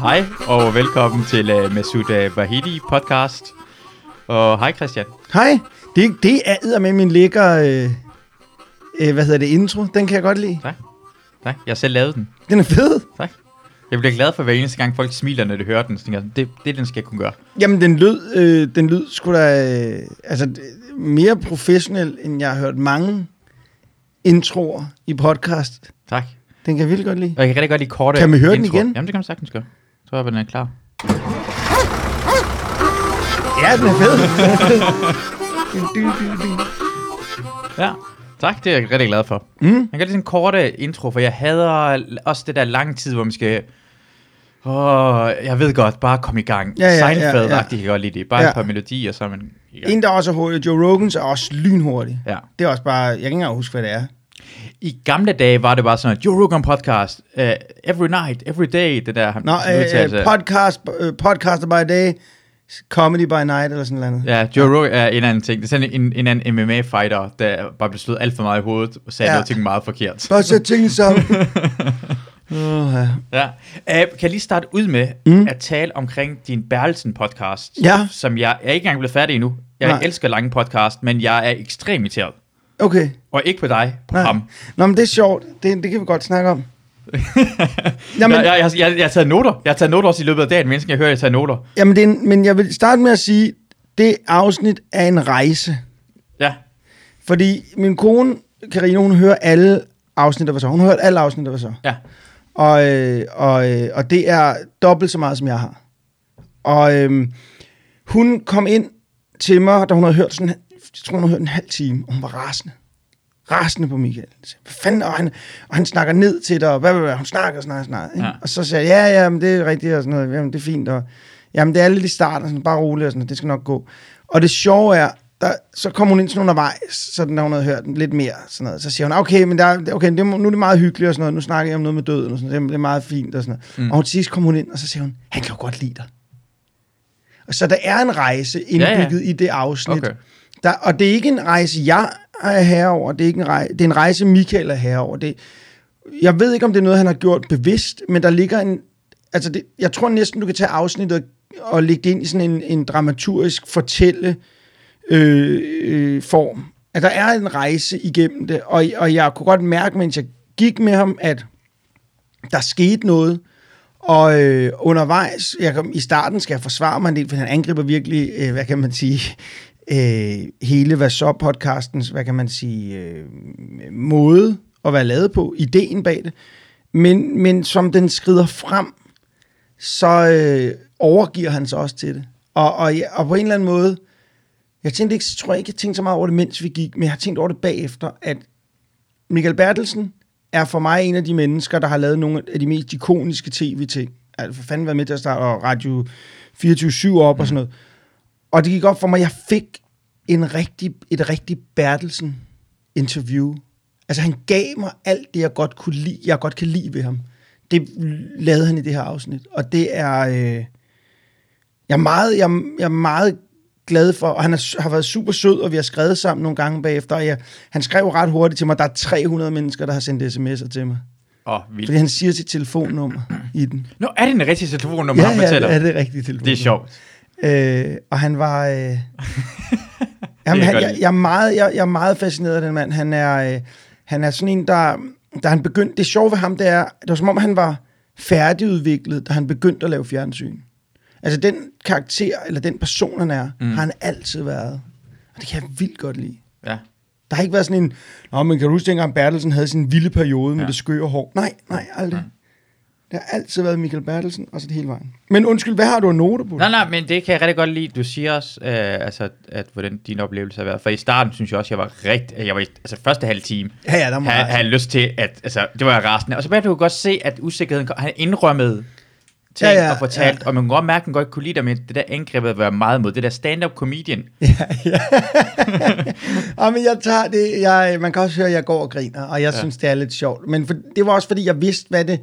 Hej og velkommen til uh, Masud uh, Vahidi podcast. Og hej Christian. Hej, det, det er med min lækker, øh, øh, hvad hedder det, intro. Den kan jeg godt lide. Tak. Tak. Jeg har selv lavet den. Den er fed. Tak. Jeg bliver glad for hver eneste gang folk smiler, når de hører den. Så tænker jeg, det, det den skal jeg kunne gøre. Jamen, den lød, øh, den lød sgu da, øh, altså, mere professionel, end jeg har hørt mange introer i podcast. Tak. Den kan jeg virkelig godt lide. Og jeg kan rigtig godt lide korte Kan vi høre den introer. igen? Jamen det kan man sagtens gøre. Så er den er klar. Ja, den er fed. Ja. Tak, det er jeg rigtig glad for. Mm. Jeg kan sådan en korte intro, for jeg hader også det der lang tid, hvor man skal... Åh, jeg ved godt, bare kom i gang. Ja, ja, ja, Seinfeld-agtigt ja. kan jeg godt lide det. Bare Ja. et par melodier, så er man i gang. En, der også er hurtig, Joe Rogans er også lynhurtig. Ja. Det er også bare, jeg kan ikke engang huske, hvad det er. I gamle dage var det bare sådan, at Joe Rogan podcast, uh, every night, every day, det der. Nå, udtalelse. øh, podcast, øh, podcaster by day, comedy by night, eller sådan noget. Ja, Joe Rogan er en anden ting. Det er sådan en, en anden MMA-fighter, der bare blev slået alt for meget i hovedet, og sagde Ja. noget ting meget forkert. Bare sæt tingene sammen. uh, ja. Ja. Uh, kan jeg lige starte ud med mm. at tale omkring din Berlsen-podcast, Ja. som jeg, jeg er ikke engang blevet færdig endnu. Jeg. Nej. elsker lange podcast, men jeg er ekstremt irriteret. Okay. Og ikke på dig, på Nej. ham. Nå, men det er sjovt. Det, det kan vi godt snakke om. Jamen, Jeg, jeg, jeg, jeg, har taget noter. Jeg har taget noter også i løbet af dagen, mens jeg hører, at jeg tager noter. jamen det er, en- men jeg vil starte med at sige, det afsnit er en rejse. Ja. Fordi min kone, Karina, hun hører alle afsnit, der var så. Hun har hørt alle afsnit, der var så. Ja. Og, øh, og, øh, og det er dobbelt så meget, som jeg har. Og øh, hun kom ind til mig, da hun havde hørt sådan, jeg tror, hun havde hørt en halv time, og hun var rasende. Rasende på Michael. Så, Hvad fanden? Og han, og han snakker ned til dig, og hvad, hvad, hvad, hun snakker snakker, snakker. Ikke? Ja. Og så siger jeg, ja, ja, men det er rigtigt, og sådan noget, jamen, det er fint, og jamen, det er lidt i starten, sådan, bare roligt, og sådan det skal nok gå. Og det sjove er, der, så kom hun ind sådan undervejs, sådan, når hun havde hørt lidt mere, sådan noget. så siger hun, okay, men der, er- okay, det, nu er det meget hyggeligt, og sådan noget, nu snakker jeg om noget med døden, og sådan noget, det er- meget fint, og sådan noget. Mm. Og hun til sidst kom hun ind, og så siger hun, han kan jo godt lide dig. Og så der er en rejse indbygget ja, ja. i det afsnit. Okay. Der, og det er ikke en rejse, jeg er herover. Det er, ikke en rejse, det er en rejse, Michael er herover. Det, jeg ved ikke, om det er noget, han har gjort bevidst, men der ligger en... Altså, det, jeg tror næsten, du kan tage afsnittet og, og lægge det ind i sådan en, en dramaturgisk fortælle øh, øh, form. At der er en rejse igennem det, og, og jeg kunne godt mærke, mens jeg gik med ham, at der skete noget, og øh, undervejs, jeg i starten skal jeg forsvare mig en del, for han angriber virkelig, øh, hvad kan man sige, øh, hele hvad så podcastens, hvad kan man sige, øh, måde at være lavet på, ideen bag det. Men, men som den skrider frem, så øh, overgiver han sig også til det. Og, og, og på en eller anden måde, jeg tænkte ikke, tror jeg ikke, jeg tænkte så meget over det, mens vi gik, men jeg har tænkt over det bagefter, at Michael Bertelsen er for mig en af de mennesker, der har lavet nogle af de mest ikoniske tv-ting. Altså for fanden været med til at starte og Radio 24-7 op og sådan noget. Og det gik op for mig, jeg fik en rigtig, et rigtig Bertelsen-interview. Altså han gav mig alt det, jeg godt kunne lide, jeg godt kan lide ved ham. Det lavede han i det her afsnit. Og det er... Øh, jeg, er meget, jeg, jeg er meget glad for, og han er, har været super sød, og vi har skrevet sammen nogle gange bagefter, og jeg, han skrev ret hurtigt til mig, der er 300 mennesker, der har sendt sms'er til mig. Oh, vildt. Fordi han siger sit telefonnummer i den. Nå, er det en rigtig telefonnummer, Ja, han fortæller? ja, det er rigtigt telefonnummer. Det er sjovt. Øh, og han var... Øh, jamen, jeg han, jeg, jeg, er meget, jeg, jeg er meget fascineret af den mand. Han er, øh, han er sådan en, der... Da han begyndte, det sjove ved ham, det er, det var som om, han var færdigudviklet, da han begyndte at lave fjernsyn. Altså den karakter, eller den person, han er, mm. har han altid været. Og det kan jeg vildt godt lide. Ja. Der har ikke været sådan en, Nå, men kan du huske, dengang Bertelsen havde sin vilde periode med Ja. det skøre hår? Nej, nej, aldrig. Det har altid været Michael Bertelsen, og så det hele vejen. Men undskyld, hvad har du af noter på? Nej, nej, men det kan jeg rigtig godt lide. Du siger også, øh, altså, at hvordan din oplevelse har været. For i starten synes jeg også, jeg var rigtig... Jeg var altså første halve time, Ja, ja, der må havde, havde lyst til, at... Altså, det var jeg rasende. Og så bagefter du godt se, at usikkerheden... kom- Han indrømmede ting Ja, ja, ja, ja, og fortalt, ja. ja. og man kunne godt mærke, at han godt kunne lide dig, men det der angrebet var meget mod. Det der stand-up comedian. Ja, men jeg tager det, jeg, man kan også høre, at jeg går og griner, og jeg ja. Ja. synes, det er lidt sjovt. Men for, det var også, fordi jeg vidste, hvad det...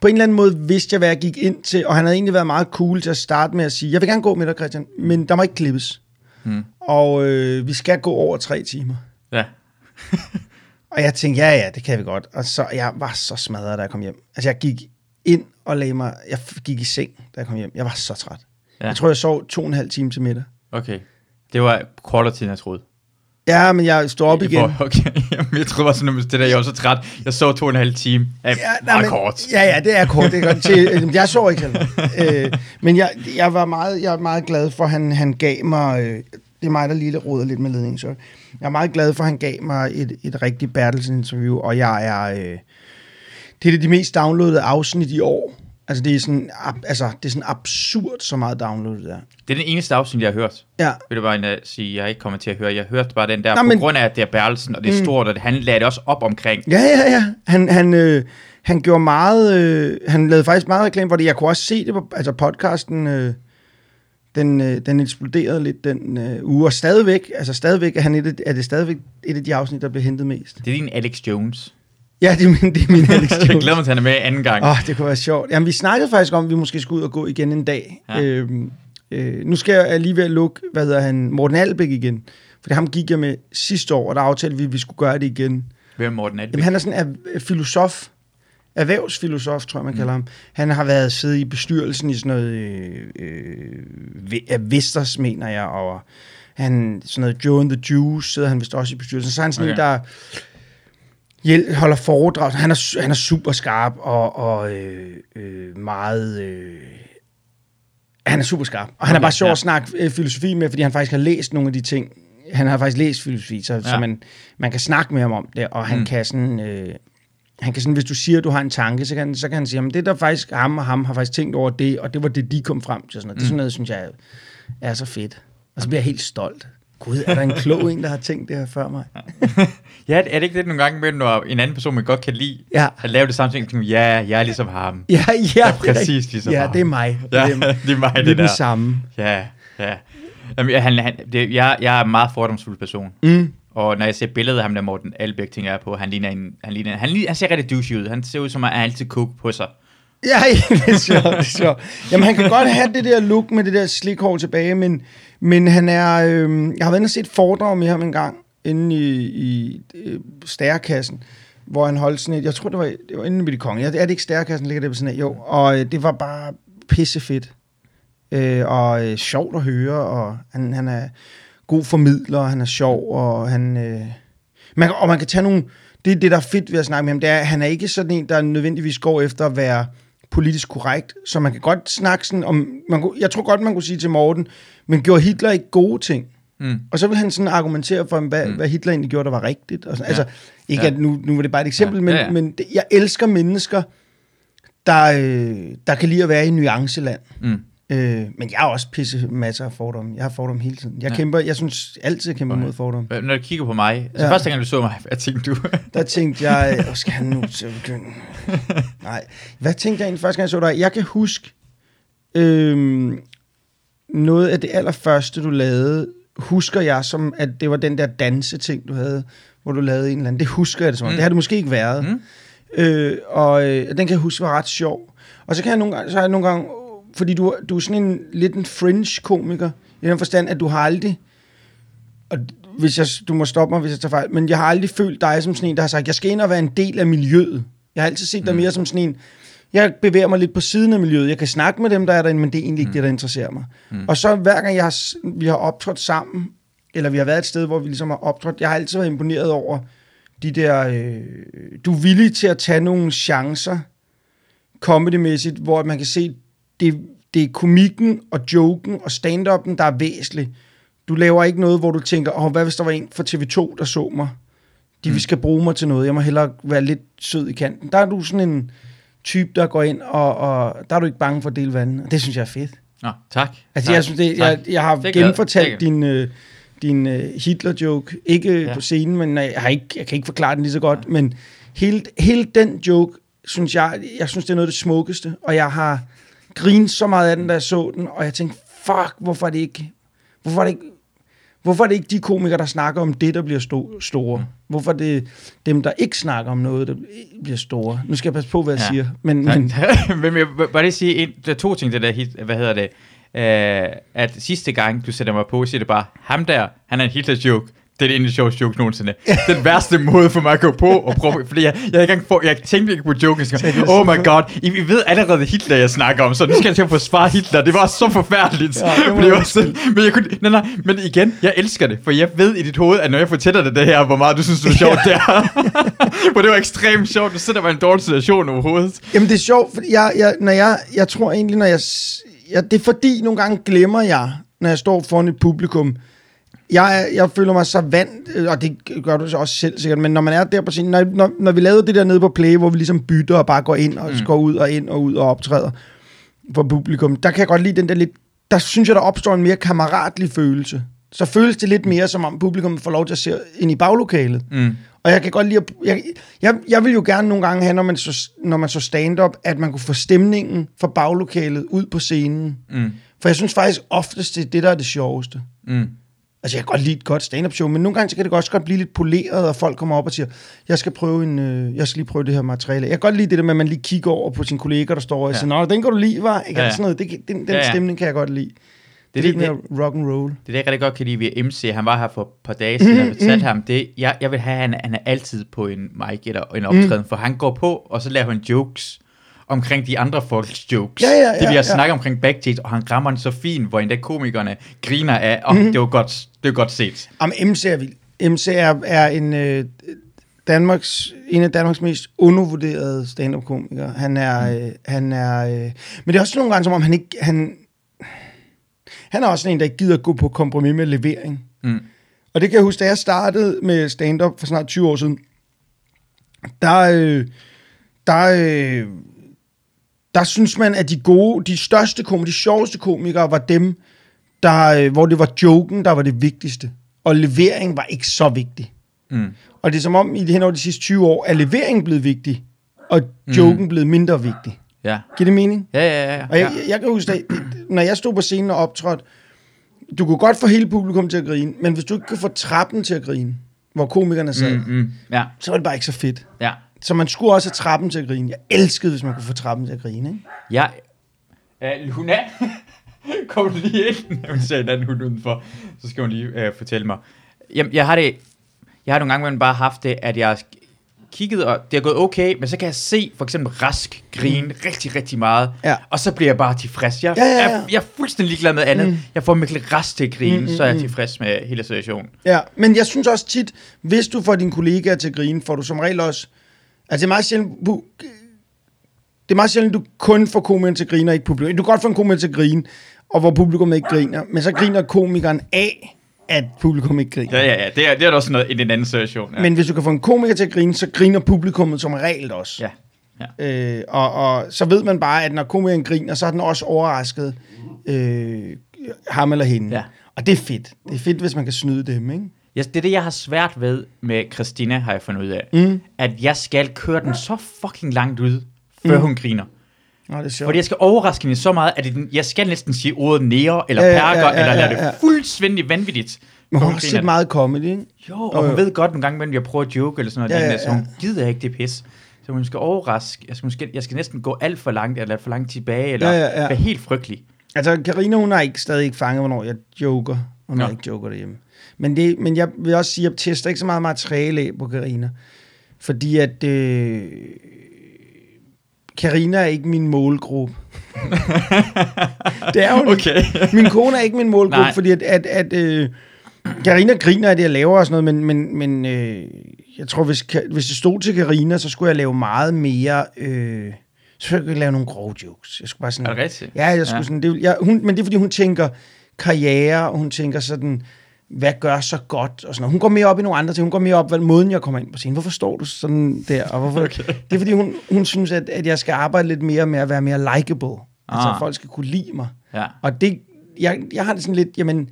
På en eller anden måde vidste jeg, hvad jeg gik ind til, og han havde egentlig været meget cool til at starte med at sige, jeg vil gerne gå med dig, Christian, men der må ikke klippes. Hmm. Og øh, vi skal gå over tre timer. Ja. Og jeg tænkte, ja, ja, det kan vi godt. Og så, jeg var så smadret, da jeg kom hjem. Altså, jeg gik ind og lagde mig... Jeg gik i seng, da jeg kom hjem. Jeg var så træt. Ja. Jeg tror, jeg sov to og en halv time til middag. Okay. Det var kortere tid, end jeg troede. Ja, men jeg stod op igen. Okay. Jamen, jeg troede bare sådan, at det der, jeg var så træt. Jeg så to og en halv time. Ja, Ja, meget men- kort. Ja, ja, det er kort. Det er godt til, øh, jeg så ikke heller. øh, men jeg, jeg var meget, jeg er meget glad for, at han, han gav mig... Øh, det er mig, der lige råder lidt med ledningen, så jeg er meget glad for, at han gav mig et, et rigtigt Bertelsen-interview, og jeg er... Øh, det er det de mest downloadede afsnit i år. Altså, det er sådan, altså, det er sådan absurd, så meget downloadet der. Det er den eneste afsnit, jeg har hørt. Ja, Vil du bare sige, jeg ikke kommer til at høre. Jeg hørte bare den der, Nå, på men- grund af, at det er Berlsen, og det er stort, og det, han lagde det også op omkring. Ja, ja, ja. Han, han, øh, han gjorde meget... Øh, han lavede faktisk meget reklame for det. Jeg kunne også se det på altså podcasten. Øh, den, øh, den eksploderede lidt den øh, uge. Og stadigvæk, altså stadigvæk er, han et, af- er det stadigvæk et af de afsnit, der bliver hentet mest. Det er din Alex Jones. Ja, det er min, det er min Alex jeg Jones. glæder mig til, at han er med anden gang. Åh, oh, det kunne være sjovt. Jamen, vi snakkede faktisk om, at vi måske skulle ud og gå igen en dag. Ja. Øhm, øh, nu skal jeg alligevel lukke, hvad hedder han, Morten Albæk igen. For ham gik jeg med sidste år, og der aftalte vi, at vi skulle gøre det igen. Hvem er Morten Albæk? Jamen, han er sådan en er- filosof, erhvervsfilosof, tror jeg, man kalder ham. Han har været siddet i bestyrelsen i sådan noget øh, øh, Vesters, mener jeg, og han, sådan noget Joe and the Juice, sidder han vist også i bestyrelsen. Så er han sådan okay. en, der hjæl- holder foredrag. Han er, han er super skarp og, og øh, øh, meget... Øh, han er super skarp. Og han er Okay, bare sjov ja. at snakke øh, filosofi med, fordi han faktisk har læst nogle af de ting. Han har faktisk læst filosofi, så, ja. så man, man kan snakke med ham om det, og han Mm. mm. kan sådan... Øh, han kan sådan, hvis du siger, at du har en tanke, så kan, så kan han sige, at det der faktisk, ham og ham har faktisk tænkt over det, og det var det, de kom frem til. Sådan noget. Det er sådan noget, synes jeg er så fedt. Og så bliver jeg helt stolt. Gud, er der en klog en, der har tænkt det her før mig? Ja, er det ikke det nogle gange med, når en anden person, man godt kan lide, Ja, at lave det samme ting, ja, jeg er ligesom ham. ja, ja. Det er præcis rigtigt. ligesom Ja, ham. det er mig. Ja, det er det er mig, det der. det samme. Ja, ja. Jamen, jeg- han, han, det, jeg, jeg er en meget fordomsfuld person. Mm. Og når jeg ser billedet af ham der Morten Albæk, tænker jeg på, han ligner en, han, ligner, han, ligner, han ser rigtig douche ud. Han ser ud som, at han altid cook på sig. Ja, det er sjovt, det er sjovt. Jamen, han kan godt have det der look med det der slikhår tilbage, men, men han er... Øh, jeg har været inde og set et foredrag med ham en gang, inde i, i øh, stærkassen, hvor han holdt sådan et... Jeg tror, det var, det var inde ved de konge. Er det ikke stærkassen, ligger det på sådan et? Jo, og øh, det var bare pissefedt. Øh, og øh, sjovt at høre, og han, han er god formidler, og han er sjov, og han... Øh, man, kan- og man kan tage nogle... Det er det, der er fedt ved at snakke med ham, det er, at han er ikke sådan en, der nødvendigvis går efter at være politisk korrekt, så man kan godt snakke sådan om... Man, kunne- jeg tror godt, man kunne sige til Morten, men gjorde Hitler ikke gode ting? Mm. Og så vil han sådan argumentere for, hvad, Mm. hvad Hitler egentlig gjorde, der var rigtigt. Og sådan. Ja. Altså, ikke Ja. at nu, nu var det bare et eksempel, Ja. men, Ja, ja. men det, jeg elsker mennesker, der, øh, der kan lide at være i nuanceland. Mm. Øh, men jeg har også pisse masser af fordomme. Jeg har fordomme hele tiden. Jeg Ja. kæmper, jeg synes altid, jeg kæmper Okay. mod fordomme. Når du kigger på mig, altså Ja. første gang du så mig, hvad tænkte du? Der tænkte jeg, øh, skal han nu til at begynde? Nej. Hvad tænkte jeg egentlig første gang, jeg så dig? Jeg kan huske øhm, noget af det allerførste, du lavede, husker jeg som, at det var den der danseting, du havde, hvor du lavede en eller anden. Det husker jeg det som om. Mm. Det har det måske ikke været. Mm. Øh, og øh, den kan jeg huske var ret sjov. Og så kan jeg nogle gange, så har jeg nogle gange, fordi du, du er sådan en lidt en fringe-komiker, i den forstand, at du har aldrig, og hvis jeg, du må stoppe mig, hvis jeg tager fejl, men jeg har aldrig følt dig som sådan en, der har sagt, jeg skal ind og være en del af miljøet. Jeg har altid set dig Mm. mere som sådan en, jeg bevæger mig lidt på siden af miljøet. Jeg kan snakke med dem, der er derinde, men det er egentlig ikke Mm. det, der interesserer mig. Mm. Og så hver gang jeg har, vi har optrådt sammen, eller vi har været et sted, hvor vi ligesom har optrådt, jeg har altid været imponeret over de der... Øh, du er villig til at tage nogle chancer, comedymæssigt, hvor man kan se, det, det er komikken og joken og stand-up'en, der er væsentlig. Du laver ikke noget, hvor du tænker, åh, hvad hvis der var en fra TV2, der så mig? De Mm. mm. skal bruge mig til noget. Jeg må hellere være lidt sød i kanten. Der er du sådan en type, der går ind, og, og der er du ikke bange for at dele vandet. Og det synes jeg er fedt. Nå, tak. Altså, tak, jeg, synes, det, jeg, jeg har Det genfortalt din, øh, din øh, Hitler-joke. Ikke ja. på scenen, men jeg, har ikke, jeg kan ikke forklare den lige så godt. Ja. Men hele, hele den joke, synes jeg, jeg synes, det er noget af det smukkeste. Og jeg har grinet så meget af den, da jeg så den. Og jeg tænkte, fuck, hvorfor er det ikke... Hvorfor er det ikke Hvorfor er det ikke de komikere, der snakker om det, der bliver sto- store? Hvorfor er det dem, der ikke snakker om noget, der bliver store? Nu skal jeg passe på, hvad jeg Ja. siger. Men, Tak. men Men jeg vil bare lige sige, en, der er to ting det der hit, hvad hedder det, uh, at sidste gang, du sætter mig på, siger det bare, ham der, han er en Hitler-joke, det er det en af de sjoveste jokes nogensinde. Den værste måde for mig at gå på og prøve, fordi jeg, jeg, ikke få, jeg tænkte ikke på joken. Oh my god, I, I ved allerede Hitler, jeg snakker om, så nu skal jeg til at forsvare Hitler. Det var så forfærdeligt. Ja, det det var sådan, men, jeg kunne, nej, nej, men igen, jeg elsker det, for jeg ved i dit hoved, at når jeg fortæller dig det her, hvor meget du synes, det er sjovt, det er. for det var ekstremt sjovt. Du sidder med en dårlig situation overhovedet. Jamen det er sjovt, fordi jeg, jeg, når jeg, jeg tror egentlig, når jeg, jeg... Det er fordi, nogle gange glemmer jeg, når jeg står foran et publikum, jeg, jeg føler mig så vant, øh, og det gør du så også selv sikkert, men når man er der på scenen, når, når, når vi lavede det der nede på Play, hvor vi ligesom bytter og bare går ind og mm. går ud og ind og ud og optræder for publikum, der kan jeg godt lide den der lidt, der synes jeg, der opstår en mere kammeratlig følelse. Så føles det lidt mere, som om publikum får lov til at se ind i baglokalet. Mm. Og jeg kan godt lide at, jeg, jeg, jeg vil jo gerne nogle gange have, når man så, når man så stand-up, at man kunne få stemningen fra baglokalet ud på scenen. Mm. For jeg synes faktisk oftest, det er det, der er det sjoveste. Mm. Altså, jeg kan godt lide et godt stand-up show, men nogle gange så kan det også godt blive lidt poleret, og folk kommer op og siger, jeg skal prøve en, øh, jeg skal lige prøve det her materiale. Jeg kan godt lide det der med, at man lige kigger over på sin kollega, der står og Ja. siger, nå, den kan du lide, var? Ikke? Ja, Ja, ja. Sådan noget. Det, den den Ja, ja. stemning kan jeg godt lide. Det, er lidt mere rock and roll. Det er det, jeg rigtig godt kan lide ved MC. Han var her for et par dage siden, og jeg fortalte ham det. Jeg, jeg vil have, at han, han er altid på en mic eller en optræden, for han går på, og så laver han jokes omkring de andre folks jokes. Ja, ja, det vi ja, har ja. snakket omkring backstage, og han rammer den så fint, hvor endda komikerne griner af, og det var godt, det var godt set. Jamen, MC er vild. MC er, er en, øh, Danmarks, en af Danmarks mest undervurderede stand-up-komikere. Han er, øh, han er øh, men det er også nogle gange, som om han ikke, han, han er også en, der ikke gider gå på kompromis med levering. Mm. Og det kan jeg huske, da jeg startede med stand-up for snart 20 år siden, der, øh, der, øh, der synes man, at de gode, de største komikere, de sjoveste komikere var dem, der, øh, hvor det var joken, der var det vigtigste. Og levering var ikke så vigtig. Mm. Og det er som om, i det hen over de sidste 20 år, er leveringen blevet vigtig, og joken mm. blevet mindre vigtig. Ja. Giver det mening? Ja, ja, ja. Og jeg, ja. jeg, jeg kan huske, at når jeg stod på scenen og optrådte, du kunne godt få hele publikum til at grine, men hvis du ikke kunne få trappen til at grine, hvor komikerne sad, mm. Mm, mm. Ja, så var det bare ikke så fedt. ja. Så man skulle også have trappen til at grine. Jeg elskede, hvis man kunne få trappen til at grine. Ikke? Ja. Uh, Luna, kom du lige ind? Hun ser en anden hund udenfor. Så skal hun lige uh, fortælle mig. Jamen, jeg har det... Jeg har nogle gange imellem bare haft det, at jeg kigget, og det er gået okay, men så kan jeg se for eksempel Rask grine mm. rigtig, rigtig meget, Ja. og så bliver jeg bare tilfreds. Jeg, Ja, ja, ja. Jeg, jeg er fuldstændig ligeglad med andet. Mm. Jeg får Mikkel Rask til at grine, Mm, mm, mm, så er jeg mm. tilfreds med hele situationen. Ja, men jeg synes også tit, hvis du får dine kollegaer til at grine, får du som regel også... Altså, det er meget sjældent... du- Det er meget sjældent, du kun får komikeren til at grine, og ikke publikum. Du kan godt få en komiker til at grine, og hvor publikum ikke griner, men så griner komikeren af, at publikum ikke griner. Ja, ja, ja. Det er, det er også noget i den anden situation. Ja. Men hvis du kan få en komiker til at grine, så griner publikummet som regel også. ja. ja. Øh, og, og så ved man bare, at når komikeren griner, så er den også overrasket øh, ham eller hende. Ja. Og det er fedt. Det er fedt, hvis man kan snyde dem, ikke? Ja, det er det, jeg har svært ved med Christina, har jeg fundet ud af. Mm. At jeg skal køre den så fucking langt ud, før mm. hun griner. Nå, det er sjovt. Fordi jeg skal overraske hende så meget, at jeg skal næsten sige ordet nære, eller Ja, ja, ja, perker, ja, ja, eller lade ja, ja. det fuldstændig vanvittigt. Men hun har set meget comedy, ikke? Jo, og hun ved godt nogle gange, når jeg prøver at joke eller sådan noget, Ja, ja, ja, ja, så ja. hun gider ikke det pis. Så hun skal overraske, jeg skal, måske, jeg skal næsten gå alt for langt, eller for langt tilbage, eller Ja, ja, ja. være helt frygtelig. Altså, Karina hun har ikke stadig ikke fanget, hvornår jeg joker. Hun har Nå. ikke joker derhjemme. Men, det, men jeg vil også sige, at jeg tester ikke så meget materiale af på Karina. Fordi at... Øh, Karina er ikke min målgruppe. det er hun ikke. Okay. Min kone er ikke min målgruppe, Nej. fordi at, at, at øh, Karina griner af det, jeg laver og sådan noget, men, men, men øh, jeg tror, hvis, hvis det stod til Karina, så skulle jeg lave meget mere... Øh, så skulle jeg lave nogle grove jokes. Jeg skulle bare sådan, Er det rigtigt? Ja, jeg skulle Ja. ja. sådan, det, jeg, hun, men det er, fordi hun tænker karriere, og hun tænker sådan, hvad gør så godt, og sådan noget. Hun går mere op i nogle andre ting. Hun går mere op, hvad måden jeg kommer ind på scenen. Hvorfor står du sådan der? Og hvorfor, okay. Det er, fordi hun, hun synes, at, at jeg skal arbejde lidt mere med at være mere likable. Altså, Ah. at folk skal kunne lide mig. Ja. Og det, jeg, jeg har det sådan lidt, jamen,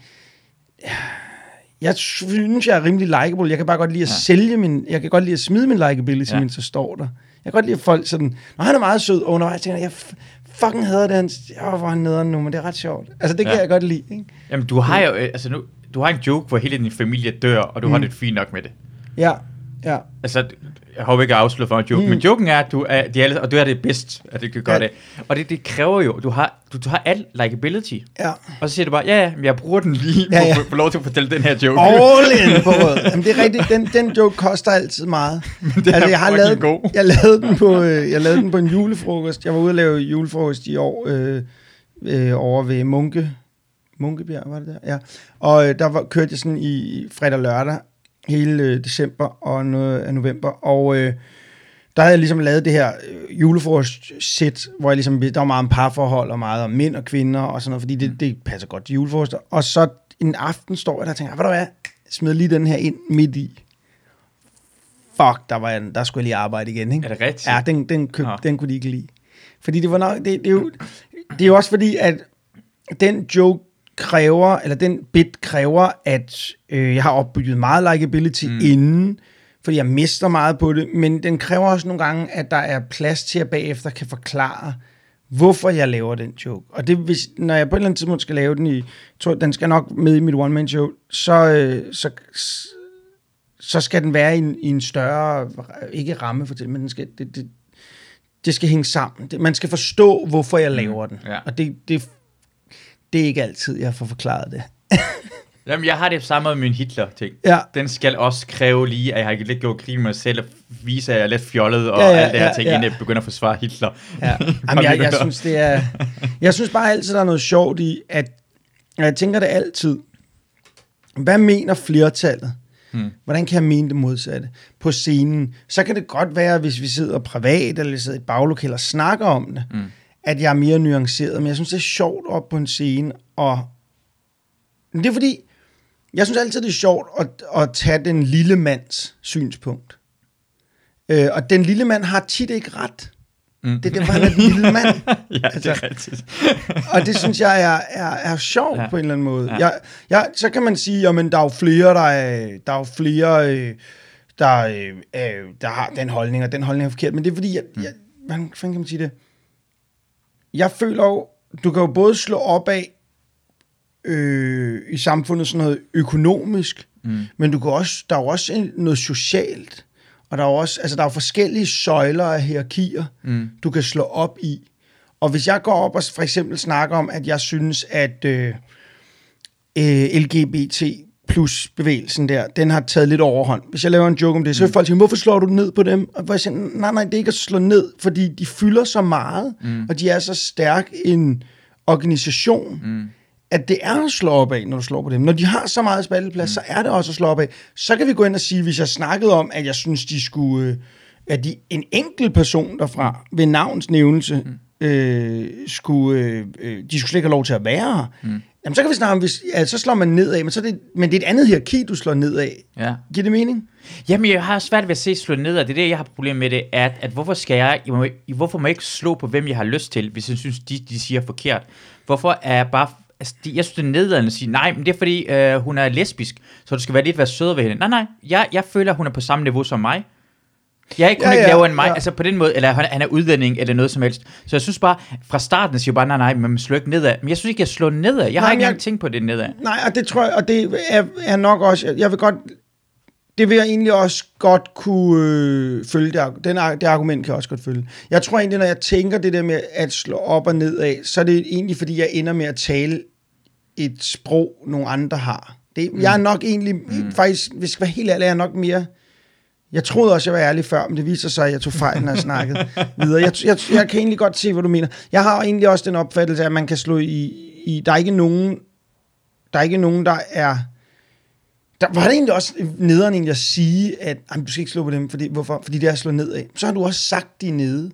jeg synes, jeg er rimelig likable. Jeg kan bare godt lide at ja. sælge min, jeg kan godt lide at smide min likability, Ja. mens så står der. Jeg kan godt lide at folk sådan, når han er meget sød, og undervejs tænker jeg, jeg fucking hader det, han, åh, hvor han nederen nu, men det er ret sjovt. Altså, det kan Ja. jeg godt lide, ikke? Jamen, du har jo, øh, altså nu, du har en joke, hvor hele din familie dør, og du mm. har det fint nok med det. Ja, ja. Altså, jeg håber ikke at afsløre for en joke, mm. men joken er, at du er, de er, alle- og du er det bedst, at det kan gøre Ja. det. Og det, det kræver jo, du, har, du du tager alt likability, Ja. og så siger du bare, ja, ja, men jeg bruger den lige, Ja, ja, at få lov til at fortælle den her joke. All in på. Jamen, det er rigtigt. Den, den joke koster altid meget. det er jeg har lavet, god. jeg lavede den på øh, jeg lavede den på en julefrokost. Jeg var ude og lave julefrokost i år øh, øh, over ved Munke Munkebjerg var det der. Ja. Og øh, der var, kørte jeg sådan i fredag og lørdag hele øh, december og noget af november og øh, der havde jeg ligesom lavet det her øh, julefrokost-sæt, hvor jeg ligesom, der var meget om parforhold og meget om mænd og kvinder og sådan noget, fordi det, det passer godt til julefrokoster. Og så en aften står jeg der og tænker, hvad der hvad, smid lige den her ind midt i. Fuck, der, var jeg, der skulle jeg lige arbejde igen, ikke? Er det rigtigt? Ja, den, den, køb, den kunne de ikke lide. Fordi det var nok, det, det, er jo, det er jo også fordi, at den joke kræver, eller den bit kræver, at øh, jeg har opbygget meget likability mm. inden, fordi jeg mister meget på det, men den kræver også nogle gange, at der er plads til, at jeg bagefter kan forklare, hvorfor jeg laver den joke. Og det, hvis, når jeg på et eller andet tidspunkt skal lave den i, tror, den skal nok med i mit one-man-show, så, øh, så, så skal den være i en, i en større, ikke ramme fortælling, men den skal, det, det, det skal hænge sammen. Det, man skal forstå, hvorfor jeg laver den. ja. Og det, det, det er ikke altid, jeg får forklaret det. Jamen, jeg har det samme med min Hitler-ting. Ja. Den skal også kræve lige, at jeg har lidt gjort grin med mig selv, og vise, at jeg er lidt fjollet, og Ja, ja, alt det her ja, ting, ja. inden jeg begynder at forsvare Hitler. Ja. Jamen, jeg, jeg, synes, det er, jeg synes bare altid, der er noget sjovt i, at jeg tænker det altid. Hvad mener flertallet? Hmm. Hvordan kan jeg mene det modsatte? På scenen. Så kan det godt være, hvis vi sidder privat, eller sidder i et baglokale og snakker om det, Mm. At jeg er mere nuanceret. Men jeg synes, det er sjovt op på en scene. Og Men det er fordi, jeg synes altid, det er sjovt at, at tage den lille mands synspunkt. Øh, og den lille mand har tit ikke ret. Mm. Det er derfor, han er den lille mand. ja, det Altså- er rigtigt. Og det synes jeg er, er, er sjovt ja. På en eller anden måde. Ja. Jeg, jeg, så kan man sige, at der er jo flere, der er, der er jo flere, øh, der, øh, øh, der har den holdning, og den holdning er forkert. Men det er fordi, jeg, jeg, hvordan kan man sige det? Jeg føler jo, du kan jo både slå op af øh, i samfundet sådan noget økonomisk, Mm. men du kan også, der er jo også en- noget socialt, og der er jo også, altså der er jo forskellige søjler af hierarkier, Mm. du kan slå op i. Og hvis jeg går op og for eksempel snakker om, at jeg synes, at øh, øh, LGBT plus bevægelsen der, den har taget lidt overhånd. Hvis jeg laver en joke om det, så vil folk sige, hvorfor slår du ned på dem? Og jeg siger, nej, nej, det er ikke at slå ned, fordi de fylder så meget, mm. og de er så stærk en organisation, Mm. at det er at slå op af, når du slår på dem. Når de har så meget spalteplads, mm. så er det også at slå op af. Så kan vi gå ind og sige, hvis jeg snakkede om, at jeg synes, de skulle, øh, at de, en enkelt person derfra, ved navns nævnelse, mm. øh, skulle, øh, øh, de skulle slet ikke have lov til at være her. Mm. Jamen, så kan vi snakke om, hvis, ja, så slår man nedad, men, så er det, men det er et andet hierarki, du slår nedad. Ja. Giver det mening? Jamen, jeg har svært ved at se slå ned, og det er det, jeg har problem med det, at, at hvorfor skal jeg, jeg må, hvorfor må jeg ikke slå på, hvem jeg har lyst til, hvis jeg synes, de, de siger forkert? Hvorfor er jeg bare, altså, de, jeg synes, det er nedladende at sige, nej, men det er fordi, øh, hun er lesbisk, så du skal være lidt være sød ved hende. Nej, nej, jeg, jeg føler, hun er på samme niveau som mig. Jeg er ikke, hun Ja, ja, ikke ja, end mig, ja. ja. altså på den måde, eller han, han er udlænding, eller noget som helst. Så jeg synes bare, fra starten siger jeg bare, nej, nej, men man slår ikke nedad. Men jeg synes ikke, jeg slår nedad. Jeg Nej, har ikke jeg- tænkt på det nedad. Nej, og det tror jeg, og det er, er nok også, jeg vil godt, det vil jeg egentlig også godt kunne øh, følge, det, den, det argument kan jeg også godt følge. Jeg tror egentlig, når jeg tænker det der med at slå op og ned af, så er det egentlig, fordi jeg ender med at tale et sprog, nogle andre har. Det, mm. Jeg er nok egentlig, mm. faktisk, hvis jeg skal være helt ærlig, er jeg nok mere, jeg troede også, jeg var ærlig før, men det viser sig, at jeg tog fejl, når jeg snakkede videre. Jeg, jeg, jeg kan egentlig godt se, hvad du mener. Jeg har egentlig også den opfattelse, at man kan slå i, i der er ikke nogen, der er ikke nogen, der er... Der var det egentlig også nederen egentlig at sige, at "Jamen, du skal ikke slå på dem, fordi, hvorfor? fordi det er slået ned af. Så har du også sagt, de er nede.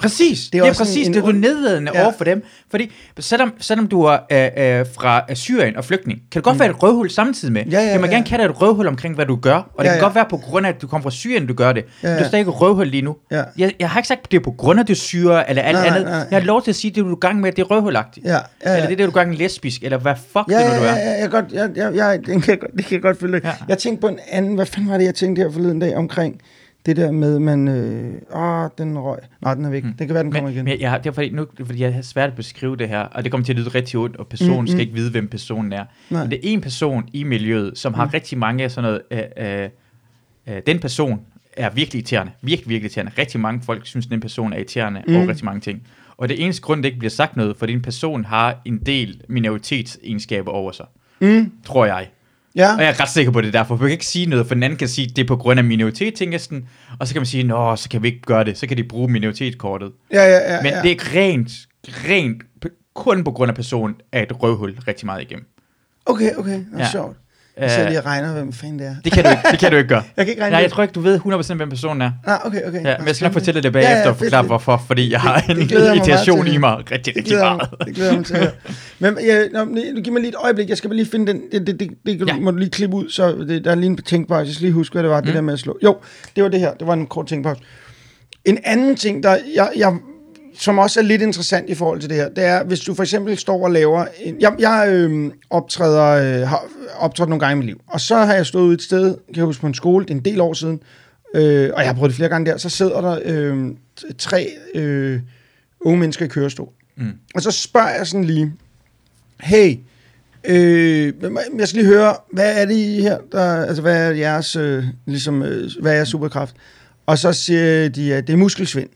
Præcis, Det det er er, ja, også præcis, en- det er du en- nedladende Ja. ja. over for dem. Fordi selvom, selvom du er øh, øh, fra Syrien og flygtning, kan det godt være et røvhul samtidig med. Mm. Ja, ja, jeg må ja. gerne kalde dig et røvhul omkring, hvad du gør. Og det Ja, kan ja. godt være på grund af, at du kommer fra Syrien, du gør det. Ja, Ja, ja. Du er stadig et røvhul lige nu. Ja. Jeg, jeg har ikke sagt, at det er på grund af, at du er syre, eller alt Nej, nej, andet. nej. Jeg har lov til at sige, at det du er gang med, det er røvhulagtigt. Ja, ja, ja. Eller det er det, du er gang med lesbisk, eller hvad fuck Ja, det nu, ja, du ja, er. ja, jeg, godt, jeg, jeg, jeg, det, kan jeg, godt- det kan følge. Ja. Ja. Jeg tænkte på en anden, hvad fanden var det, jeg tænkte her forleden dag omkring det der med, man, øh, åh, den røg. Nej, den er væk. Mm. Det kan være, den kommer Men, igen. men jeg, det er fordi, nu, fordi jeg har svært at beskrive det her, og det kommer til at lyde rigtig ondt, og personen Mm, mm, skal mm. ikke vide, hvem personen er. Nej. Men det er en person i miljøet, som har rigtig mange sådan noget... Øh, øh, øh, den person er virkelig irriterende. Virkelig, virkelig irriterende. Rigtig mange folk synes, den person er irriterende mm. over rigtig mange ting. Og det eneste grund, det ikke bliver sagt noget, fordi en person har en del minoritetsegenskaber over sig. Mm. Tror jeg. Ja. Og jeg er ret sikker på det derfor. For man kan ikke sige noget, for den anden kan sige, at det er på grund af minoritetstænkelsen, og så kan man sige, nå, så kan vi ikke gøre det. Så kan de bruge minoritetskortet. Ja, ja, ja. Men ja. det er rent, rent, kun på grund af personen, er et røvhul rigtig meget igennem. Okay, okay. Er Ja. sjovt. Jeg sidder Øh, lige og regner, hvem fanden det er. det kan du ikke, det kan du ikke gøre. Jeg kan ikke regne Nej, det jeg tror ikke, du ved 100% hvem personen er. Ah, okay, okay. Ja, men jeg skal nok fortælle det bagefter Ja, ja, og forklare hvorfor, fordi jeg har Det- det en glæder mig meget irritation i mig rigtig, Det rigtig glæder, jeg meget. mig, det glæder mig til at. Men ja, nå, nu giv mig lige et øjeblik. Jeg skal bare lige finde den. Det, det, det, det ja. må du lige klippe ud, så det, der er lige en tænkpause. Jeg skal lige huske, hvad det var, mm. det der med at slå. Jo, det var det her. Det var en kort tænkpause. En anden ting, der jeg, jeg, som også er lidt interessant i forhold til det her, det er, hvis du for eksempel står og laver... En, jeg jeg øh, optræder, øh, har optrådt nogle gange i mit liv, og så har jeg stået ude et sted, kan jeg huske på en skole, det er en del år siden, øh, og jeg har prøvet det flere gange der, så sidder der øh, tre øh, unge mennesker i kørestol. Mm. Og så spørger jeg sådan lige, hey, øh, jeg skal lige høre, hvad er det I her, der, altså hvad er jeres, øh, ligesom, øh, hvad er jeres superkraft? Og så siger de, at det er muskelsvind.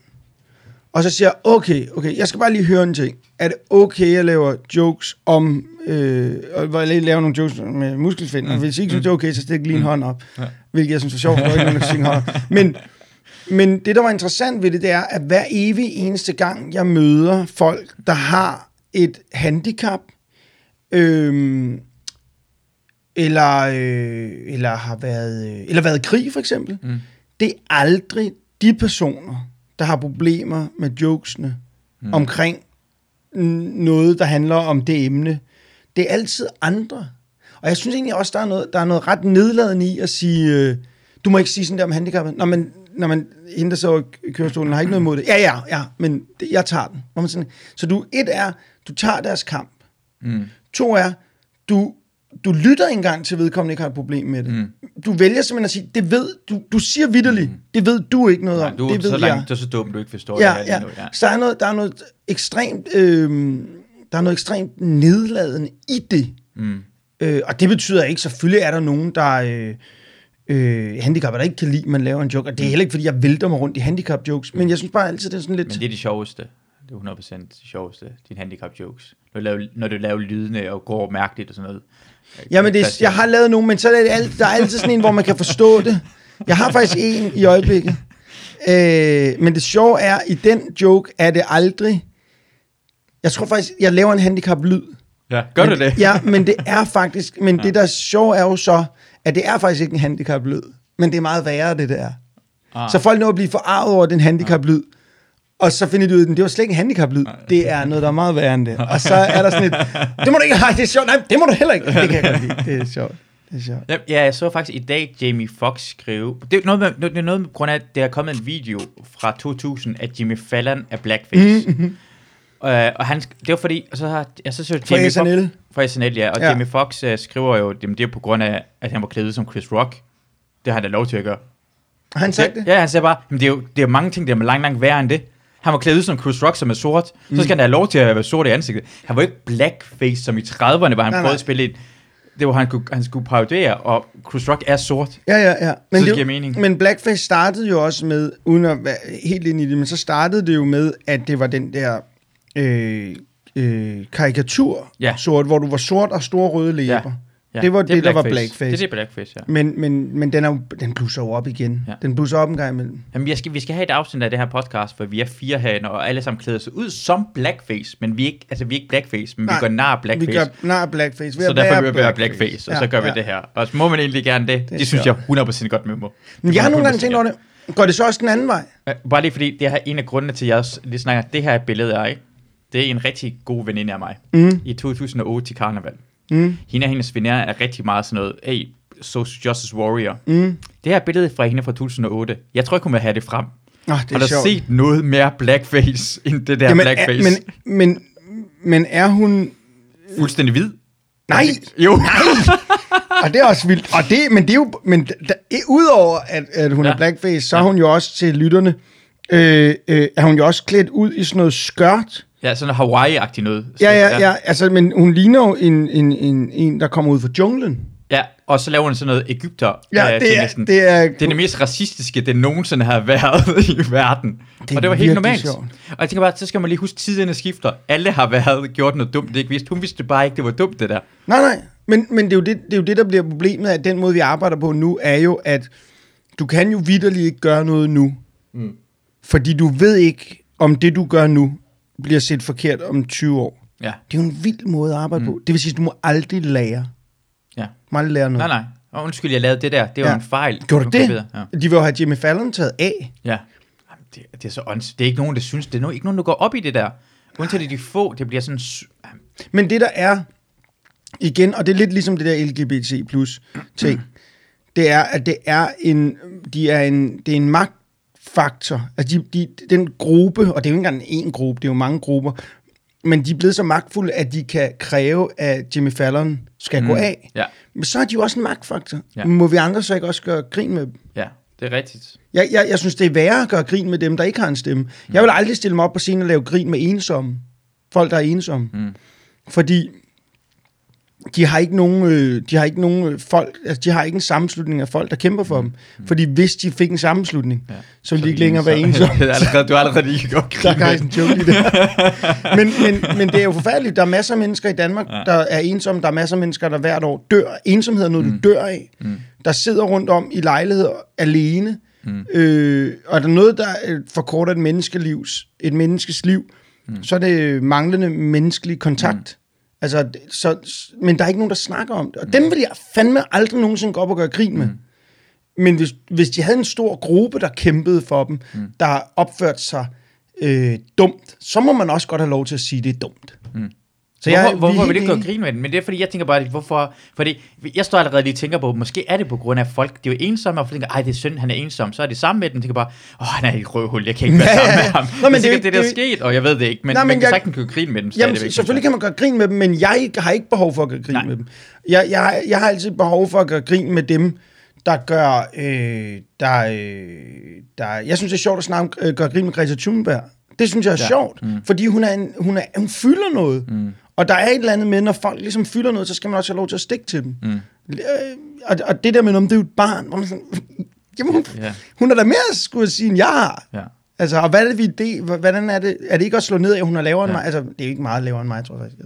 Og så siger jeg, okay, okay, jeg skal bare lige høre en ting. Er det okay, at jeg laver jokes om, øh, hvor jeg laver nogle jokes med muskelsvind? Mm. Hvis I ikke synes, det er okay, så stik lige en hånd op. Ja. Hvilket jeg synes er sjovt, for ikke nogen, der hånd op. Men, men det, der var interessant ved det, det er, at hver evig eneste gang, jeg møder folk, der har et handicap, øh, eller, øh, eller har været, øh, eller været i krig for eksempel, Mm. det er aldrig de personer, der har problemer med jokesene mm. omkring noget, der handler om det emne. Det er altid andre. Og jeg synes egentlig også, der er noget, der er noget ret nedladende i at sige, øh, du må ikke sige sådan der om handicappet. Når man, når man hende, der så i kørestolen, har ikke noget imod det. Ja, ja, ja, men det, jeg tager den. Hvor man sådan, så du, et er, du tager deres kamp. Mm. To er, du, du lytter ikke engang til vedkommende ikke har et problem med det. Mm. Mm. Du vælger simpelthen at sige, det ved, du, du siger vidderligt, mm. det ved du ikke noget Nej, om, du det ved så jeg. langt, du er så dum, du ikke forstår Ja, det ja. nu. Ja. Så der er noget, der er noget ekstremt, øh, der er noget ekstremt nedladende i det. Mm. Øh, og det betyder ikke, selvfølgelig er der nogen, der øh, øh, handicapper, der ikke kan lide, at man laver en joke. Og det er heller ikke, fordi jeg vælter mig rundt i handicap-jokes, men jeg synes bare altid, det er sådan lidt... Men det er det sjoveste. Det er 100% det sjoveste, dine handicap jokes. Når du laver, når du laver lydene og går mærkeligt og sådan noget. Jamen, det, er- jeg har lavet nogle, men så er det alt, der er altid sådan en, hvor man kan forstå det. Jeg har faktisk en i øjeblikket. Øh, men det sjove er, i den joke er det aldrig... Jeg tror faktisk, jeg laver en handicap-lyd. Ja, gør men, du det? Ja, men det er faktisk... Men det, der er sjovt, er jo så, at det er faktisk ikke en handicap-lyd. Men det er meget værre, det der. Ah. Så folk når at blive forarvet over den handicap-lyd. Og så finder de ud af, at det var slet ikke en handicap-lyd. Det er noget, der er meget værre end det. Og så er der sådan et, det må du ikke, nej, det er sjovt. Nej, det må du heller ikke. Det kan jeg godt lide. Det er sjovt. Det er sjovt. Ja, jeg så faktisk i dag Jamie Foxx skrive... Det er noget med, det er noget med grund af, at der er kommet en video fra 2000, at Jimmy Fallon er blackface. Mm-hmm. Øh, og han, det var fordi, og så har jeg så så Fra Jamie SNL. Foxx, fra SNL, ja, og Ja. ja. Jamie Foxx uh, skriver jo, jamen, det er på grund af, at han var klædet som Chris Rock. Det har han da lov til at gøre. Han sagt det? Ja, han siger bare, jamen, det, er jo, det er mange ting, der er langt, langt værre end det. Han var klædet ud som Chris Rock, som er sort. Mm. Så skal han da have lov til at være sort i ansigtet. Han var ikke blackface, som i 30'erne, hvor han Nej, prøvede at spille et... Det var, han, kunne, han skulle parodere, og Chris Rock er sort. Ja, ja, ja. Men, det det, giver mening. men Blackface startede jo også med, uden at være helt ind i det, men så startede det jo med, at det var den der øh, øh, karikatur Ja. sort, hvor du var sort og store røde læber. Ja, Det var er det, der var blackface. Det er det blackface, ja. Men, men, men den, er jo, den blusser jo op igen. Ja. Den blusser op en gang imellem. Jamen, jeg skal, vi skal have et afsnit af det her podcast, for vi er fire herinde, og alle sammen klæder sig ud som blackface, men vi er ikke, altså, vi er ikke blackface, men Nej, vi går nar blackface. Vi gør nej, blackface. Ved så at derfor vil vi være blackface, og så gør vi det her. Og så må man egentlig gerne det. Det, det synes jeg 100% godt med mig. Men jeg har nogle gange 100% tænkt over det. Går det så også den anden vej? Ja, Bare lige fordi, det her er en af grundene til, at jeg også lige snakker, det her billede er ikke. Det er en rigtig god veninde af mig. Mm. I 2008 til karneval. Mm. Hende og hendes venner er rigtig meget sådan noget, hey, social justice warrior. Mm. Det her billede fra hende fra 2008, jeg tror ikke, hun vil have det frem. Nå, det Har er du sjovt. set noget mere blackface, end det der Jamen, blackface? Er, men, men, men er hun... Fuldstændig hvid? Nej, Jo. og det er også vildt. Og det, men det er jo, men udover at, at hun ja. Ja. er blackface, så er hun jo også til lytterne, øh, øh, er hun jo også klædt ud i sådan noget skørt. Ja, sådan noget Hawaii-agtigt noget. Ja, ja, ja, altså, men hun ligner jo en, en, en, en, der kommer ud fra junglen. Ja, og så laver han sådan noget Ægypter. Ja, øh, det er, næsten. det er, det er det mest racistiske, det nogensinde har været i verden. Det Det og det var helt normalt. sjovt. Og jeg tænker bare, så skal man lige huske, tiderne skifter. Alle har været gjort noget dumt, det ikke vidste. Hun vidste bare ikke, det var dumt, det der. Nej, nej. Men, men det, er jo det, det er jo det, der bliver problemet, at den måde, vi arbejder på nu, er jo, at du kan jo vidderligt ikke gøre noget nu. Mm. Fordi du ved ikke, om det, du gør nu, bliver set forkert om 20 år. Ja, Det er jo en vild måde at arbejde mm. på. Det vil sige, at du må aldrig lære. ja. Du må aldrig lære noget. Nej, nej. Og undskyld, jeg lavede det der. Det var Ja. en fejl. Gjorde du det? bedre. Ja. De vil jo have Jimmy Fallon taget af. ja. Jamen, det, det, er så ånds. Det er ikke nogen, der synes. Det er no, ikke nogen, der går op i det der. Undtagen de få, det bliver sådan... Jamen, Men det der er, igen, og det er lidt ligesom det der LGBT plus ting, det er, at det er en, de er en, det er en magtfaktor. Altså de, de, den gruppe, og det er jo ikke engang en gruppe, det er jo mange grupper, men de er blevet så magtfulde, at de kan kræve, at Jimmy Fallon skal mm. gå af. Ja, Men så er de jo også en magtfaktor. Ja. Må vi andre så ikke også gøre grin med dem? ja. Det er rigtigt. Jeg, jeg, jeg synes, det er værre at gøre grin med dem, der ikke har en stemme. Jeg vil aldrig stille mig op på scenen og lave grin med ensomme. Folk, der er ensomme. Mm. Fordi de har ikke nogen, øh, de har ikke nogen øh, folk, altså de har ikke en sammenslutning af folk, der kæmper for dem. Fordi hvis de fik en sammenslutning, Ja. så ville de ikke længere være ensomme. allerede, du har allerede lige gjort Der er en joke i det. men, men, men det er jo forfærdeligt. Der er masser af mennesker i Danmark, Ja. ja. der er ensomme. Der er masser af mennesker, der hvert år dør. Ensomhed er noget, mm. du dør af. Mm. Der sidder rundt om i lejligheder alene. Mm. Øh, og er der noget, der øh, forkorter et menneskelivs, et menneskes liv, mm. så er det manglende menneskelig kontakt. Mm. Altså, så, men der er ikke nogen, der snakker om det. Og mm. den vil jeg fandme aldrig nogensinde gå op og gøre grin med. Mm. Men hvis, hvis de havde en stor gruppe, der kæmpede for dem, mm. der opførte sig øh, dumt, så må man også godt have lov til at sige, at det er dumt. Mm. Så hvorfor, er hvorfor vil det ikke gøre grin med den? Men det er fordi, jeg tænker bare, hvorfor... Fordi jeg står allerede lige og tænker på, måske er det på grund af folk, de er jo ensomme, og folk tænker, ej, det er synd, han er ensom. Så er det sammen med den, tænker bare, åh, han er i et røvhul, jeg kan ikke være sammen med ham. Nå, men det er sikkert det, der er ikke- sket, og jeg ved det ikke, men Nej, men man kan jeg- sagtens gøre grin med dem Jamen, selvfølgelig kan man gøre grin med dem, men jeg har ikke behov for at gøre grin Nej. med dem. Jeg, jeg, jeg har altid behov for at gøre grin med dem, der gør... Øh, der, øh, der, jeg synes, det er sjovt at snakke, øh, gøre grin med Greta Thunberg. Det synes jeg er ja. sjovt, mm. fordi hun, er en, hun, er, hun fylder noget. Mm. Og der er et eller andet med, når folk ligesom fylder noget, så skal man også have lov til at stikke til dem. Mm. Øh, og, og det der med, om det er jo et barn, hvor man sådan, jamen, hun, Ja. hun er da mere, skulle jeg sige, end jeg har. Ja. Altså, og hvad er det, vi det, hvordan er det, er det ikke at slå ned, at hun er lavere ja. end mig? Altså, det er ikke meget lavere end mig, tror jeg faktisk.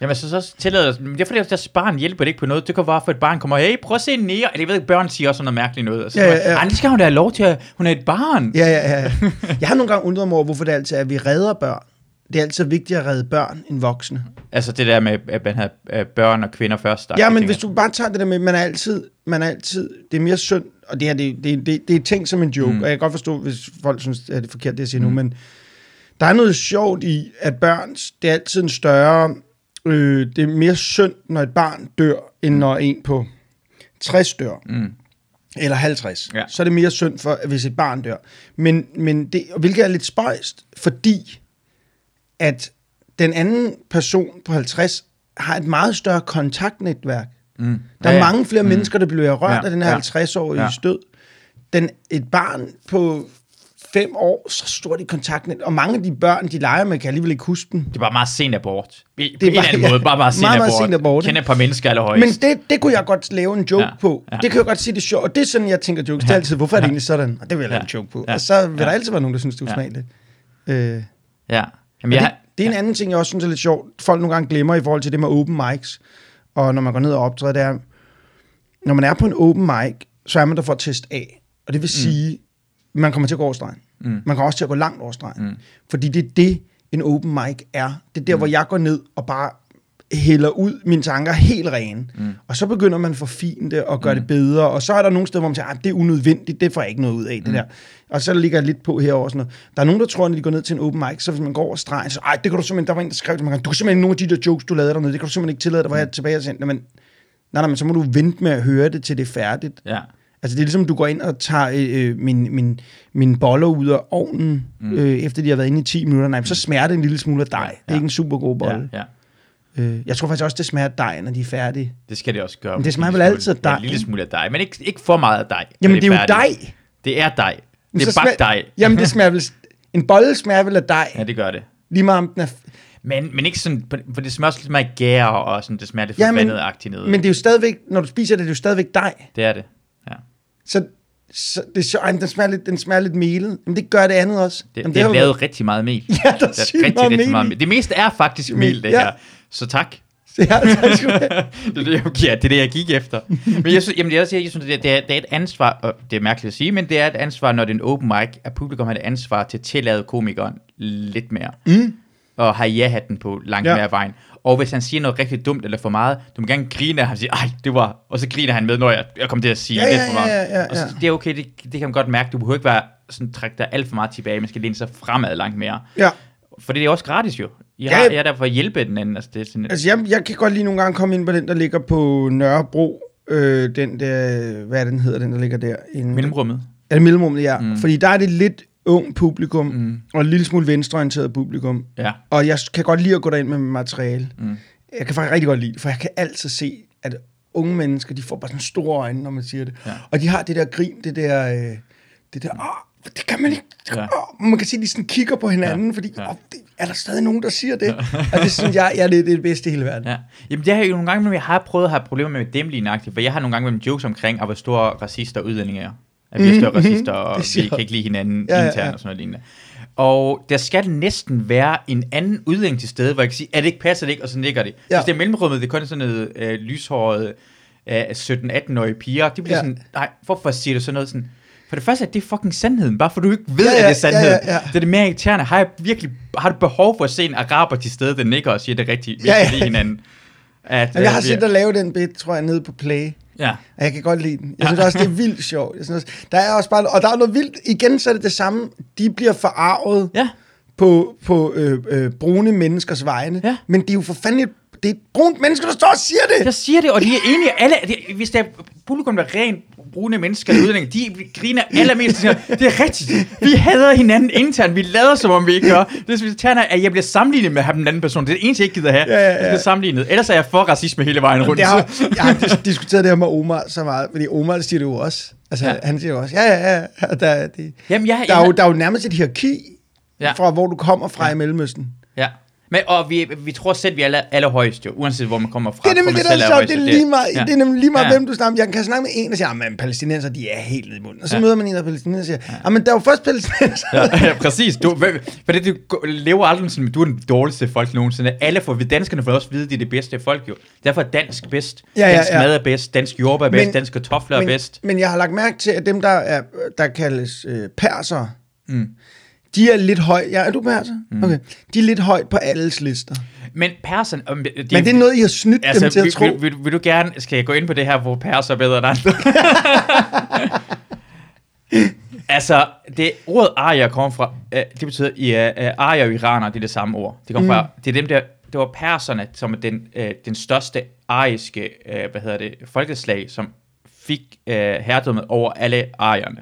Jamen, så, så tillader men det er fordi, at deres barn hjælper det ikke på noget. Det kan være, for et barn kommer, hey, prøv at se nære. Jeg ved ikke, børn siger også noget mærkeligt noget. Og så, Ja, ja, ja. Det skal hun da have lov til, at hun er et barn. Ja, ja, ja. Jeg har nogle gange undret mig over, hvorfor det altid er, at vi redder børn. Det er altid vigtigere at redde børn end voksne. Altså det der med, at man har børn og kvinder først. der- Ja, men hvis du bare tager det der med, man er altid, man er altid, det er mere synd, og det her, det, det, det, det er tænkt som en joke, Mm. og jeg kan godt forstå, hvis folk synes, at det er forkert, det jeg siger mm. nu, men der er noget sjovt i, at børn, det er altid en større, øh, det er mere synd, når et barn dør, end når en på 60 dør. Mm. eller 50, Ja. ja. så er det mere synd, for, hvis et barn dør. Men, men det, hvilket er lidt spøjst, fordi at den anden person på 50 har et meget større kontaktnetværk. Mm. Der er Ja, ja. mange flere mm. mennesker, der bliver rørt Ja, ja. af den her ja. 50-årige Ja. ja. stød. Den, et barn på fem år, så stort i kontaktnet, og mange af de børn, de leger med, kan alligevel ikke huske dem. Det er bare meget sent abort. Det Det er på en bare- eller anden ja, måde, bare meget sent meget, meget abort. sent abort, Kender et par mennesker allerhøjst. Men det, det kunne jeg godt lave en joke Ja, ja. på. ja. Ja. Det kan jeg godt sige, det er sjovt. Og det er sådan, jeg tænker jokes. Det er altid, hvorfor er det egentlig sådan? Og det vil jeg lave Ja. en joke på. Ja. Og så vil Ja. der altid være nogen, der synes, det er Ja. usmageligt. Øh, Ja. Jamen, Men jeg, det, det er en anden ting, jeg også synes er lidt sjovt. Folk nogle gange glemmer i forhold til det med open mics. Og når man går ned og optræder, det er, når man er på en open mic, så er man der for at teste af. Og det vil sige, man kommer til at gå over stregen. Mm. Man kommer også til at gå langt over stregen. Mm. Fordi det er det, en open mic er. Det er der, mm. hvor jeg går ned og bare hælder ud mine tanker helt rene. Mm. Og så begynder man at forfine det og gøre mm. det bedre. Og så er der nogle steder, hvor man siger, at det er unødvendigt, det får jeg ikke noget ud af, det Mm. der. Og så ligger jeg lidt på herover sådan noget. Der er nogen, der tror, når de går ned til en open mic, så hvis man går over stregen, så ej, det kan du simpelthen, der var en, der skrev til mig, du kan simpelthen nogle af de der jokes, du lavede dernede, det kan du simpelthen ikke tillade dig, hvor jeg tilbage og sagde, men nej, nej, men så må du vente med at høre det, til det er færdigt. ja. Altså det er ligesom, du går ind og tager øh, min, min, min boller ud af ovnen, mm. øh, efter de har været inde i 10 minutter. Nej, så smager det en lille smule af dej. Det er Ja. ikke en super god Ja, bolle. ja. Øh, jeg tror faktisk også, det smager af dej, når de er færdige. Det skal det også gøre. Men det smager vel altid af dej, en lille smule af dej, men ikke, ikke for meget af dej. Jamen, det er jo færdigt. dej. Det er dej. Det er bagt dej. Jamen, det smager vel... En bolle smager vel af dej. Ja, det gør det. Lige meget om den er... Men, men ikke sådan, for det smager også lidt mere af gær, og sådan, det smager lidt Ja, forvandet-agtigt ned. Men det er jo stadigvæk, når du spiser det, det er jo stadigvæk dej. Det er det, ja. Så, så det er sjovt, den smager lidt, den smager lidt melet. Men det gør det andet også. Det, Jamen, det, det er jo- lavet rigtig meget mel. Ja, der er Der er sygt rigtig, meget rigtig mel meget mel. Det meste er faktisk mel, det Ja. her. Så tak. Ja, tak skal det, er det, jeg, ja, det er det, jeg gik efter. Men jeg synes, jamen, jeg, siger, jeg synes det, er, det, er, det er et ansvar, og det er mærkeligt at sige, men det er et ansvar, når det er en open mic, at publikum har et ansvar til at tillade komikeren lidt mere. Mm. Og have ja-hatten på langt Ja. mere af vejen. Og hvis han siger noget rigtig dumt eller for meget, du må gerne grine og sige, ej, det var... Og så griner han med, når jeg, jeg kommer til at sige Ja, lidt ja, for meget. ja, ja, Og så, ja. det er okay, det, det kan man godt mærke. Du behøver ikke være sådan, trække dig alt for meget tilbage, man skal læne sig fremad langt mere. Ja. For det er også gratis jo. Ja, har, ja. jeg er der for at hjælpe den anden. Altså, det er sådan, Altså, jeg, jeg kan godt lige nogle gange komme ind på den, der ligger på Nørrebro. Øh, den der, hvad den hedder, den der ligger der? En, mellemrummet. Er det mellemrummet, ja. Mm. Fordi der er det lidt ung publikum, Mm. og en lille smule venstreorienteret publikum. Ja. Og jeg kan godt lide at gå derind med materiale. Mm. Jeg kan faktisk rigtig godt lide det, for jeg kan altid se, at unge mennesker, de får bare sådan store øjne, når man siger det. Ja. Og de har det der grin, det der, øh, det der, åh, det kan man ikke. Ja. Åh, man kan se, at de sådan kigger på hinanden, ja. fordi, åh, det, er der stadig nogen, der siger det? og det synes jeg, ja, det, det er det bedste i hele verden. Ja. Jamen, det har jeg jo nogle gange, når jeg har prøvet at have problemer med dem lige nøjagtigt, for jeg har nogle gange med jokes omkring, at hvor store racister og udlændinge er. At vi er store Mhm, racister, mhm. og Det vi kan ikke lide hinanden Ja, ja, internt ja. og sådan noget lignende. Og der skal næsten være en anden udlænding til stede, hvor jeg kan sige, at det ikke passer det ikke, og så nikker det. Ja. Hvis det er mellemrummet, det er kun sådan noget øh, lyshåret øh, 17-18-årige piger, de bliver Ja. sådan, nej, hvorfor siger du sådan noget sådan? For det første er det fucking sandheden, bare for du ikke ved, Ja, at ja, det er sandheden. ja, ja, ja. Det er det mere irriterende. Har jeg virkelig har du behov for at se en araber til stede, der nikker og siger det rigtigt, Ja, ja, ja. ja. hinanden? At, Jamen, jeg har øh, set dig lave den bit, tror jeg, nede på Play. Ja. Og jeg kan godt lide den. Jeg synes også, det er vildt sjovt. Jeg synes, også- der er også bare, og der er noget vildt. Igen, så er det det samme. De bliver forarvet Ja. på, på øh, øh, brune menneskers vegne. Ja. Men det er jo for fanden et, det er et brunt menneske, der står og siger det. Jeg siger det, og de er enige. Alle, de, hvis der er publikum, er rent brune mennesker udlændinge, de griner allermest. siger, Det er rigtigt. Vi hader hinanden internt. Vi lader, som om vi ikke gør. Det er irriterende, at jeg bliver sammenlignet med den anden person. Det er det eneste, jeg ikke gider have. Ja, ja, ja. Jeg bliver sammenlignet. Ellers er jeg for racisme hele vejen rundt. Det har, jeg har dis- diskuteret det her med Omar så meget, fordi Omar siger det jo også. Altså, Ja. han siger jo også, ja, ja, ja. Der, det, Jamen, jeg, der, jeg, er jo, der er jo nærmest et hierarki, Ja. fra hvor du kommer fra ja. i Mellemøsten. Men, og vi, vi tror selv, vi er aller, allerhøjst jo, uanset hvor man kommer fra. Det er nemlig det, der er sjovt. Det er lige meget, ja. det er nemlig lige meget Ja. hvem du snakker. Jeg kan snakke med en, og siger, at palæstinenser, de er helt nede i munden. Og så Ja. møder man en af palæstinenser og siger, ja. men der er jo først palæstinenser. Ja, ja, præcis. Du, for det, du lever aldrig sådan, du er den dårligste folk nogensinde. Alle får, vi danskerne får også vide, at de er det bedste folk jo. Derfor er dansk bedst. Ja, ja, dansk ja. mad er bedst. Dansk jordbær er bedst. Men- dansk kartofler er men, bedst. men jeg har lagt mærke til, at dem, der, er, der kaldes øh, perser, Mm. De er lidt højt. Ja, er du perser? Mm. Okay. De er lidt højt på alles lister. Men perserne... Um, det, Men det er noget, I har snydt altså, dem til at vil, tro. vil, vil, vil, du gerne... Skal jeg gå ind på det her, hvor perser er bedre end andre? altså, det ordet arier kommer fra... Uh, det betyder... Uh, uh, arier og iraner, det er det samme ord. Det kommer mm. fra... Det er dem der... Det var perserne, som er den, uh, den største ariske, uh, hvad hedder det, folkeslag, som fik uh, herredømmet over alle arierne.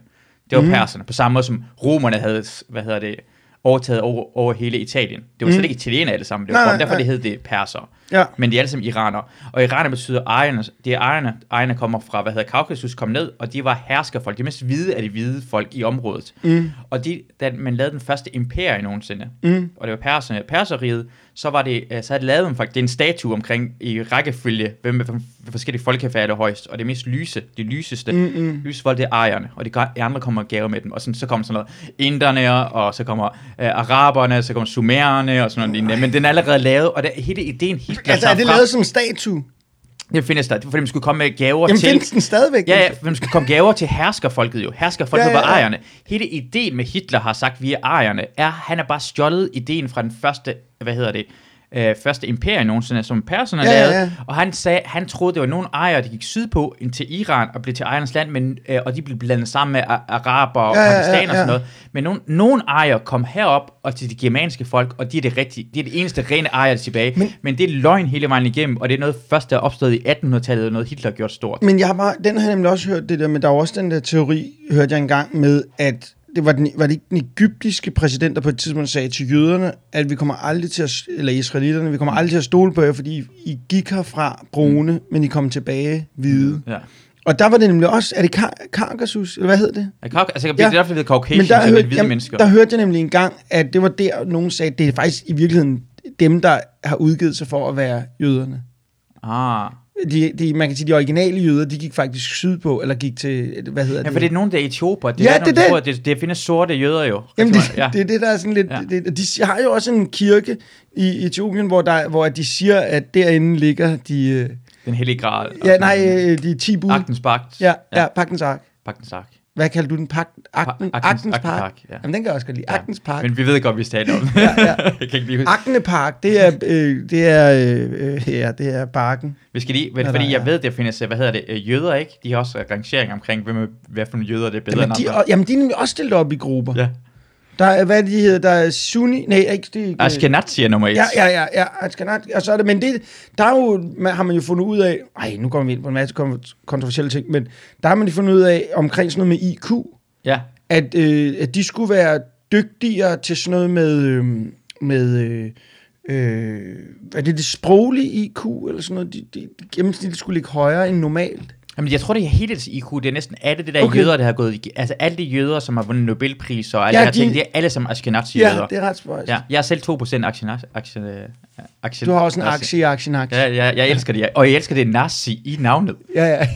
Det var mm. perserne, på samme måde som romerne havde, hvad hedder det, overtaget over, over hele Italien. Det var slet ikke italienere alle sammen, det var Nej, derfor nej. det hed det perser. Ja. Men de er alle sammen iranere. Og iraner betyder ejerne, det er ejerne, ejerne kommer fra, hvad hedder Kaukasus, kom ned, og de var herskerfolk, de mest hvide af de hvide folk i området. Mm. Og de, da man lavede den første imperie nogensinde, mm. og det var perserne, perseriget, så var det, øh, så havde de lavet faktisk, det er en statue omkring i rækkefølge, hvem med forskellige folkefærd er højst, og det mest lyse, det lyseste, mm, mm. lyse folk, det er ejerne, og de andre kommer og gaver med dem, og sådan, så kommer sådan noget inderne, og så kommer øh, araberne, så kommer sumererne, og sådan noget lignende, men den er allerede lavet, og det, hele ideen Hitler Altså, er det lavet som statue? Det findes der. Fordi, man skulle komme med gaver Jamen, til... findes den stadigvæk? Ja, ja, man skulle komme gaver til herskerfolket jo. Herskerfolket Ja, ja, ja, var ejerne. Hele ideen med Hitler har sagt, vi er ejerne, er, han har bare stjålet ideen fra den første, hvad hedder det, øh, første imperie nogensinde, som perserne Ja, ja, lavede. ja. Og han sagde, han troede, det var nogle ejere, der gik sydpå ind til Iran og blev til ejernes land, men, øh, og de blev blandet sammen med araber og Ja, ja, ja, ja, pakistanere og ja. sådan noget. Men nogle, nogle ejere kom herop og til de germanske folk, og de er det rigtige. De er det eneste rene ejere der er tilbage. Men- Men, det er løgn hele vejen igennem, og det er noget først, der er opstået i 1800-tallet, og noget Hitler gjort stort. Men jeg har bare, den har jeg nemlig også hørt det der, men der er også den der teori, hørte jeg engang med, at det var, den, var det ikke den egyptiske præsident, der på et tidspunkt sagde til jøderne, at vi kommer aldrig til at, eller israelitterne, vi kommer aldrig til at stole på jer, fordi I, gik herfra brune, mm. men I kom tilbage hvide. Ja. Og der var det nemlig også, er det Kar- Karkasus, eller hvad hed det? Jeg kan, altså, det Ja. er derfor, det hedder Caucasians, Men der, eller hørte, hvide jamen, mennesker. der hørte jeg nemlig engang, at det var der, nogen sagde, at det er faktisk i virkeligheden dem, der har udgivet sig for at være jøderne. Ah. De, de, man kan sige, de originale jøder, de gik faktisk sydpå, eller gik til, hvad hedder Ja, det? for det er nogen, der er etioper. Det Ja, er, det er det. det. Det findes sorte jøder jo. Jamen, det, ja. ja. det er det, der er sådan lidt... Ja. Ja. Det, de har jo også en kirke i Etiopien, hvor, der, hvor de siger, at derinde ligger de... øh, Den hellige grad. Ja, nej, øh, de 10 bud. Agtens pagt. Ja, ja, Pagtens Ark. Pagtens ark. Hvad kalder du den? Pagt, akten, Pa- Agtens- Agtens Park? Park, ja. Jamen, den kan jeg også godt lide. Ja. Agtens Park. Men vi ved godt, vi taler om det. Ja, ja. jeg kan ikke lige huske. Agne Park, det er, øh, det er, øh, øh, ja, det er parken. Vi skal lige, fordi der jeg ved, der findes, hvad hedder det, øh, jøder, ikke? De har også rangering omkring, hvem, hvad for nogle jøder det er bedre Jamen, end de, andre. og, jamen, de er nemlig også stillet op i grupper. Ja. Der er, hvad de hedder, der er Sunni, nej, ikke det. ikke- Ashkenazi er nummer et. Ja, ja, ja, ja, Ashkenaz, og så er det, men det, der er jo, man, har man jo fundet ud af, ej, nu kommer vi ind på en masse kon- kontroversielle ting, men der har man jo fundet ud af, omkring sådan noget med IQ, ja. at, øh, at de skulle være dygtigere til sådan noget med, øh, med øh, øh, er det, det sproglige IQ, eller sådan noget, de, de, de gennemsnitligt skulle ligge højere end normalt. Jamen, jeg tror, det er hele IQ. Det er næsten alle det der Okay. jøder, der har gået... Altså, alle de jøder, som har vundet Nobelpris og alle Ja, de her ting, det er alle som Ashkenazi-jøder. Ja, det er ret spøjst. Ja, jeg er selv 2% Ashkenazi. Aktie, Du har også en aktie i aktien, aktie. Ja, ja, jeg elsker det. Og jeg elsker det nazi i navnet. Ja, ja.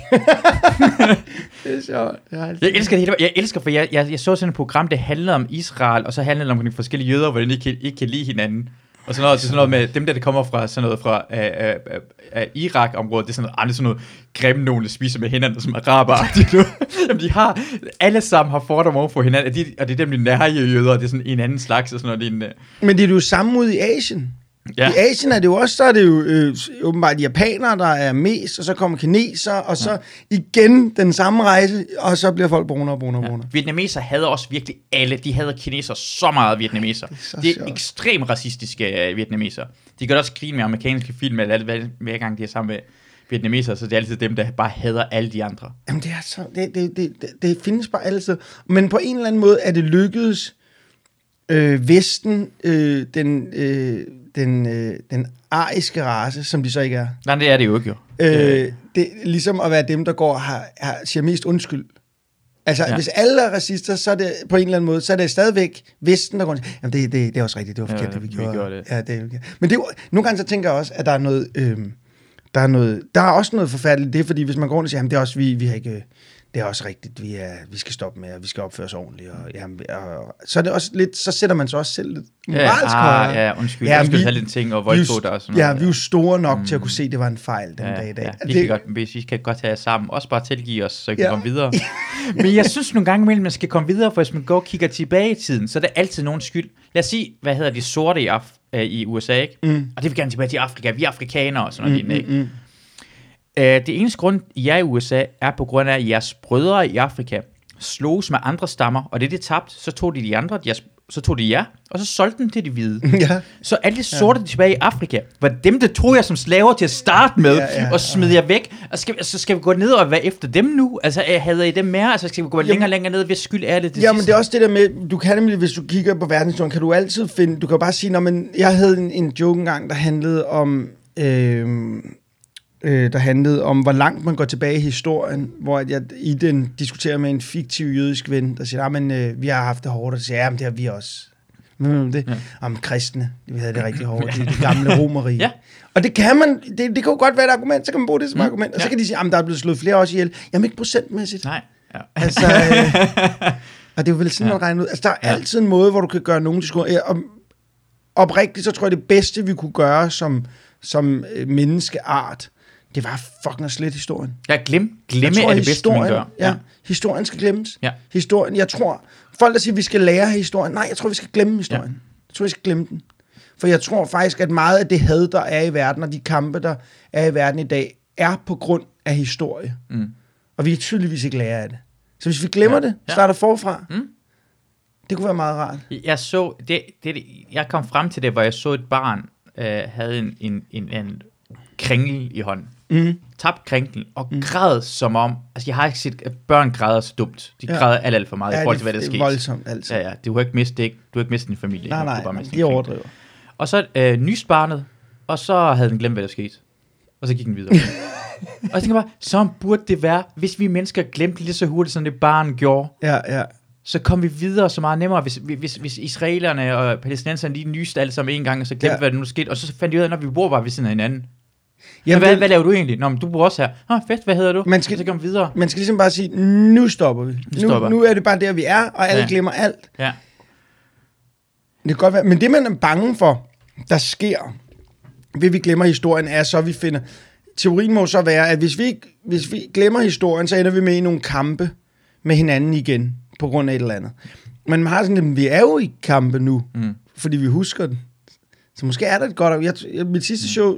det er sjovt. Det er altid- Jeg elsker det hele. Jeg elsker, for jeg, jeg, jeg så sådan et program, det handlede om Israel, og så handlede det om de forskellige jøder, hvordan de ikke, ikke kan lide hinanden. Og sådan noget, det er sådan noget med dem der, der kommer fra sådan noget fra uh, uh, uh, uh, Irak-området, det er sådan noget, andre sådan noget grimme nogen, der spiser med hinanden, som araber Jamen, de har, alle sammen har fordomme over for hinanden, og, de, og det er dem, de nære jøder, og det er sådan en anden slags, og sådan noget lignende. Øh. Men det er jo samme ud i Asien. Ja. I Asien er det jo også, så er det jo øh, åbenbart japanere, der er mest, og så kommer kineser, og så igen den samme rejse, og så bliver folk brunere og brunere og Ja. brunere. Vietnameser havde også virkelig alle. De havde kineser så meget vietnameser. Det så er, er ekstremt racistiske uh, vietnameser. De gør også grin med amerikanske film, eller alt, hver, hver gang de er sammen med vietnameser, så det er altid dem, der bare hader alle de andre. Jamen det er så, det, det, det, det, det findes bare altid. Men på en eller anden måde er det lykkedes øh, Vesten, øh, den, øh, den, øh, den ariske race, som de så ikke er, Nej, det er det jo ikke jo. øh, det er ligesom at være dem, der går og har, har, siger mest undskyld. Altså, ja. Ja. hvis alle er racister, så er det på en eller anden måde, så er det stadigvæk Vesten, der går jamen det, det, det er også rigtigt, det var Ja, forkert, det vi vi gjorde. gjorde det. Ja, det er. Men det nogle gange så tænker jeg også, at der er noget, øh, der er noget, der er også noget forfærdeligt, det fordi, hvis man går rundt og siger, jamen det er også, vi, vi har ikke, det er også rigtigt, vi, er, vi skal stoppe med, og vi skal opføre os ordentligt, og, jamen, og, så er det også lidt, så sætter man sig også selv lidt moralsk ja, ah, ja, undskyld. Ja, Ja, undskyld, vi- vi, den ting, og jo- voldtog der og sådan Ja, noget. vi er jo store nok mm. til at kunne se, at det var en fejl den ja, dag i dag. Ja, det, vi kan godt, hvis vi kan godt tage sammen. Også bare tilgive os, så vi kan Ja. komme videre. Men jeg synes nogle gange imellem, man skal komme videre, for hvis man går og kigger tilbage i tiden, så er det altid nogen skyld. Lad os sige, hvad hedder de sorte i, Af- øh, i USA, ikke? Mm. Og det vil gerne tilbage til Afrika. Vi er afrikanere og sådan noget. Mm, lignende, ikke? mm, mm. Øh, det eneste grund, I er i USA, er på grund af, at jeres brødre i Afrika sloges med andre stammer, og det de tabte, så tog de de andre, jeres, så tog de jer, og så solgte dem til de hvide. Ja. Så alle de sorte ja. tilbage i Afrika, var dem, der tog jer som slaver til at starte med, Ja, ja, ja, ja, og smed jer væk. Og skal, så skal vi gå ned og være efter dem nu? Altså, øh, havde I dem mere? Altså, skal vi gå Jamen- længere og længere ned? Hvis skyld er det det Ja, men sidste? det er også det der med, du kan nemlig, hvis du kigger på verdenshistorien, kan du altid finde, du kan bare sige, når man, jeg havde en, en joke engang, der handlede om, øh, øh, der handlede om, hvor langt man går tilbage i historien, hvor at jeg i den diskuterer med en fiktiv jødisk ven, der siger, men øh, vi har haft det hårdt, og så siger ja, men det har vi også. Men det, ja. om kristne, vi havde det rigtig hårdt, det, det gamle romerige. Ja. Og det kan man, det, det kan jo godt være et argument, så kan man bruge det som mm, argument, og så ja. kan de sige, at der er blevet slået flere også ihjel. Jamen ikke procentmæssigt. Nej. Ja. Altså, øh, og det er jo vel sådan, ja. man regner ud. Altså, der er ja. Ja. altid en måde, hvor du kan gøre nogen. Ja, og oprigtigt, så tror jeg, det bedste, vi kunne gøre som, som øh, menneskeart, det var fucking at slette historien. Jeg glem, glemme tror, er det bedste, man historien, gør. Ja, historien skal glemmes. Ja. Historien, jeg tror, folk der siger, at vi skal lære historien. Nej, jeg tror, vi skal glemme historien. Ja. Jeg tror, vi skal glemme den. For jeg tror faktisk, at meget af det had, der er i verden, og de kampe, der er i verden i dag, er på grund af historie. Mm. Og vi kan tydeligvis ikke lære af det. Så hvis vi glemmer ja. Ja. det, Ja. starter forfra, Mm. det kunne være meget rart. Jeg så, det, det, jeg kom frem til det, hvor jeg så et barn øh, havde en, en, en, en kringle i hånden. Mm. Tabt kringlen og mm. græd som om, altså jeg har ikke set, at børn græder så dumt. De Ja. græder alt, alt for meget ja, i forhold til, hvad der det skete. er voldsomt altid. Ja, ja, du har ikke mistet, ikke, du har ikke mistet din familie. Nej, Du nej, har bare nej de overdriver. Og så øh, nys barnet, og så havde den glemt, hvad der skete. Og så gik den videre. og jeg tænker bare, så burde det være, hvis vi mennesker glemte lige så hurtigt, som det barn gjorde. Ja, ja. så kom vi videre så meget nemmere, hvis, hvis, hvis israelerne og palæstinenserne lige nyste alle sammen en gang, og så glemte, ja. hvad der nu skete, og så fandt de ud af, når vi bor bare ved siden af hinanden. Jamen, hvad, det- hvad laver du egentlig? Nå, men du bor også her. Nå, fedt, hvad hedder du? Man skal- så kom vi videre. Man skal ligesom bare sige, nu stopper vi. Nu, stopper. nu er det bare der, vi er, og alle ja. Glemmer alt. Ja. Det kan godt være. Men det, man er bange for, der sker, ved vi glemmer historien, er så, vi finder... Teorien må så være, at hvis vi, ikke- hvis vi glemmer historien, så ender vi med i nogle kampe med hinanden igen, på grund af et eller andet. Men man har sådan, at vi er jo i kampe nu, Mm. fordi vi husker den. Så måske er der et godt... Jeg, jeg, mit sidste show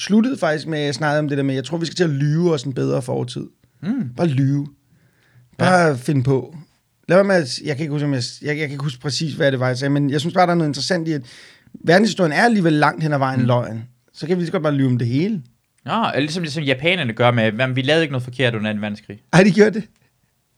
sluttede faktisk med, at jeg snakkede om det der med, jeg tror, vi skal til at lyve os en bedre fortid. Mm. Bare lyve. Bare ja. finde på. Lad være med at, jeg kan ikke huske, jeg, jeg, jeg kan ikke huske præcis, hvad det var, jeg sagde, men jeg synes bare, der er noget interessant i, at verdenshistorien er alligevel langt hen ad vejen mm. løgn. Så kan vi lige så godt bare lyve om det hele. Ja, eller ligesom, ligesom japanerne gør med, jamen, vi lavede ikke noget forkert under 2. verdenskrig. Har de gjort det?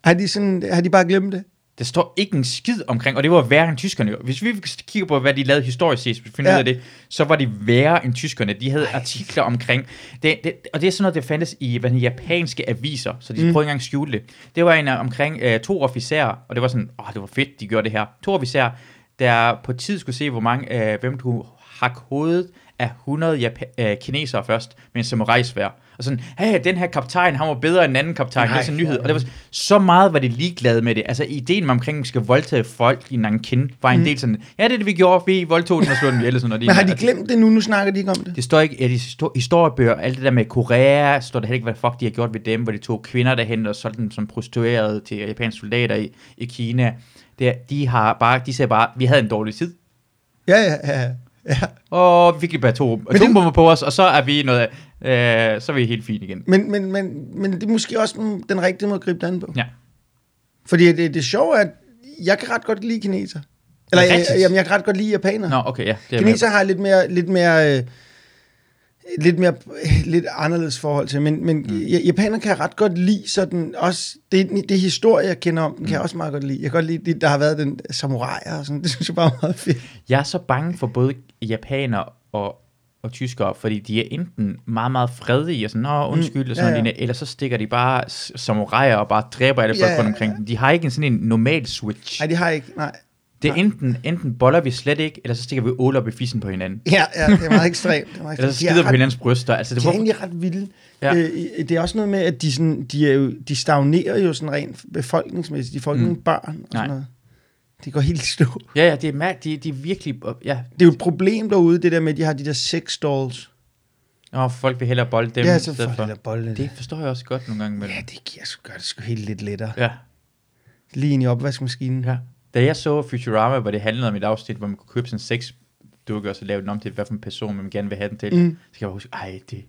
Har de, sådan, har de bare glemt det? Der står ikke en skid omkring, og det var værre end tyskerne. Hvis vi kigger på, hvad de lavede historisk set, hvis vi finder Ja. ud af det, så var de værre end tyskerne. De havde Ej. artikler omkring, det, det, og det er sådan noget, der fandtes i hvad japanske aviser, så de Mm. prøvede ikke engang skjule det. Det var en af omkring øh, to officerer, og det var sådan, åh, det var fedt, de gjorde det her. To officerer, der på tid skulle se, hvor mange, øh, hvem du hakke hovedet af 100 Japa- øh, kinesere først med en samurai-svær. Og sådan, hey, den her kaptajn, han var bedre end den anden kaptajn. Nej, det er sådan en nyhed. Og det var så meget var de ligeglade med det. Altså, ideen med omkring, at man skal voldtage folk i Nankin, var en Mm. del sådan, ja, det er det, vi gjorde, vi voldtog den og slog den ihjel, sådan noget. Men har de Altså, glemt det nu? Nu snakker de ikke om det. Det står ikke i de histo- historiebøger, alt det der med Korea, står der heller ikke, hvad fuck de har gjort ved dem, hvor de tog kvinder derhen og solgte dem som prostituerede til japanske soldater i, i Kina. Det, de har bare, de sagde bare, vi havde en dårlig tid, Ja, ja, ja. Ja. og vi kan bare to atombomber på os, og så er vi noget, øh, så er vi helt fint igen. Men, men, men, men det er måske også den, rigtige måde at gribe det an på. Ja. Fordi det, det sjove er, at jeg kan ret godt lide kineser. Eller Er jeg, jamen, jeg kan ret godt lide japaner. Nå, okay, ja. Det er Kineser har lidt mere, lidt mere, øh, lidt mere, lidt anderledes forhold til, men, men mm. japaner kan jeg ret godt lide sådan, også, det, det historie, jeg kender om, den kan jeg også meget godt lide. Jeg kan godt lide, det, der har været den samuraier og sådan, det synes jeg bare er meget fedt. Jeg er så bange for både japaner og, og tyskere, fordi de er enten meget, meget fredelige og sådan, nå, undskyld, og sådan Mm. ja, ja, ja. eller så stikker de bare samuraier og bare dræber alle folk Ja, rundt omkring dem. De har ikke en sådan en normal switch. Nej, de har ikke, nej. Det er enten, enten boller vi slet ikke, eller så stikker vi ål op i fissen på hinanden. Ja, ja, det er meget ekstremt. Det er meget Eller så ekstremt. De er skider på ret- hinandens bryster. Altså, det De er var, egentlig ret vilde. Ja. Øh, det er også noget med, at de, sådan, de, er jo, de stagnerer jo sådan rent befolkningsmæssigt. De får ikke Mm. nogen børn og Nej. sådan noget. Det går helt i stå. ja, ja, det er, mærk, de, de er virkelig... Ja, Det er jo et problem derude, det der med, at de har de der sex dolls. og folk vil hellere bolde dem ja, i så stedet får for. de der bolle. Det forstår jeg også godt nogle gange med Ja, det giver, sgu- gør det sgu helt lidt lettere. Ja, Lige ind i opvaskemaskinen. ja. Da jeg så Futurama, hvor det handlede om et afsnit, hvor man kunne købe sådan seks dukker, og så lave den om til, hvad for en person man gerne vil have den til. Mm. Så kan jeg huske, ej, det,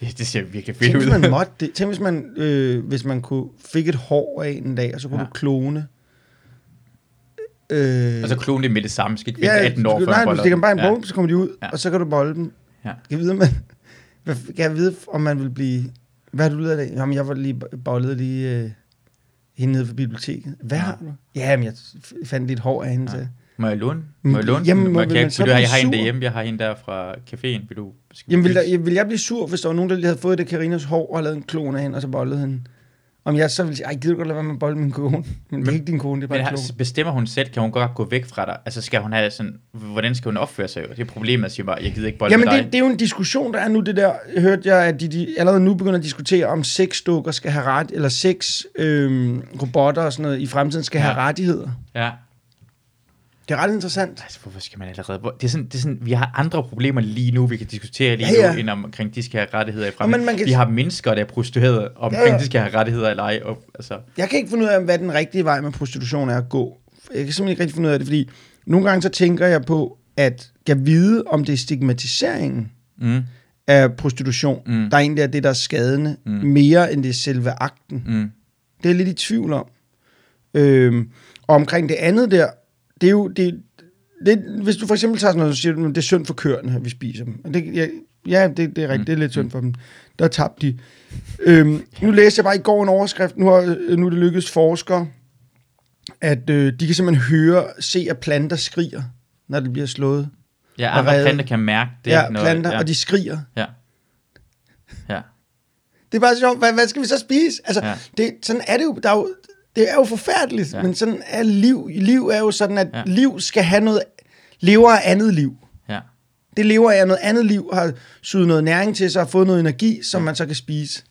det, det ser virkelig fedt ud. man måtte det. Tænk, hvis man, øh, hvis man kunne fik et hår af en dag, og så kunne Ja. du klone. Øh, og så klone det med det samme, skal ikke ja, 18 år, før nej, du stikker bare en ja. bog, så kommer de ud, Ja. og så kan du bolde dem. Ja. Kan jeg vide, man, kan jeg vide, om man vil blive... Hvad har du ud af det? Jamen, jeg var lige bollet lige øh, hende nede for biblioteket. Hvad Ja. har du? Ja, men jeg fandt lidt hår af hende. Ja. Må jeg låne? Må jeg låne? Jamen, må- jeg, vil du, jeg har en sur? derhjemme, jeg har en der fra caféen. Vil du, skal Jamen, vil, der, vil jeg blive sur, hvis der var nogen, der lige havde fået det Karinas hår og lavet en klon af hende, og så bollede hende? Om jeg så ville sige, ej, gider du godt lade være med at bolde min kone? Men det er ikke din kone, det er bare Men har- bestemmer hun selv, kan hun godt gå væk fra dig? Altså skal hun have sådan, hvordan skal hun opføre sig? Det er problemet, at sige bare, jeg gider ikke bolde Jamen, med dig. det, det er jo en diskussion, der er nu, det der, hørte jeg, at de, de allerede nu begynder at diskutere, om sexdukker skal have ret, eller sex øhm, robotter og sådan noget i fremtiden skal Ja. have rettigheder. Ja. Det er ret interessant. Altså, hvorfor skal man allerede... Det er, sådan, det er sådan, vi har andre problemer lige nu, vi kan diskutere lige Ja, ja. nu, end om, omkring, de skal have rettigheder i fremtiden. man kan- Vi har mennesker, der er prostituerede, omkring, Ja, ja. de skal have rettigheder eller ej. Og, altså, Jeg kan ikke finde ud af, hvad den rigtige vej med prostitution er at gå. Jeg kan simpelthen ikke rigtig finde ud af det, fordi nogle gange så tænker jeg på, at jeg vide, om det er stigmatiseringen mm, af prostitution, Mm. der egentlig er det, der er skadende, mm. mere end det er selve akten. mm, Det er jeg lidt i tvivl om. Øhm, og omkring det andet der, det er jo, det, det, hvis du for eksempel tager sådan noget, så siger du, det er synd for køerne, at vi spiser dem. Og det, ja, ja, det, det er rigtigt, Mm. det er lidt synd for dem. Der tabte de. Øhm, nu læste jeg bare i går en overskrift, nu, har, nu er det lykkedes forskere, at øh, de kan simpelthen høre, se, at planter skriger, når det bliver slået. ja, Og andre redde- planter kan mærke det. Ja, når- planter, ja, og de skriger. Ja. Ja. Det er bare sjovt, hvad, hvad skal vi så spise? Altså, ja. det, sådan er det jo. Der er jo Det er jo forfærdeligt, Ja. ja. men sådan er liv. Liv er jo sådan, at Ja. ja. liv skal have noget, lever af andet liv. Ja. Det lever af noget andet liv, har suget noget næring til sig, har fået noget energi, som man så kan spise.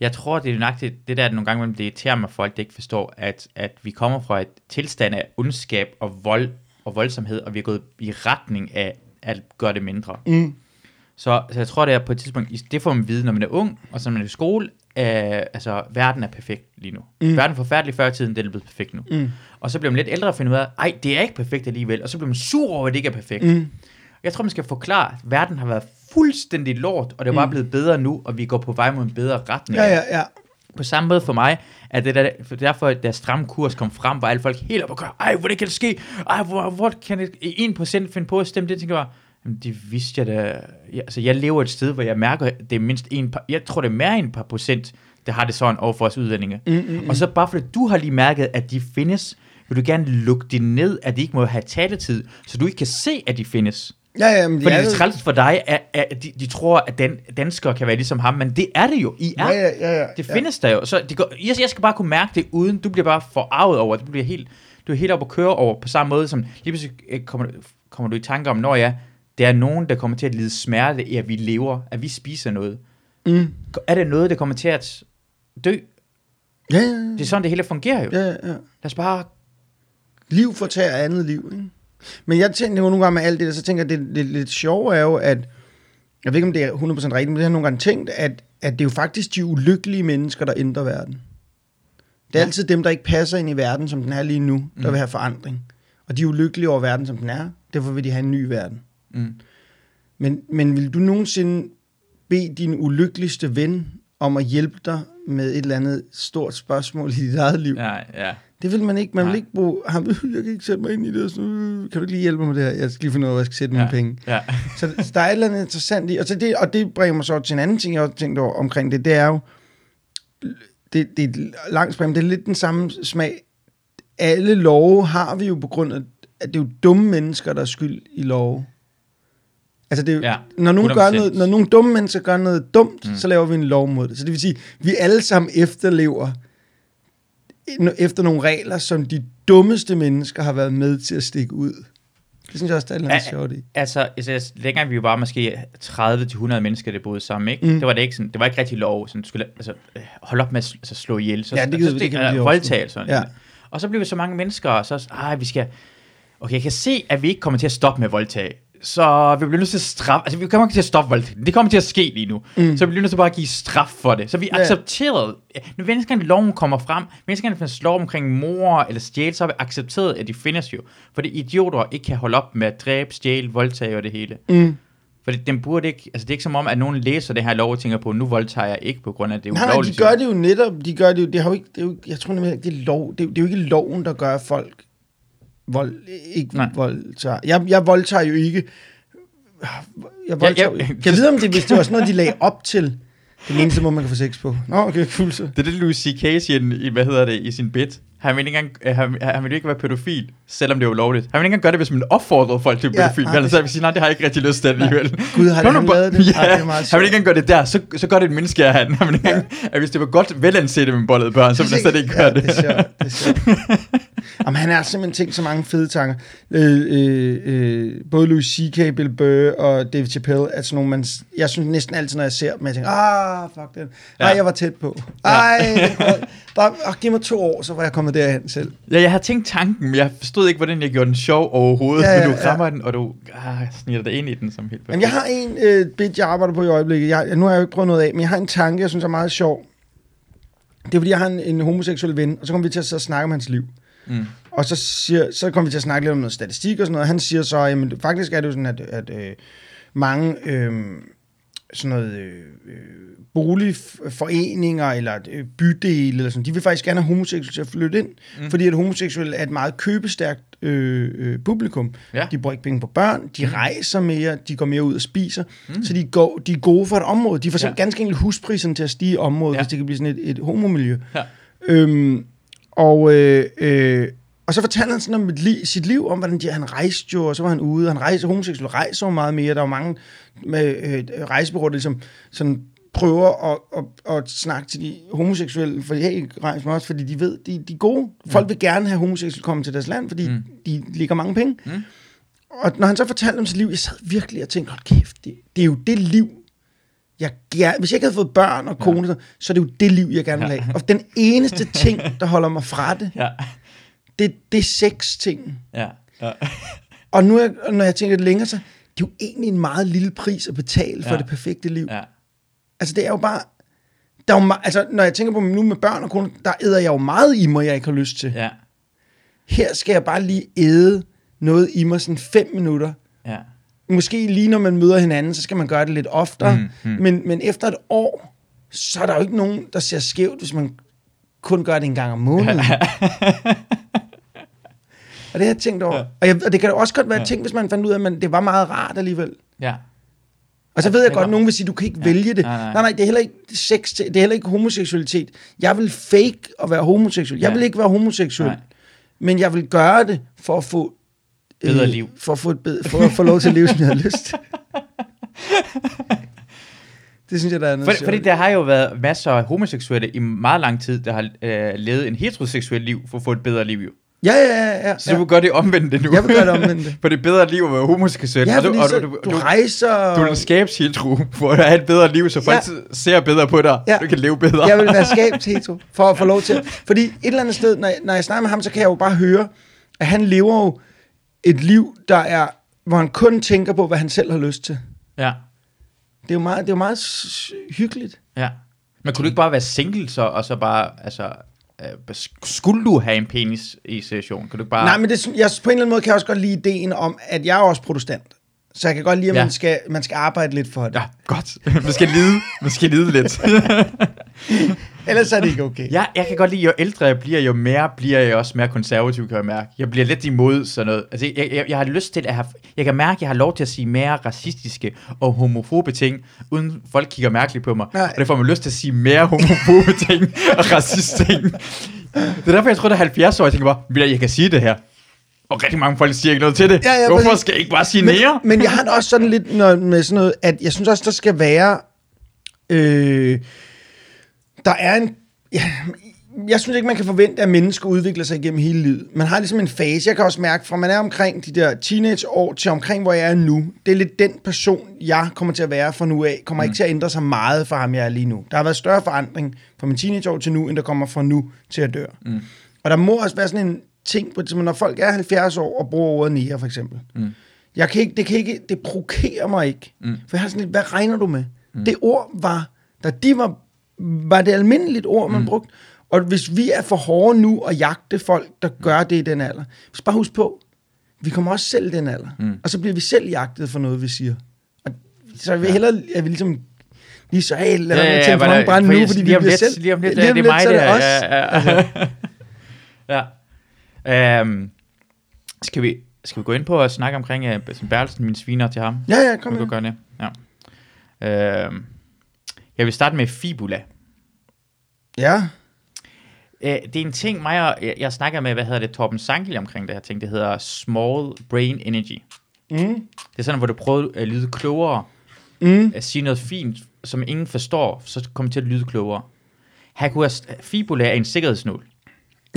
Jeg tror, det er nok det, det der, at nogle gange det irriterer mig, at folk det ikke forstår, at, at vi kommer fra et tilstand af ondskab og vold og voldsomhed, og vi er gået i retning af at gøre det mindre. Mm. Så, så jeg tror, det er på et tidspunkt, det får man vide, når man er ung, og så når man er i skole, øh, altså, verden er perfekt lige nu. Mm. Verden er forfærdelig før i tiden, den er blevet perfekt nu. Mm. Og så bliver man lidt ældre og finder ud af, ej, det er ikke perfekt alligevel, og så bliver man sur over, at det ikke er perfekt. Mm. Jeg tror, man skal forklare, at verden har været fuldstændig lort, og det er bare blevet bedre nu, og vi går på vej mod en bedre retning. Ja, ja, ja. På samme måde for mig, at det der, for derfor, da stram kurs kom frem, var alle folk helt op og køre, ej, hvordan kan det ske? Ej, hvor, hvor kan det 1% finde på at stemme det? Tænker jeg bare, Jamen, det vidste jeg da. Jeg, altså, jeg lever et sted, hvor jeg mærker, at det er mindst en par, jeg tror, det er mere end et par procent, der har det sådan over for os udlændinge. Mm, mm, mm. Og så bare fordi du har lige mærket, at de findes, vil du gerne lukke det ned, at de ikke må have taletid, så du ikke kan se, at de findes. Ja, ja, men Fordi er det er træls for dig, at, at de, de tror, at dan, danskere kan være ligesom ham, men det er det jo. I er. Ja, ja, ja, ja. Det ja. findes der jo. Så det går, jeg, jeg skal bare kunne mærke det, uden du bliver bare forarvet over det. Du bliver helt, du er helt op at køre over på samme måde, som lige pludselig øh, kommer, du- kommer du i tanke om, når jeg, det er nogen, der kommer til at lide smerte i, at vi lever, at vi spiser noget. Mm. Er det noget, der kommer til at dø? Ja, ja, Det er sådan, det hele fungerer jo. ja, ja, ja. Lad os bare... Liv fortærer andet liv, ikke? Men jeg tænker jo nogle gange med alt det der, så tænker jeg, det, det lidt sjove er jo, at, jeg ved ikke, om det er 100% rigtigt, men det har jeg nogle gange tænkt, at, at det er jo faktisk de ulykkelige mennesker, der ændrer verden. Det er Ja. ja. altid dem, der ikke passer ind i verden, som den er lige nu, der Mm. vil have forandring. Og de er ulykkelige over verden, som den er. Derfor vil de have en ny verden. Mm. Men, men vil du nogensinde bede din ulykkeligste ven om at hjælpe dig med et eller andet stort spørgsmål i dit eget liv? Ja, ja. Det vil man ikke. Man Nej. vil ikke bruge, ham, jeg kan ikke sætte mig ind i det. Så, øh, kan du ikke lige hjælpe mig med det her? Jeg skal lige finde ud af, hvor jeg skal sætte ja. mine penge. Ja. Så, så der er et eller andet interessant i, og, så det, og det bringer mig så til en anden ting, jeg også tænkte over omkring det, det er jo, det, det er langt spring, det er lidt den samme smag. Alle love har vi jo på grund af, at det er jo dumme mennesker, der er skyld i love. Altså det jo, Ja, når, nogen gør 100%. noget, når nogle dumme mennesker gør noget dumt, Mm. så laver vi en lov mod det. Så det vil sige, vi alle sammen efterlever efter nogle regler, som de dummeste mennesker har været med til at stikke ud. Det synes jeg også, der er Ja, sjovt i. Altså, altså, dengang vi var måske 30-100 mennesker, der boede sammen, ikke? Mm. Det var det ikke sådan, det var ikke rigtig lov, sådan, du skulle altså, holde op med at altså, slå ihjel. Så, Ja, det kan- altså, det kan vi er lige voldtag, sådan. Ja. Og så blev vi så mange mennesker, og så, ej, vi skal, okay, jeg kan se, at vi ikke kommer til at stoppe med voldtag. Så vi bliver nødt til at straffe, altså vi kommer ikke til at stoppe voldtag. Det kommer til at ske lige nu. Mm. Så vi bliver nødt til bare at give straf for det. Så vi Ja. accepterede, når menneskerne loven kommer frem, menneskerne findes lov omkring mor eller stjæle, så har vi accepteret, at de findes jo. Fordi idioter ikke kan holde op med at dræbe, stjæle, voldtage og det hele. Mm. Fordi den burde ikke, altså det er ikke som om, at nogen læser det her lov og tænker på, nu voldtager jeg ikke på grund af, det er Nej, nej, de ulovligt. gør det jo netop. De gør det jo, det har jo ikke, det er jo, jeg tror nemlig, ikke, det er lov. Det er, det er jo ikke loven, der gør folk vold, ikke Nej. voldtager. Jeg, jeg voldtager jo ikke. Jeg voldtager, ja, ja, kan jeg vide, om det, hvis det var sådan noget, de lagde op til? Det er den eneste måde, man kan få sex på. Nå, okay, cool så. Det er det, Louis C.K. siger i, hvad hedder det, i sin bit. Han vil ikke engang, øh, han, han vil ikke være pædofil, selvom det er ulovligt. Han vil ikke engang gøre det, hvis man opfordrede folk til at Ja, pædofil. nej, Ja, det- så vil sige, nej, det har jeg ikke rigtig lyst til alligevel. Gud, har Kom han lavet det? Ja, det er meget han vil ikke engang gøre det der, så, så gør det et menneske af han. Han vil ikke engang, at hvis det var godt velanset med bollede børn, så ville han slet ikke gøre ja, det. det. er sjovt, det er sjovt. Jamen, han har simpelthen tænkt så mange fede tanker. Øh, øh, øh, både Louis C.K., Bill Burr og David Chappelle er sådan nogle, man, jeg synes næsten altid, når jeg ser dem, jeg tænker, ah, fuck det. Ej, Ja. jeg var tæt på. Ej, der, der, giv mig to år, så var jeg kommet derhen selv. Ja, jeg har tænkt tanken, men jeg forstod ikke, hvordan jeg gjorde den sjov overhovedet. Ja, Ja, ja, ja, du ja. rammer den, og du ah, sniger dig ind i den som helt Jamen, jeg har en øh, bit, jeg arbejder på i øjeblikket. Jeg, nu har jeg jo ikke prøvet noget af, men jeg har en tanke, jeg synes er meget sjov. Det er, fordi jeg har en, en homoseksuel ven, og så kommer vi til at snakke om hans liv. Mm. Og så, siger, så kommer vi til at snakke lidt om noget statistik og sådan noget. Han siger så, at faktisk er det jo sådan, at, at øh, mange øh, sådan noget øh, øh, boligforeninger eller øh, bydele, eller sådan, de vil faktisk gerne have homoseksuelle til at flytte ind, Mm. fordi at homoseksuelle er et meget købestærkt øh, øh, publikum. Ja. De bruger ikke penge på børn, de Mm. rejser mere, de går mere ud og spiser, Mm. så de, går, de er gode for et område. De får Ja. ganske enkelt huspriserne til at stige i området, ja. hvis det kan blive sådan et, et homomiljø. Ja. Øhm, og, øh, øh, og så fortalte han sådan om et li- sit liv, om hvordan de, han rejste jo, og så var han ude. Han rejste, homoseksuelle rejser jo meget mere. Der var mange med øh, rejsebureauer, der ligesom sådan prøver at, at, at snakke til de homoseksuelle, for hey, rejs mig også, fordi de ved, de, de er gode. Folk vil gerne have homoseksuelle komme til deres land, fordi mm. de ligger mange penge. Mm. Og når han så fortalte om sit liv, jeg sad virkelig og tænkte, hold kæft, det, det er jo det liv, jeg gerne, hvis jeg ikke havde fået børn og kone, ja. så er det jo det liv, jeg gerne vil have. Og den eneste ting, der holder mig fra det, Ja. det, det er sex ting. Ja. ja. Og nu, når jeg tænker lidt længere, så det er jo egentlig en meget lille pris at betale for Ja. det perfekte liv. ja. Altså, det er jo bare... Der er jo, altså, når jeg tænker på nu med børn og kone, der æder jeg jo meget i mig, jeg ikke har lyst til. Ja. Her skal jeg bare lige æde noget i mig sådan fem minutter. Ja. Måske lige når man møder hinanden, så skal man gøre det lidt oftere. Mm, mm. Men, men efter et år, så er der jo ikke nogen, der ser skævt, hvis man kun gør det en gang om måneden. og det har jeg tænkt over. Ja. Og, jeg, og det kan da også godt være tænkt, hvis man fandt ud af, at man, det var meget rart alligevel. Ja. Og så Ja, ved jeg godt, at nogen vil sige, du kan ikke vælge det. Nej, nej. nej, nej, det er heller ikke sex, det er heller ikke homoseksualitet. Jeg vil fake at være homoseksuel. Jeg Ja. vil ikke være homoseksuel. Nej. Men jeg vil gøre det for at få... øh, Bedre liv. For at få, et bedre, for at få lov til at leve, som jeg har lyst. Det synes jeg, der er noget For, fordi der har jo været masser af homoseksuelle i meget lang tid, der har øh, levet en heteroseksuel liv for at få et bedre liv jo. Ja, ja, ja. ja. Så du vil gøre det omvendte nu. Jeg vil gøre det omvendte. for det er bedre liv at være homoseksuel. Ja, og du, og så, du, du, rejser... du er en skabshetero for at have et bedre liv, så folk Ja. ser bedre på dig. Ja. Du kan leve bedre. jeg vil være skabshetero, for at få lov til. Fordi et eller andet sted, når jeg, når jeg snakker med ham, så kan jeg jo bare høre, at han lever jo et liv, der er, hvor han kun tænker på, hvad han selv har lyst til. Ja. Det er jo meget, det er jo meget hyggeligt. ja. Men kunne du ikke bare være single så, og så bare, altså, øh, skulle du have en penis i session? Kan du ikke bare... Nej, men det, jeg, på en eller anden måde kan jeg også godt lide ideen om, at jeg er også protestant. Så jeg kan godt lide, at Ja. man, skal, man skal arbejde lidt for det. Ja, godt. Man skal lide, man skal lide lidt. Ellers er det ikke okay. Ja, jeg kan godt lide, jo ældre jeg bliver, jo mere bliver jeg også mere konservativ, kan jeg mærke. Jeg bliver lidt imod sådan noget. Altså, jeg, jeg, jeg har lyst til at have... Jeg kan mærke, at jeg har lov til at sige mere racistiske og homofobe ting, uden folk kigger mærkeligt på mig. Nej. Og det får mig lyst til at sige mere homofobe ting og racist ting. Det er derfor, jeg tror, det er 70 år, jeg tænker bare, "Ved du, jeg kan sige det her. Og rigtig mange folk siger ikke noget til det. Ja, ja, Hvorfor skal jeg ikke bare sige men, mere? men jeg har det også sådan lidt når, med sådan noget, at jeg synes også, der skal være... Øh, der er en... Ja, jeg synes ikke, man kan forvente, at mennesker udvikler sig igennem hele livet. Man har ligesom en fase. Jeg kan også mærke, fra man er omkring de der teenageår til omkring, hvor jeg er nu. Det er lidt den person, jeg kommer til at være fra nu af. Kommer mm. ikke til at ændre sig meget fra ham, jeg er lige nu. Der har været større forandring fra min teenageår til nu, end der kommer fra nu til at dør. Mm. Og der må også være sådan en ting, på, når folk er 70 år og bruger ordet nære, for eksempel. Mm. Jeg kan ikke, det, kan ikke, det provokerer mig ikke. Mm. For jeg har sådan lidt, hvad regner du med? Mm. Det ord var, da de var, var det almindeligt ord, man mm. brugte. Og hvis vi er for hårde nu og jagte folk, der gør det i den alder, så bare husk på, vi kommer også selv i den alder. Mm. Og så bliver vi selv jagtet for noget, vi siger. Og så jeg vil hellere, jeg vil ligesom lige så, hey, lad ja, ja, tænde for men, mange brænde for nu, fordi vi bliver lidt, selv. Lige om lidt, lige om det er mig, så det er os. Ja, ja. ja. Um, skal, vi, skal vi gå ind på at snakke omkring uh, Bertelsen, min sviner til ham? Ja, ja, kom Kom vi med. kan gøre det. Ja. Uh, jeg vil starte med fibula. Ja, Uh, det er en ting, mig og, jeg, jeg snakker med, hvad hedder det, Torben Sankil omkring det her ting, det hedder Small Brain Energy. mm. Det er sådan, hvor du prøver at lyde klogere, Mm. at sige noget fint, som ingen forstår, så kommer til at lyde klogere. Han kunne have, fibula er en sikkerhedsnål.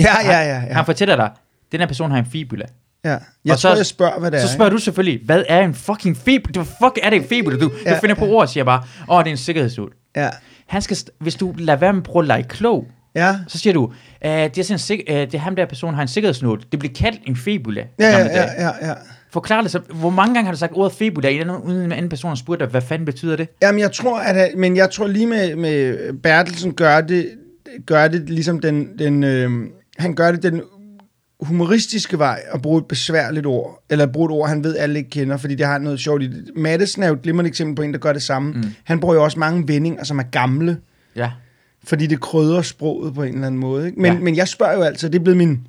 ja, ja, ja, ja. Han fortæller dig, den her person har en fibula. ja. Jeg Og tror, så- jeg spørger, hvad det er. Så spørger du selvfølgelig, hvad er en fucking fibula? Hvad fuck er det en fibula? Du, Ja. du finder på ord og siger bare, åh, det er en sikkerhedsnål. Ja, Han skal, hvis du lader være med at prøve at lege klog, ja. så siger du, øh, det, er sådan øh, det er ham der person har en sikkerhedsnål. Det bliver kaldt en fibula. Ja, ja, ja, ja, ja. Forklar det så. Hvor mange gange har du sagt ordet fibula, uden en anden person har spurgt dig, hvad fanden betyder det? Jamen, jeg tror, at, men jeg tror lige med, med Bertelsen gør det, gør det ligesom den, den øh, han gør det den humoristiske vej at bruge et besværligt ord, eller bruge et ord, han ved, alle ikke kender, fordi det har noget sjovt i det. Madison er jo et glimrende eksempel på en, der gør det samme. Mm. Han bruger jo også mange vendinger, som er gamle, Ja. fordi det krydder sproget på en eller anden måde. Ikke? Men, Ja. men jeg spørger jo altid, det er blevet min...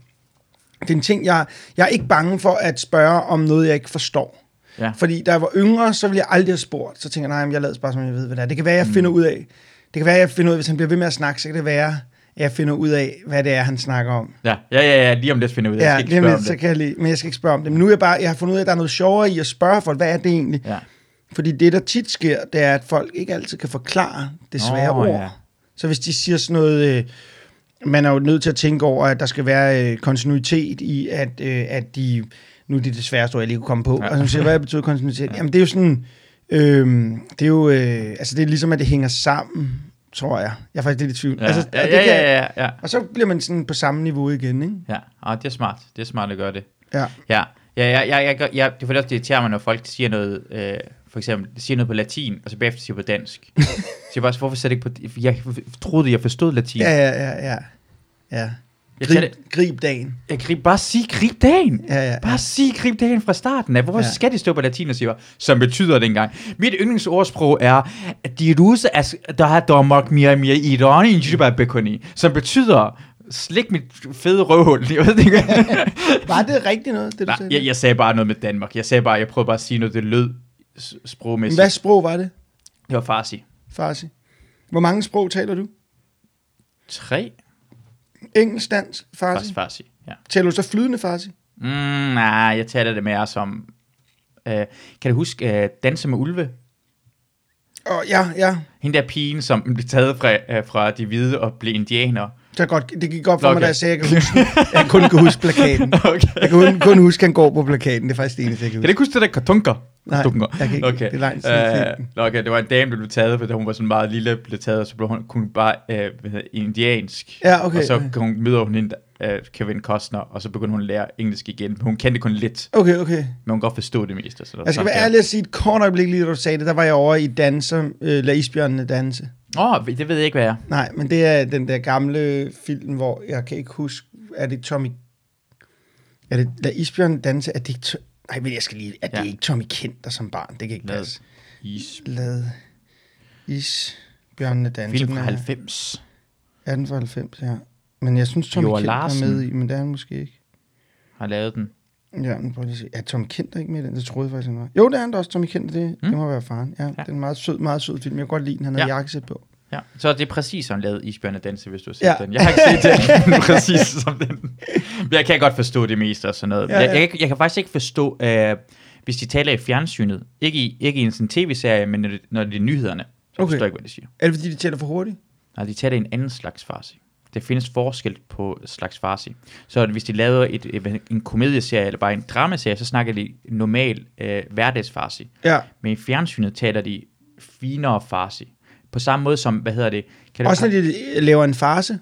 Det er en ting, jeg, jeg er ikke bange for at spørge om noget, jeg ikke forstår. Ja. Fordi da jeg var yngre, så ville jeg aldrig have spurgt. Så tænker jeg, nej, jeg lader bare, som jeg ved, hvad det er. Det kan være, jeg finder ud af, det kan være, jeg finder ud af, hvis han bliver ved med at snakke, så kan det være, jeg finder ud af, hvad det er, han snakker om. Ja, ja, ja, ja lige om lidt finder jeg ud af. Jeg Ja, skal ikke spørge om lidt, så det. kan jeg lige, men jeg skal ikke spørge om det. Men nu er jeg bare, jeg har fundet ud af, at der er noget sjovere i at spørge folk, hvad er det egentlig? Ja. Fordi det, der tit sker, det er, at folk ikke altid kan forklare det svære Åh, ord. ja. Så hvis de siger sådan noget, øh, man er jo nødt til at tænke over, at der skal være øh, kontinuitet i, at, øh, at de, nu er det det sværeste ord, jeg lige kunne komme på, Ja. ja. og så siger, hvad betyder kontinuitet? Jamen det er jo sådan, øh, det er jo, øh, altså det er ligesom, at det hænger sammen, tror jeg. Jeg er faktisk lidt i tvivl. Ja, altså, ja, det ja, kan- ja, ja, ja. Og så bliver man sådan på samme niveau igen, ikke? ja. Ah, det er smart. Det er smart at gøre det. Ja. Ja, ja, ja, ja, ja, ja det er fordi også, det irriterer mig, når folk siger noget, øh, for eksempel, siger noget på latin, og så bagefter siger på dansk. så jeg bare, hvorfor sætter ikke på... Jeg troede, jeg forstod latin. Ja, ja, ja, ja. ja. Jeg, Grib, det, grib dagen. jeg grib, bare sig grib dagen. Ja, ja, Bare ja. sig grib dagen fra starten af. Hvorfor Ja. skal det stå på latin og sige, hvad- som betyder det engang? Mit yndlingsordsprog er, at de ruse er, der har domok mere mere i i Jibabekoni, som betyder, slik mit fede røvhul. Jeg ved ikke. Var det rigtigt noget, det du Nej, sagde? jeg, jeg sagde bare noget med Danmark. Jeg sagde bare, jeg prøvede bare at sige noget, det lød sprogmæssigt. Hvad sprog var det, Det var farsi. Farsi? Hvor mange sprog taler du? Tre? Engelsk, dansk, farsi? Farsi. Ja. Taler du så flydende farsi? Mm, nej, jeg taler det mere som... Øh, kan du huske uh, Danse med Ulve? Åh, oh, ja, ja. Hende der pigen, som blev taget fra, uh, fra de hvide og blev indianer. Så godt, det gik godt for okay. mig, da jeg sagde, at jeg, kan huske, jeg kun kan huske plakaten. Okay. Jeg kan kun, kun huske, at han går på plakaten. Det er faktisk det eneste, jeg kan Kan du huske. ikke huske det der kartunker? Nej, jeg kan ikke. Okay. Det er lang tid siden. Uh, okay, det var en dame, der blev taget, fordi hun var sådan meget lille, blev taget, og så blev hun kun bare uh, indiansk. Ja, okay, Og så hun, møder hun hende, uh, Kevin Costner, og så begynder hun at lære engelsk igen. Men hun kendte kun lidt, Okay, okay. men hun kan godt forstå det meste. Så Jeg skal være ærlig og sige et kort øjeblik lige, da du sagde det. Der var jeg over i danser, øh, Lad isbjørnene danse. Åh, oh, det ved jeg ikke, hvad er. Nej, men det er den der gamle film, hvor jeg kan ikke huske, er det Tommy... Er det Lad isbjørnene danse? Er det ikke... To- Nej, men jeg skal lige... Er det Ja. ikke Tommy Kenter som barn? Det kan ikke Lad passe. Is. Lad isbjørnene danse. Film fra er- 90. Er den fra 90, ja. Men jeg synes, Tommy Joar Kent er med i, men det er han måske ikke. Har lavet den. Ja, men prøv lige at se. Er Tommy Kent ikke med i den? Det troede jeg faktisk, han var. Jo, det er han da også, Tommy Kent. Det, mm. det må være faren. Ja, ja. Det er en meget sød, meget sød film. Jeg kan godt lide den. Han har ja. Ja. jakkesæt på. Ja, så det er præcis som lavet Isbjørn Danse, hvis du har set Ja. den. Jeg har ikke set den præcis som den. Men jeg kan godt forstå det meste og sådan noget. Ja, Ja. Jeg, jeg, kan- jeg kan faktisk ikke forstå, øh, hvis de taler i fjernsynet, ikke i, ikke i en sådan tv-serie, men når det, når det er nyhederne, så Okay. okay. forstår jeg ikke, hvad de siger. Er det, fordi de taler for hurtigt? Nej, de taler i en anden slags farsi. Der findes forskel på slags farsi. Så hvis de laver et, en komedieserie eller bare en dramaserie, så snakker de normal øh, hverdagsfarsi. Ja. Men i fjernsynet taler de finere farsi. På samme måde som, hvad hedder det? Kan Også når de laver en farse.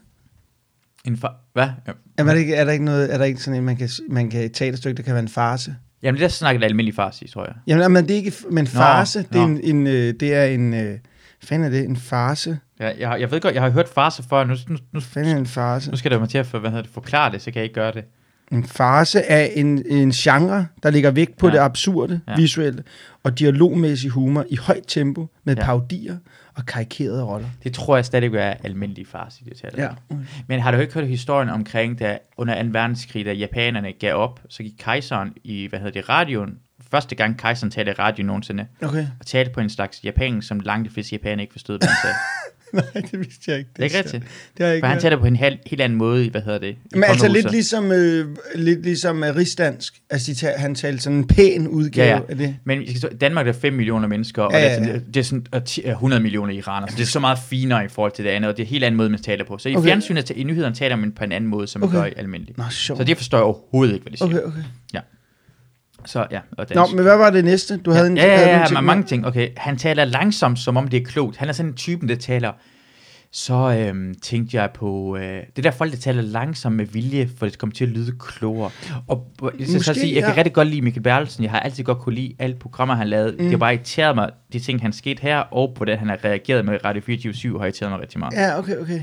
En fa- hvad? Ja. Er der ikke, er der ikke, noget, er der ikke sådan en, man kan, man kan et stykke, der kan være en farse? Jamen, det der snakker det almindelig farsi, tror jeg. Jamen, men det er ikke, men farse, det er nå. en, en, øh, det er en, øh, fanden er det, en farse? Jeg, jeg, jeg ved godt, jeg har hørt farse før, nu, nu, nu, Hvad er en farse? nu skal der mig til at for, hvad hedder det, forklare det, så kan jeg ikke gøre det. En farse er en, en genre, der ligger vægt på ja. Ja. det absurde, ja. Ja. visuelle og dialogmæssig humor i højt tempo med ja. Ja. paudier og karikerede roller. Det tror jeg stadig er almindelig farsi, det taler. Ja. Men har du ikke hørt historien omkring, da under 2. verdenskrig, da japanerne gav op, så gik kejseren i, hvad hedder det, radioen, første gang kejseren talte i radio nogensinde, Okay. og talte på en slags japansk, som langt de fleste japanere ikke forstod, hvad han sagde. Nej, det vidste jeg ikke. Det er ikke rigtigt. Det har ikke For han taler på en helt, helt anden måde, i, hvad hedder det, i Men altså lidt ligesom, øh, lidt ligesom øh, rigsdansk. Altså, de tager, han talte sådan en pæn udgave Ja, ja. af det. Men Danmark er der 5 millioner mennesker, og Ja, ja, ja, ja, ja. ja. det er sådan og ti- 100 millioner iraner, så det er så meget finere i forhold til det andet, og det er en helt anden måde, man taler på. Så i Okay. fjernsynet, i nyhederne taler man på en anden måde, som man Okay. gør i almindeligt. Nå, sjovt. Så det forstår jeg overhovedet ikke, hvad de siger. Okay, okay. Så ja, og Nå, men hvad var det næste? Du havde en, ja, ja, havde ja, ja, ting mange ting. Okay, han taler langsomt, som om det er klogt. Han er sådan en typen, der taler... Så øhm, tænkte jeg på... Øh, det der folk, der taler langsomt med vilje, for det kommer til at lyde klogere. Og Måske, så sige, jeg kan ja. rigtig godt lide Michael Bertelsen. Jeg har altid godt kunne lide alle programmer, han lavede. Mm. Det har bare irriteret mig, de ting, han skete her, og på det, han har reageret med Radio 24 har irriteret mig rigtig meget. Ja, okay, okay.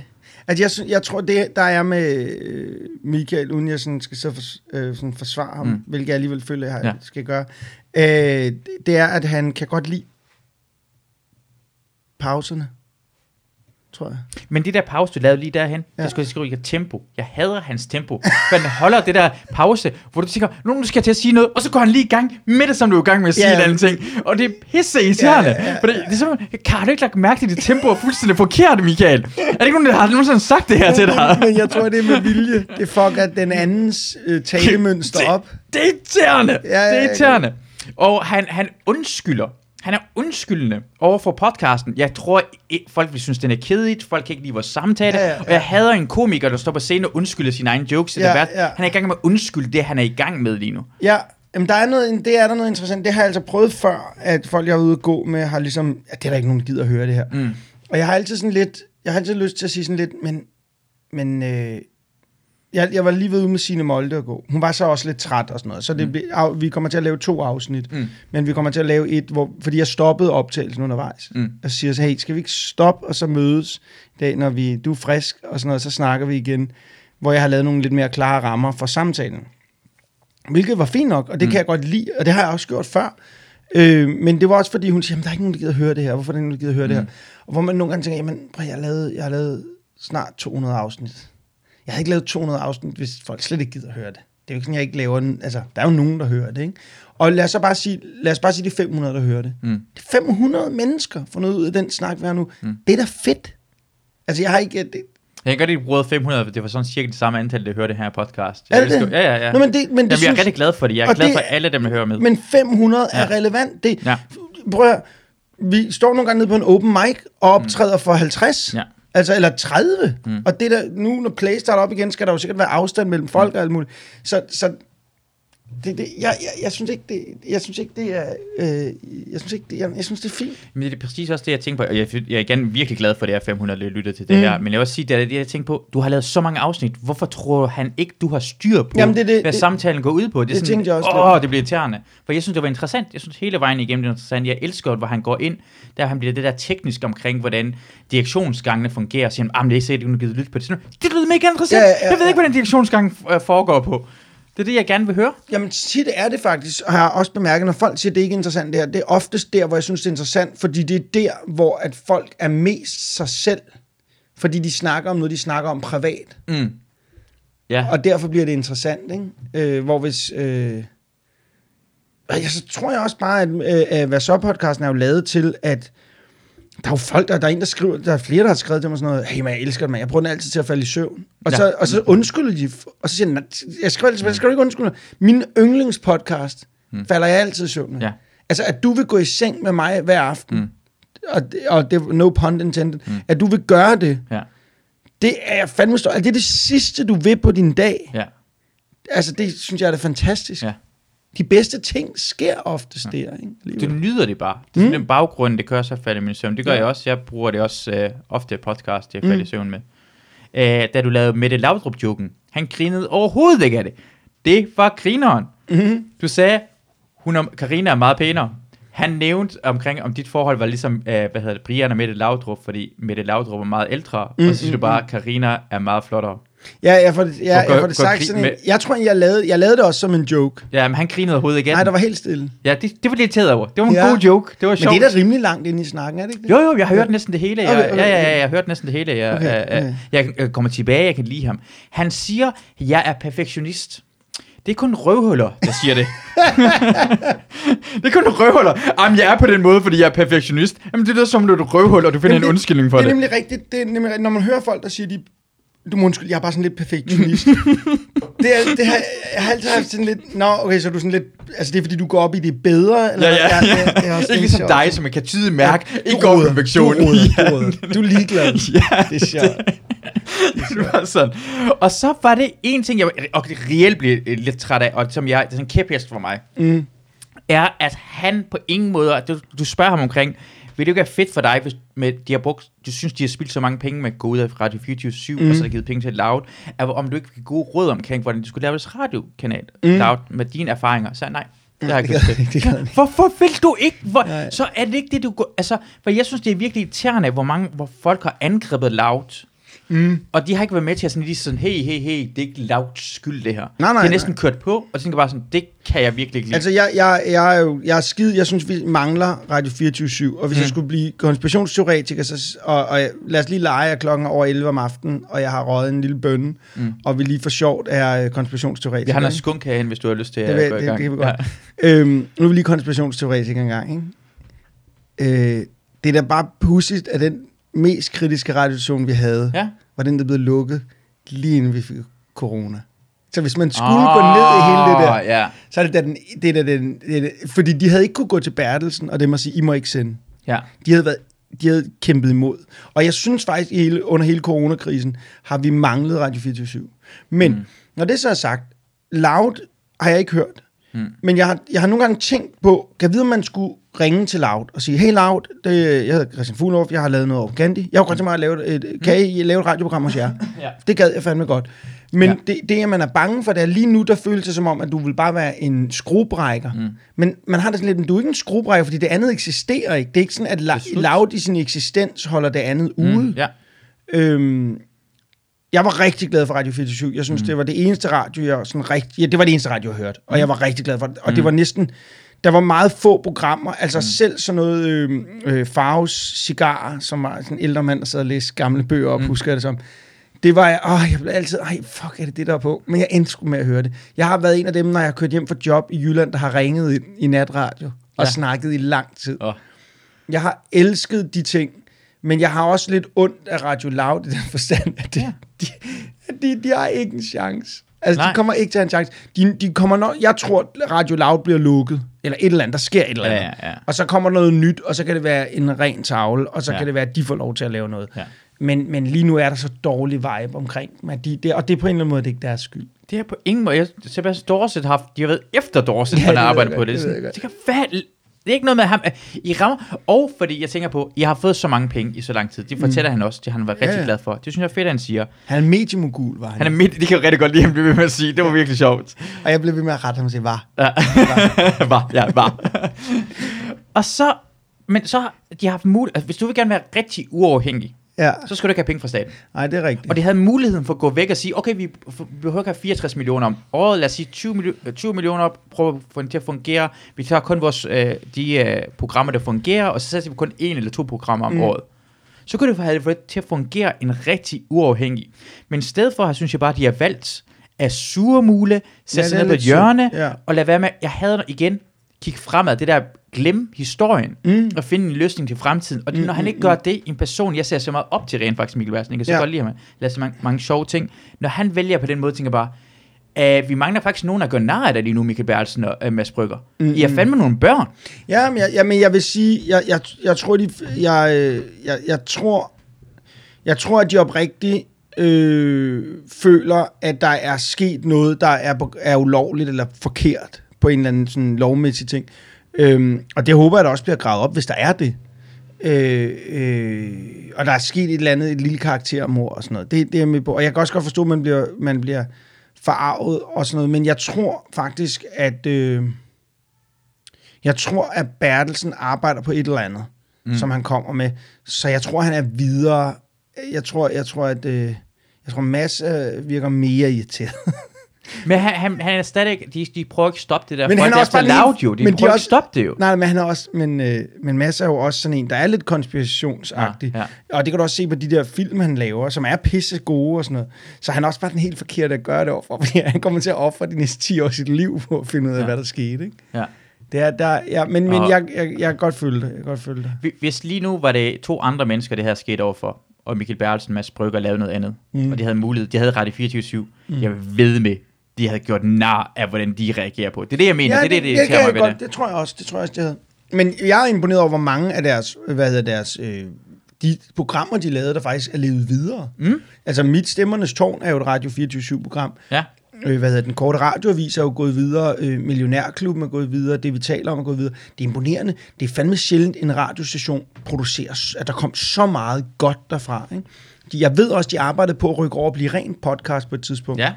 Altså, jeg, jeg tror, det der er med øh, Michael, uden jeg sådan skal så for, øh, sådan forsvare ham, mm. Hvilket jeg alligevel føler, jeg ja. Skal gøre, øh, det er, at han kan godt lide pauserne, tror jeg. Men det der pause, du lavede lige derhen, Ja. det skulle jeg skrive ikke tempo. Jeg hader hans tempo. For han holder det der pause, hvor du tænker, nu skal jeg til at sige noget, og så går han lige i gang med det, som du er i gang med at sige Ja. en anden ting. Og det er pisse irriterende. Ja, ja, ja. For det, det er som, kan du ikke lagt mærke til, dit tempo er fuldstændig forkert, Michael? Er det ikke nogen, der har nogensinde sagt det her til dig? Men jeg tror, det er med vilje. Det fucker den andens øh, talemønster Det- op. Det er irriterende. Ja, ja, det er irriterende. Og han, han undskylder han er undskyldende over for podcasten. Jeg tror, i- folk vil synes, den er kedeligt. Folk kan ikke lide vores samtale. Ja, ja, Og ja. jeg hader en komiker, der står på scenen og undskylder sine egne jokes. Ja, ja. ja. Han er i gang med at undskylde det, han er i gang med lige nu. Ja, jamen der er noget, det er der noget interessant. Det har jeg altså prøvet før, at folk, jeg er ude at gå med, har ligesom, ja, det er der ikke nogen, der gider at høre det her. Mm. Og jeg har altid sådan lidt, jeg har altid lyst til at sige sådan lidt, men, men øh, jeg, jeg var lige ved ude med Signe Molde at gå. Hun var så også lidt træt og sådan noget, så det, mm. af, vi kommer til at lave to afsnit, Mm. men vi kommer til at lave et, hvor, fordi jeg stoppede optagelsen undervejs. Mm. Og siger så, hey, skal vi ikke stoppe og så mødes i dag, når vi, du er frisk og sådan noget, så snakker vi igen, hvor jeg har lavet nogle lidt mere klare rammer for samtalen. Hvilket var fint nok, og det mm. kan jeg godt lide, og det har jeg også gjort før. Øh, men det var også fordi, hun siger, "Jamen, der er ikke nogen, der gider høre det her. Hvorfor er der ikke nogen, der gider høre mm. det her? Og hvor man nogle gange tænker, jamen, prøv, jeg har lavet, jeg har lavet snart 200 afsnit. Jeg har ikke lavet 200 afsnit, hvis folk slet ikke gider høre det. Det er jo ikke sådan, jeg ikke laver den. Altså, der er jo nogen, der hører det, ikke? Og lad os, så bare sige, lad os bare sige, de 500, der hører det. Mm. Det er 500 mennesker, for noget ud af den snak, vi har nu. Mm. Det er da fedt. Altså, jeg har ikke... Det, Jeg kan godt lide bruge 500, for det var sådan cirka det samme antal, der hører det her podcast. Er det Jeg det? elsker- Ja, ja, ja. Nå, men det, men det Jamen, jeg er synes, rigtig glad for det. Jeg er glad det- for alle dem, der hører med. Men 500 ja. er relevant. Det, Ja. Prøv at, vi står nogle gange nede på en open mic og optræder for 50. Ja. Altså, eller 30. Mm. Og det der, nu når Play starter op igen, skal der jo sikkert være afstand mellem folk og alt muligt. Så, så det, det, jeg, jeg, jeg, synes ikke, det, jeg synes ikke, det er, øh, jeg synes ikke, det, jeg, jeg synes, det er fint. Men det er præcis også det, jeg tænker på. Og jeg, jeg er igen virkelig glad for, at det er 500, der lytter til det Mm. her. Men jeg vil også sige, det er det, jeg tænker på. Du har lavet så mange afsnit. Hvorfor tror han ikke, du har styr på, Jamen, det er det- hvad det- samtalen går ud på? Det, er det tænkte jeg også Åh, lidt. det bliver irriterende. For jeg synes, det var interessant. Jeg synes hele vejen igennem det er interessant. Jeg elsker, hvor han går ind, der han bliver det der teknisk omkring, hvordan direktionsgangene fungerer. Så siger han, "Ah, men det er ikke sikkert, du kan lytte på det. Sådan, det lyder mega interessant. Ja, ja, ja, jeg ved ikke, hvordan direktionsgangen øh, foregår på. Det er det, jeg gerne vil høre. Jamen, tit er det faktisk, og jeg har også bemærket, når folk siger, at det ikke er interessant det her, det er oftest der, hvor jeg synes, det er interessant, fordi det er der, hvor at folk er mest sig selv, fordi de snakker om noget, de snakker om privat. Mm. Ja. Og derfor bliver det interessant, ikke? Øh, hvor hvis... Øh, jeg, så tror jeg også bare, at, øh, at hvad så podcasten er jo lavet til, at der er jo folk, der, der er en, der skriver, der er flere, der har skrevet til mig sådan noget, hey man, jeg elsker det, man. Jeg bruger den altid til at falde i søvn. Og, Ja. så, og så undskylder de, og så siger de, "Nej, jeg skriver altid, skal du ikke undskylde? Min yndlingspodcast falder jeg altid i søvn. Ja. Altså, at du vil gå i seng med mig hver aften, Mm. og, det- og det, no pun intended, mm. at du vil gøre det, Ja. det er jeg fandme stor. Altså, det er det sidste, du vil på din dag. Ja. Altså, det synes jeg er det fantastisk. Ja. De bedste ting sker oftest ja. der, ikke? Du Alligevel. nyder det bare. Det er sådan mm. den baggrund, det kører så falde i min søvn. Det gør Ja. jeg også. Jeg bruger det også øh, ofte i podcast, jeg falder mm. i søvn med. Æh, da du lavede Mette Laudrup-joken, han grinede overhovedet ikke af det. Det var grineren. Mm-hmm. Du sagde, hun er, Carina er meget pænere. Han nævnte omkring, om dit forhold var ligesom, øh, hvad hedder det, Brian og Mette Laudrup, fordi Mette Laudrup er meget ældre, mm, og så siger du bare, Carina er meget flottere. Ja, jeg får det, jeg, får det sagt sådan en, Jeg tror, jeg lavede, jeg lavede det også som en joke. Ja, men han grinede overhovedet af Nej, der var helt stille. Ja, det, det var lidt irriteret over. Det var en Ja. ja. god joke. Det var Men sjovt. det er da rimelig langt ind i snakken, er det ikke det? Jo, jo, jeg har hørt næsten det hele. Jeg, Okay, okay, ja, ja, ja, jeg har hørt næsten det hele. Jeg, Okay, okay, jeg, jeg kommer tilbage, jeg kan lide ham. Han siger, jeg er perfektionist. Det er kun røvhuller, der siger det. det er kun røvhuller. Jamen, jeg er på den måde, fordi jeg er perfektionist. Jamen, det lyder som, du er et røvhul, og du finder Jamen, en undskyldning for det. det. er nemlig rigtigt. Det er nemlig, rigtigt. når man hører folk, der siger, de, du må undskylde, jeg er bare sådan lidt perfektionist. det, er, det har, jeg har altid haft sådan lidt, nå, okay, så er du sådan lidt, altså det er fordi, du går op i det bedre? Eller Ja, ja, hvad? ja. er også Ikke ligesom dig, som man kan tydeligt mærke, Du ikke går perfektion. Du, roder, Ja. du, roder. du er ligeglad. Ja, Det er sjovt. det var sådan. Og så var det en ting, jeg og reelt blev øh, lidt træt af, og som jeg, det er sådan en kæphest for mig, Mm. er, at han på ingen måde, du, du spørger ham omkring, vil det ikke være fedt for dig, hvis med, de har brugt, du synes, de har spildt så mange penge med at gå ud af Radio 24 mm. og så har de givet penge til Loud, at, om du ikke kan gode råd omkring, hvordan du skulle lave deres radiokanal, mm. Loud, med dine erfaringer, så nej, det har jeg ikke det. Hvorfor vil du ikke? Hvor, Nej. så er det ikke det, du går... Altså, for jeg synes, det er virkelig irriterende, hvor mange hvor folk har angrebet Loud, Mm. og de har ikke været med til at sådan lige sådan, hey, hey, hey, det er ikke lavt skyld, det her. Nej, nej, det er næsten nej. kørt på, og tænker bare sådan, det kan jeg virkelig ikke lide. Altså, jeg, jeg, jeg er jo jeg er skide, jeg synes, vi mangler Radio 24 og hvis mm. jeg skulle blive konspirationsteoretiker, så, og, og lad os lige lege, at klokken er over 11 om aftenen, og jeg har røget en lille bønne, mm. Og vi lige for sjovt er øh, konspirationsteoretiker. Vi har noget skunk herhen, hvis du har lyst til Det at gå i det- gang. det kan vi godt. Øhm, nu er vi lige konspirationsteoretikere engang, ikke? Øh, det er da bare pudsigt, at den mest kritiske radiostation, vi havde, Ja. var den, der blev lukket lige inden vi fik corona. Så hvis man skulle oh, gå ned i hele det der, Ja. så er det da den, det er da den, det er da, fordi de havde ikke kunne gå til Bertelsen, og det må sige, I må ikke sende. ja. De havde, været, de havde kæmpet imod. Og jeg synes faktisk, hele, under hele coronakrisen, har vi manglet Radio 24 Men mm. når det så er sagt, Loud har jeg ikke hørt. Mm. Men jeg har, jeg har nogle gange tænkt på, kan jeg vide, om man skulle ringe til Loud og sige, hey Loud, det, jeg hedder Christian Fuglhoff, jeg har lavet noget over Gandhi. Jeg har godt tænkt mig at lave et, kan I lave et radioprogram hos jer? Ja. Det gad jeg fandme godt. Men Ja. det, det, at man er bange for, det er lige nu, der føles det som om, at du vil bare være en skruebrækker. Mm. Men man har det sådan lidt, men du er ikke en skruebrækker, fordi det andet eksisterer ikke. Det er ikke sådan, at la-. Loud i sin eksistens holder det andet mm. ude. Ja. Øhm, jeg var rigtig glad for Radio 24 Jeg synes, mm. det var det eneste radio, jeg sådan rigtig... Ja, det var det eneste radio, jeg hørte. Og jeg var rigtig glad for det. Og mm. det var næsten... Der var meget få programmer. Altså mm. selv sådan noget... Øh, øh, Farves Cigar, som var sådan en ældre mand, der sad og læste gamle bøger op, mm. husker det som. Det var jeg... Åh, jeg blev altid... Ej, fuck, er det det, der er på? Men jeg endte sgu med at høre det. Jeg har været en af dem, når jeg har kørt hjem fra job i Jylland, der har ringet ind i natradio og Ja. snakket i lang tid. Åh. Jeg har elsket de ting, men jeg har også lidt ondt af Radio Loud i den forstand, at, det, Ja. de, at de, de har ikke en chance. Altså, Nej. de kommer ikke til en chance. De, de kommer nok, jeg tror, Radio Loud bliver lukket, eller et eller andet, der sker et eller andet. Ja, ja. Og så kommer noget nyt, og så kan det være en ren tavle, og så Ja. kan det være, at de får lov til at lave noget. Ja. Men, men lige nu er der så dårlig vibe omkring dem, at de, det, og det er på en eller anden måde det er ikke deres skyld. Det er på ingen måde. Jeg, Sebastian Dorset har haft, de har været efter Dorset, Ja, han det har arbejdet på det. det jeg det kan hvad, det er ikke noget med ham. I rammer, og fordi jeg tænker på, I har fået så mange penge i så lang tid. Det fortæller mm. han også, det han været rigtig Ja, ja. glad for. Det synes jeg er fedt, at han siger. Han er mediemogul, var han. Han er midt, det kan jeg rigtig godt lide, han blev ved med at sige. Det var virkelig sjovt. Og jeg blev ved med at rette ham og sige, var. Ja, var, ja, var. og så, men så de har haft mulighed, altså hvis du vil gerne være rigtig uafhængig, Ja, så skal du ikke have penge fra staten. nej, det er rigtigt. Og det havde muligheden for at gå væk og sige, okay, vi, vi behøver ikke have 64 millioner om året, lad os sige 20, millioner, 20 millioner op, prøv at få den til at fungere. Vi tager kun vores, øh, de øh, programmer, der fungerer, og så sætter vi kun en eller to programmer om mm. Året. Så kunne det have fået det til at fungere en rigtig uafhængig. Men i stedet for, synes jeg bare, at de har valgt at surmule, sætte Ja, sig ned på hjørne, Ja. og lade være med, jeg havde igen, kigge fremad, det der glem historien, Mm. og finde en løsning til fremtiden. Og det, Mm, når han mm, ikke gør det, en person, jeg ser så meget op til rent faktisk, Mikkel Værsen, jeg kan så Ja. godt lide ham, lade så mange, mange sjove ting. Når han vælger på den måde, tænker bare, uh, vi mangler faktisk nogen, der gør nar af dig lige nu, Mikkel Bertelsen og uh, Mads Brygger. Mm, Mm, I er mm. fandme nogle børn. Ja, men jeg, ja, men jeg vil sige, jeg, jeg, jeg tror, de, jeg, øh, jeg, jeg tror, jeg tror, at de oprigtigt øh, føler, at der er sket noget, der er, er ulovligt eller forkert på en eller anden sådan lovmæssig ting. Øhm, og det håber jeg da også bliver gravet op, hvis der er det. Øh, øh, og der er sket et eller andet, et lille karaktermord og sådan noget. Det, det er med på. Og jeg kan også godt forstå, at man bliver, man bliver forarvet og sådan noget. Men jeg tror faktisk, at... Øh, jeg tror, at Bertelsen arbejder på et eller andet, mm. som han kommer med. Så jeg tror, han er videre. Jeg tror, jeg tror at øh, jeg tror, Mads øh, virker mere irriteret. Men han, han, han er stadig, de, de prøver ikke at stoppe det der. Men Folk, han er også bare loud, jo. De men de prøver er ikke at også- stoppe det jo. Nej, men han er også, men, øh, men Mads er jo også sådan en, der er lidt konspirationsagtig. Ja, Ja. Og det kan du også se på de der film, han laver, som er pisse gode og sådan noget. Så han er også bare den helt forkerte at gøre det overfor, fordi han kommer til at ofre de næste 10 år sit liv på at finde ud af, Ja. hvad der skete. Ikke? Ja. Det er der, ja, men, men Og- jeg, jeg, jeg, kan godt følge det. Jeg godt følge det. Hvi- Hvis lige nu var det to andre mennesker, det her skete overfor, og Mikkel Bertelsen, Mads Brygger lavede noget andet, mm. og de havde mulighed, de havde Radio 24 mm. jeg ved med, de havde gjort nar af, hvordan de reagerer på. Det er det, jeg mener. Ja, det er det, det, det, det jeg godt, det. det tror jeg også, det tror jeg også, det havde. Men jeg er imponeret over, hvor mange af deres, hvad hedder deres, øh, de programmer, de lavede, der faktisk er levet videre. Mm. Altså, Mit Stemmernes Tårn er jo et Radio 24-7-program. Ja. Øh, hvad hedder den korte radioavis er jo gået videre, øh, Millionærklubben er gået videre, det vi taler om er gået videre. Det er imponerende. Det er fandme sjældent, en radiostation producerer, at der kom så meget godt derfra. Ikke? Jeg ved også, de arbejdede på at rykke over og blive ren podcast på et tidspunkt. Ja.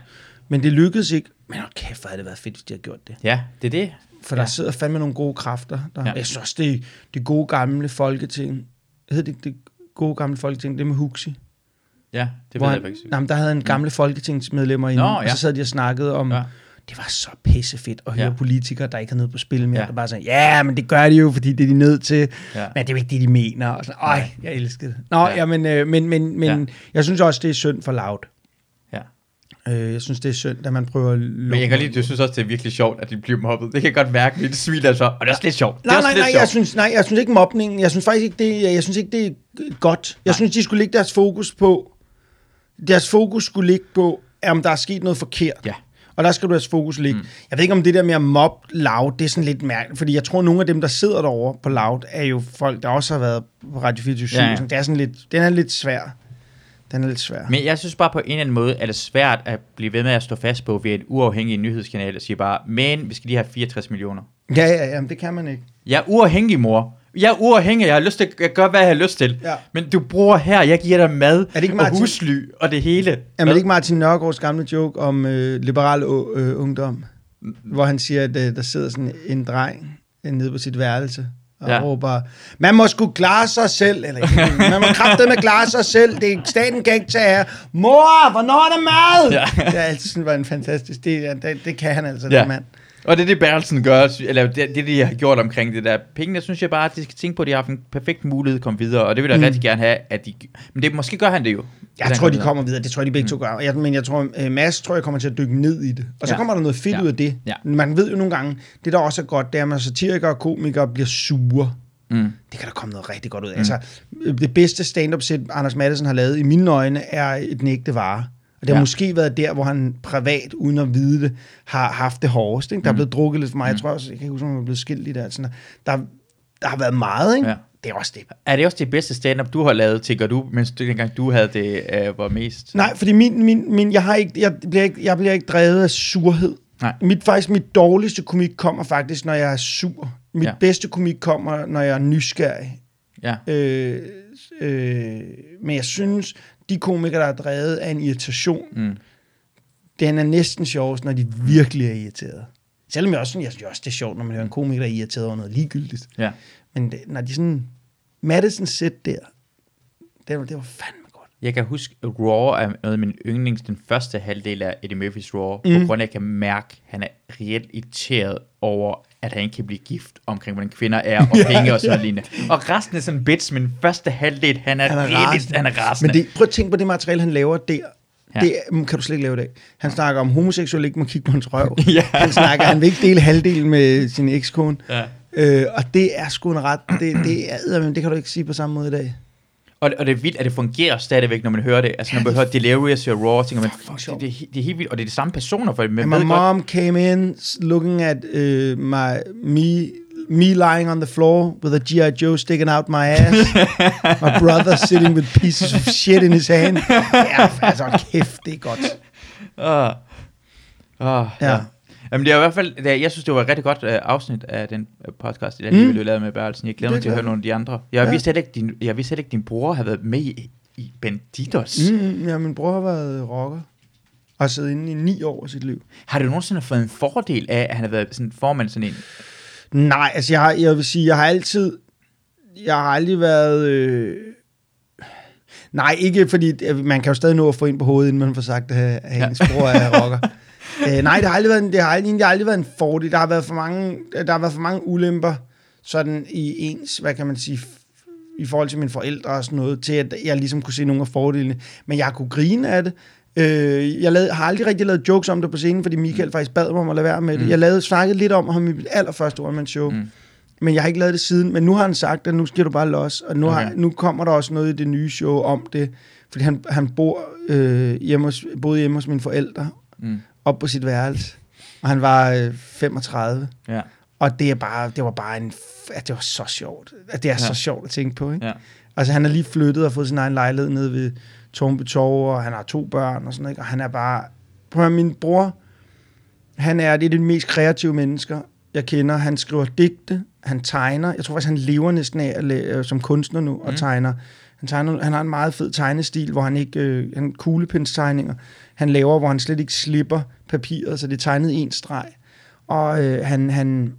Men det lykkedes ikke. Men hold kæft, hvor havde det været fedt, hvis de havde gjort det. ja, det er det. For der sidder fandme nogle gode kræfter. Der. Ja. Ja. Jeg synes også, det, det gode gamle folketing. Hed det det gode gamle folketing? Det med Huxi. Ja, det han, jeg faktisk nej, men der havde en gamle folketingsmedlemmer inde, Nå, og ja. så sad de og snakkede om... Ja. Ja. Det var så pissefedt at høre Ja. ja. politikere, der ikke har noget på spil mere, Ja. ja. der bare sagde, ja, men det gør de jo, fordi det er de nødt til, Ja. ja. men det er jo ikke det, de mener. Og sådan, Ej, jeg elskede det. Nå, Ja. ja. jamen, øh, men, men, men Ja. ja. jeg synes også, det er synd for Loud. Øh, jeg synes, det er synd, at man prøver at Men jeg kan lige, du synes også, det er virkelig sjovt, at de bliver mobbet. Det kan jeg godt mærke, det smiler altså. Og det er også lidt sjovt. Det er Nej, nej, nej, sjovt. jeg synes, nej, jeg synes ikke mobningen, jeg synes faktisk ikke, det, jeg synes ikke, det er godt. Jeg Nej. synes, de skulle lægge deres fokus på, deres fokus skulle ligge på, om der er sket noget forkert. Ja. Og der skal du have fokus ligge. Mm. Jeg ved ikke, om det der med at mobbe Loud, det er sådan lidt mærkeligt, fordi jeg tror, at nogle af dem, der sidder derovre på Loud, er jo folk, der også har været på Radio 24 Ja, ja. Det er sådan lidt, den er lidt svær. Den er lidt svær. Men jeg synes bare på en eller anden måde, er det svært at blive ved med at stå fast på, ved en uafhængig nyhedskanal, og sige bare, men vi skal lige have 64 millioner. Ja, ja, ja, men det kan man ikke. Jeg er uafhængig, mor. Jeg er uafhængig, jeg har lyst til at gøre, hvad jeg har lyst til. Ja. Men du bruger her, jeg giver dig mad det ikke og Martin? husly og det hele. Jamen, det er ikke Martin Nørgaards gamle joke om øh, liberal øh, ungdom, hvor han siger, at øh, der sidder sådan en dreng øh, nede på sit værelse, og Ja. råber, man må sgu klare sig selv, eller man må kraftedeme klare sig selv, det er, staten kan ikke tage her. Mor, hvornår er der mad? Ja. Det er altid sådan, var en fantastisk, det, er- det, det kan han altså, Ja. den mand. Og det er det, Bertelsen gør, eller det, det, de har gjort omkring det der. Pengene, synes jeg bare, at de skal tænke på, at de har haft en perfekt mulighed at komme videre, og det vil jeg mm. Mm. rigtig gerne have, at de... Men det, måske gør han det jo. Jeg han tror, de videre. kommer videre. Det tror jeg, de begge to gør. Jeg, men jeg tror, uh, Mads tror jeg kommer til at dykke ned i det. Og så Ja. kommer der noget fedt Ja. ud af det. Ja. Man ved jo nogle gange, det der også er godt, det er, at når satirikere og komikere bliver sure. Mm. Det kan der komme noget rigtig godt ud af. Mm. Altså, øh, det bedste stand-up set, Anders Madsen har lavet, i mine øjne, er et nægte vare. Og det har Ja. måske været der, hvor han privat, uden at vide det, har haft det hårdest. Ikke? Der er Mm. blevet drukket lidt for mig. Jeg tror også, jeg kan ikke huske, om han er blevet skilt i det. Altså, der, der har været meget, ikke? Ja. Det er også det. Er det også det bedste stand-up, du har lavet, tænker du, mens du, dengang du havde det, øh, var mest? Nej, fordi min, min, min, jeg, har ikke, jeg, bliver ikke, jeg bliver ikke drevet af surhed. Nej. Mit, faktisk, mit dårligste komik kommer faktisk, når jeg er sur. Mit ja. bedste komik kommer, når jeg er nysgerrig. Ja. Øh, øh, men jeg synes, de komikere, der er drevet af en irritation, Mm. den er næsten sjovest, når de virkelig er irriteret. Selvom jeg også, synes, jeg synes også, det er sjovt, når man hører en komiker, der er irriteret over noget ligegyldigt. Ja. Men det, når de sådan... Madison sæt der, det var, det var fandme godt. Jeg kan huske, at Raw er noget af min yndlings, den første halvdel af Eddie Murphys Raw, mm. på grund af, at jeg kan mærke, at han er reelt irriteret over, at han ikke kan blive gift, omkring hvordan kvinder er, og penge og sådan noget lignende. Og resten er sådan bits, men første halvdel, han er, Han er reelt, rasende. han er rasende. Men det, prøv at tænke på det materiale, han laver der. Ja. Ja. Det kan du slet ikke lave i dag. Han snakker om homoseksuelle ikke må kigge på hans røv. Ja. Han snakker, han vil ikke dele halvdelen med sin ekskone. Ja. Øh, og det er sgu en ret. Det, det, er, men det kan du ikke sige på samme måde i dag. Og, og det er vildt, at det fungerer stadigvæk, når man hører det. Altså, når man hører Delirious og Raw, tænker man, fuck, det, det, er, det er helt vildt. Og det er de samme personer, for man my godt, mom came in looking at uh, my me me lying on the floor with a G.I. Joe sticking out my ass. my brother sitting with pieces of shit in his hand. Ja, altså kæft, det er godt. Åh. Åh, ja. Ja. Jamen, det er i hvert fald, det jeg synes, det var et rigtig godt uh, afsnit af den uh, podcast, i den Mm. vi lavede med Bertelsen. Jeg glæder mig til at høre nogle af de andre. Jeg Ja. vidste heller ikke, din, jeg vidste heller ikke, din bror havde været med i, i Banditos. Mm. Mm, ja, min bror har været rocker. Og har siddet inde i ni år af sit liv. Har du nogensinde fået en fordel af, at han har været sådan formand sådan en? Nej, altså jeg, har, jeg vil sige, jeg har altid, jeg har aldrig været, øh, nej, ikke fordi, øh, man kan jo stadig nå at få ind på hovedet, inden man får sagt, at, at Ja. ens bror er rocker. øh, nej, det har aldrig været, en- det har aldrig, egentlig aldrig været en fordel. Der har været for mange, der har været for mange ulemper, sådan i ens, hvad kan man sige, i forhold til mine forældre og sådan noget, til at jeg ligesom kunne se nogle af fordelene. Men jeg kunne grine af det. Øh, jeg lavede, har aldrig rigtig lavet jokes om det på scenen, fordi Michael faktisk bad mig om at lade være med det. Mm. Jeg lavede snakket lidt om ham i mit allerførste one show. Mm. Mm. Men jeg har ikke lavet det siden. Men nu har han sagt, at nu skal du bare los. Og nu. Okay. har, nu kommer der også noget i det nye show om det. Fordi han, han bor, øh, hjemme hos, boede hjemme hos mine forældre, Mm. Op på sit værelse. Og han var øh, 35. Ja. Og det, er bare, det var bare en... At det var så sjovt. At det er ja. Så sjovt at tænke på, ikke? Ja. Altså, han er lige flyttet og fået sin egen lejlighed nede ved Tornby Torv, og han har to børn og sådan noget? Og han er bare... Prøv at min bror, han er det er de mest kreative mennesker, jeg kender. Han skriver digte, han tegner. Jeg tror faktisk, han lever næsten af at øh, som kunstner nu og Mm. tegner. Han, tegner. han har en meget fed tegnestil, hvor han ikke... Øh, han kuglepenstegninger. Han laver, hvor han slet ikke slipper papiret, så det er tegnet en streg. Og øh, han, han,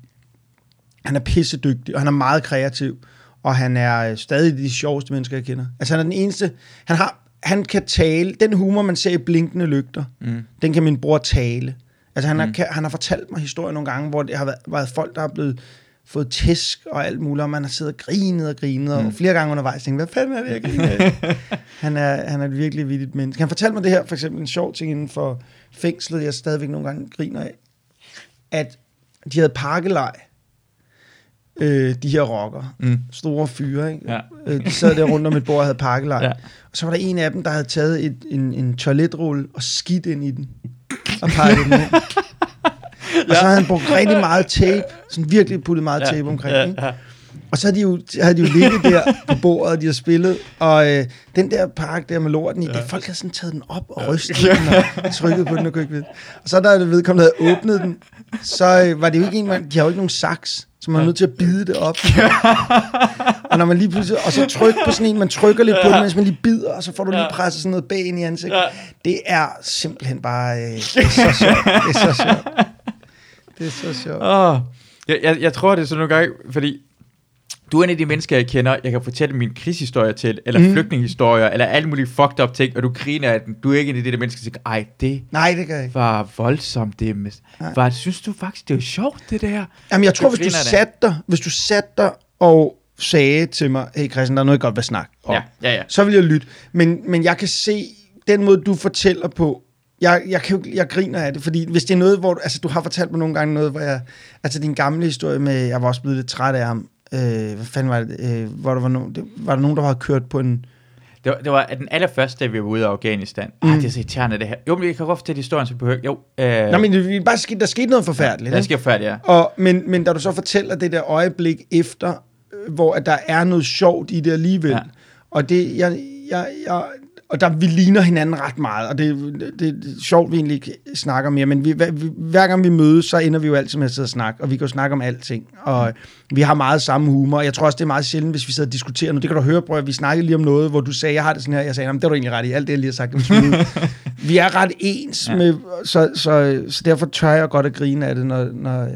han er pissedygtig, og han er meget kreativ. Og han er øh, stadig de sjoveste mennesker, jeg kender. Altså, han er den eneste... Han, har, han kan tale... Den humor, man ser i blinkende lygter, Mm. den kan min bror tale. Altså, han, mm. har, han har fortalt mig historier nogle gange, hvor det har været, været folk, der er blevet fået tæsk og alt muligt, og man har siddet og grinet og grinet, mm. og flere gange undervejs tænkt, hvad fanden er det, jeg griner han, er, han er et virkelig vittigt menneske. Han fortalte mig det her, for eksempel en sjov ting inden for fængslet, jeg stadigvæk nogle gange griner af, at de havde pakkelej, øh, de her rocker, Mm. store fyre, ikke? Ja. Øh, de sad der rundt om et bord og havde pakkelej. Ja. Og så var der en af dem, der havde taget et, en, en toiletrulle og skidt ind i den. og pakket den ind. Og så havde han brugt rigtig meget tape, sådan virkelig puttet meget tape omkring, ja, ikke? ja. Og så havde de jo, havde de jo ligget der på bordet, og de har spillet, og øh, den der pakke der med lorten i, ja. det, folk havde sådan taget den op og rystet ja. den, og trykket på den og kunne ikke vide. Og så da vedkommende havde åbnet den, så øh, var det jo ikke en, man, de har jo ikke nogen saks, så man er nødt til at bide det op. og når man lige pludselig, og så tryk på sådan en, man trykker lidt på den, mens man lige bider, og så får du lige presset sådan noget bag ind i ansigtet. Ja. Det er simpelthen bare, øh, det er så sjovt, det er så sjovt. Det er så sjovt. Åh, jeg, jeg, jeg tror, det er sådan nogle gange, fordi du er en af de mennesker, jeg kender, jeg kan fortælle min krigshistorie til, eller mm. flygtningehistorier, eller alle mulige fucked up ting, og du griner af den. Du er ikke en af de der mennesker, der siger, ej, det Nej, det gør jeg ikke. var voldsomt, det med. Var, synes du faktisk, det var sjovt, det der? Jamen, jeg tror, Du hvis du satte dig, hvis du satte dig og sagde til mig, hey Christian, der er noget, jeg godt vil snakke om, Ja, ja, ja. så vil jeg lytte. Men, men jeg kan se, den måde, du fortæller på, jeg, jeg, kan jo, jeg griner af det, fordi hvis det er noget, hvor du, altså, du har fortalt mig nogle gange noget, hvor jeg, altså din gamle historie med, jeg var også blevet lidt træt af ham, øh, hvad fanden var det, øh, hvor der var, nogen, det, var der nogen, der havde kørt på en, Det var, det var den allerførste, da vi var ude af Afghanistan. Mm. Ej, det er så irriterende, det her. Jo, men jeg kan godt fortælle historien, så behøver Jo, øh, Nå, men det, bare skete, der skete noget forfærdeligt. jeg ikke? skal færdig, ja. Og, men, men da du så fortæller det der øjeblik efter, øh, hvor at der er noget sjovt i det alligevel, Ja. ja. og det, jeg, jeg, jeg, og der vi ligner hinanden ret meget, og det, det, det er sjovt, vi egentlig ikke snakker mere, men vi, hver, hver gang vi mødes, så ender vi jo altid med at sidde og snakke, og vi kan jo snakke om alting, og vi har meget samme humor, og jeg tror også, det er meget sjældent, hvis vi sidder og diskuterer noget. Det kan du høre, bror, vi snakkede lige om noget, hvor du sagde, jeg har det sådan her, jeg sagde, "Nå, men det var du egentlig ret i, alt det, jeg lige har sagt. om smide." vi er ret ens, Ja. med, så, så, så derfor tør jeg godt at grine af det, når, når øh,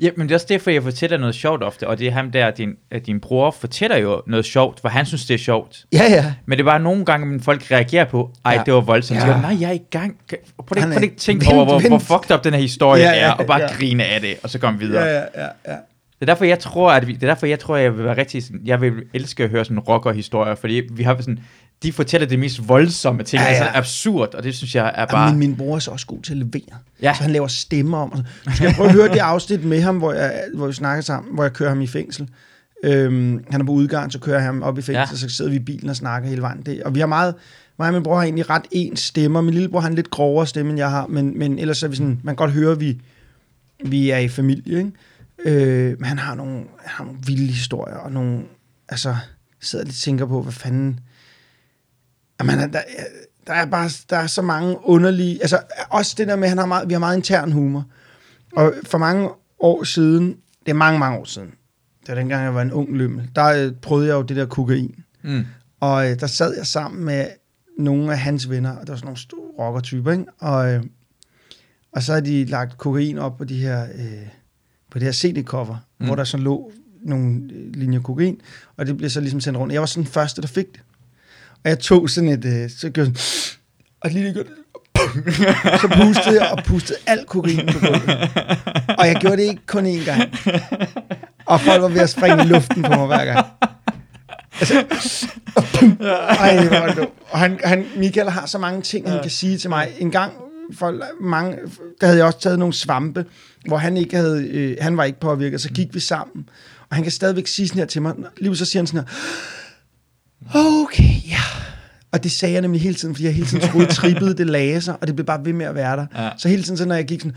Ja, men det er også derfor, jeg fortæller noget sjovt ofte, og det er ham der, din, din bror fortæller jo noget sjovt, hvor han synes, det er sjovt. ja, ja. Men det er bare nogle gange, at folk reagerer på, ej, ja. Det var voldsomt. Ja. Så, nej, jeg er i gang. Prøv er- prøv at tænke over, hvor, hvor fucked up den her historie Ja, ja, er, og bare ja. grine af det, og så komme videre. Ja, ja, ja, ja. Det er derfor, jeg tror, at vi, det er derfor, jeg tror, jeg vil være rigtig, sådan- jeg vil elske at høre sådan rocker-historier, fordi vi har sådan, de fortæller de mest voldsomme ting, ja, Ja, ja. ja. det er så absurd, og det synes jeg er Bare... bare... Min, min bror er så også god til at levere. Ja. Så han laver stemmer om. Du skal prøve at høre det afsnit med ham, hvor, jeg, hvor vi snakker sammen, hvor jeg kører ham i fængsel. Øhm, han er på udgang, så kører jeg ham op i fængsel, Ja. ja. så sidder vi i bilen og snakker hele vejen. Det, og vi har meget, mig og min bror har egentlig ret ens stemmer. Min lillebror har en lidt grovere stemme, end jeg har, men, men ellers er vi sådan, man kan godt høre, at vi, vi er i familie, ikke? Øh, men han har, nogle, han har nogle vilde historier, og nogle, altså, sidder lidt og tænker på, hvad fanden, Jamen, der, der er bare der er så mange underlige... Altså, også det der med, at han har meget, vi har meget intern humor. Og for mange år siden, det er mange, mange år siden, det var dengang, jeg var en ung lømmel, der øh, prøvede jeg jo det der kokain. Mm. Og øh, der sad jeg sammen med nogle af hans venner, og der var sådan nogle store rockertyper, ikke? Og, øh, og så havde de lagt kokain op på de her, øh, på det her CD-cover, Mm. hvor der så lå nogle øh, linjer kokain, og det blev så ligesom sendt rundt. Jeg var sådan den første, der fik det. Og jeg tog sådan et, øh, så gjorde jeg sådan, og lige gjorde så pustede jeg og pustede alt kokain på gulvet. Og jeg gjorde det ikke kun én gang. Og folk var ved at springe i luften på mig hver gang. Altså, og pum, ej, hvor. Og han, han, Michael har så mange ting, han kan sige til mig. En gang, for mange, der havde jeg også taget nogle svampe, hvor han ikke havde, øh, han var ikke påvirket, så gik vi sammen. Og han kan stadigvæk sige sådan her til mig. Lige så siger han sådan her, okay, ja. Og det sagde jeg nemlig hele tiden, fordi jeg hele tiden troede, trippede, det lagde sig, og det blev bare ved med at være der. Ja. Så hele tiden, så når jeg gik sådan,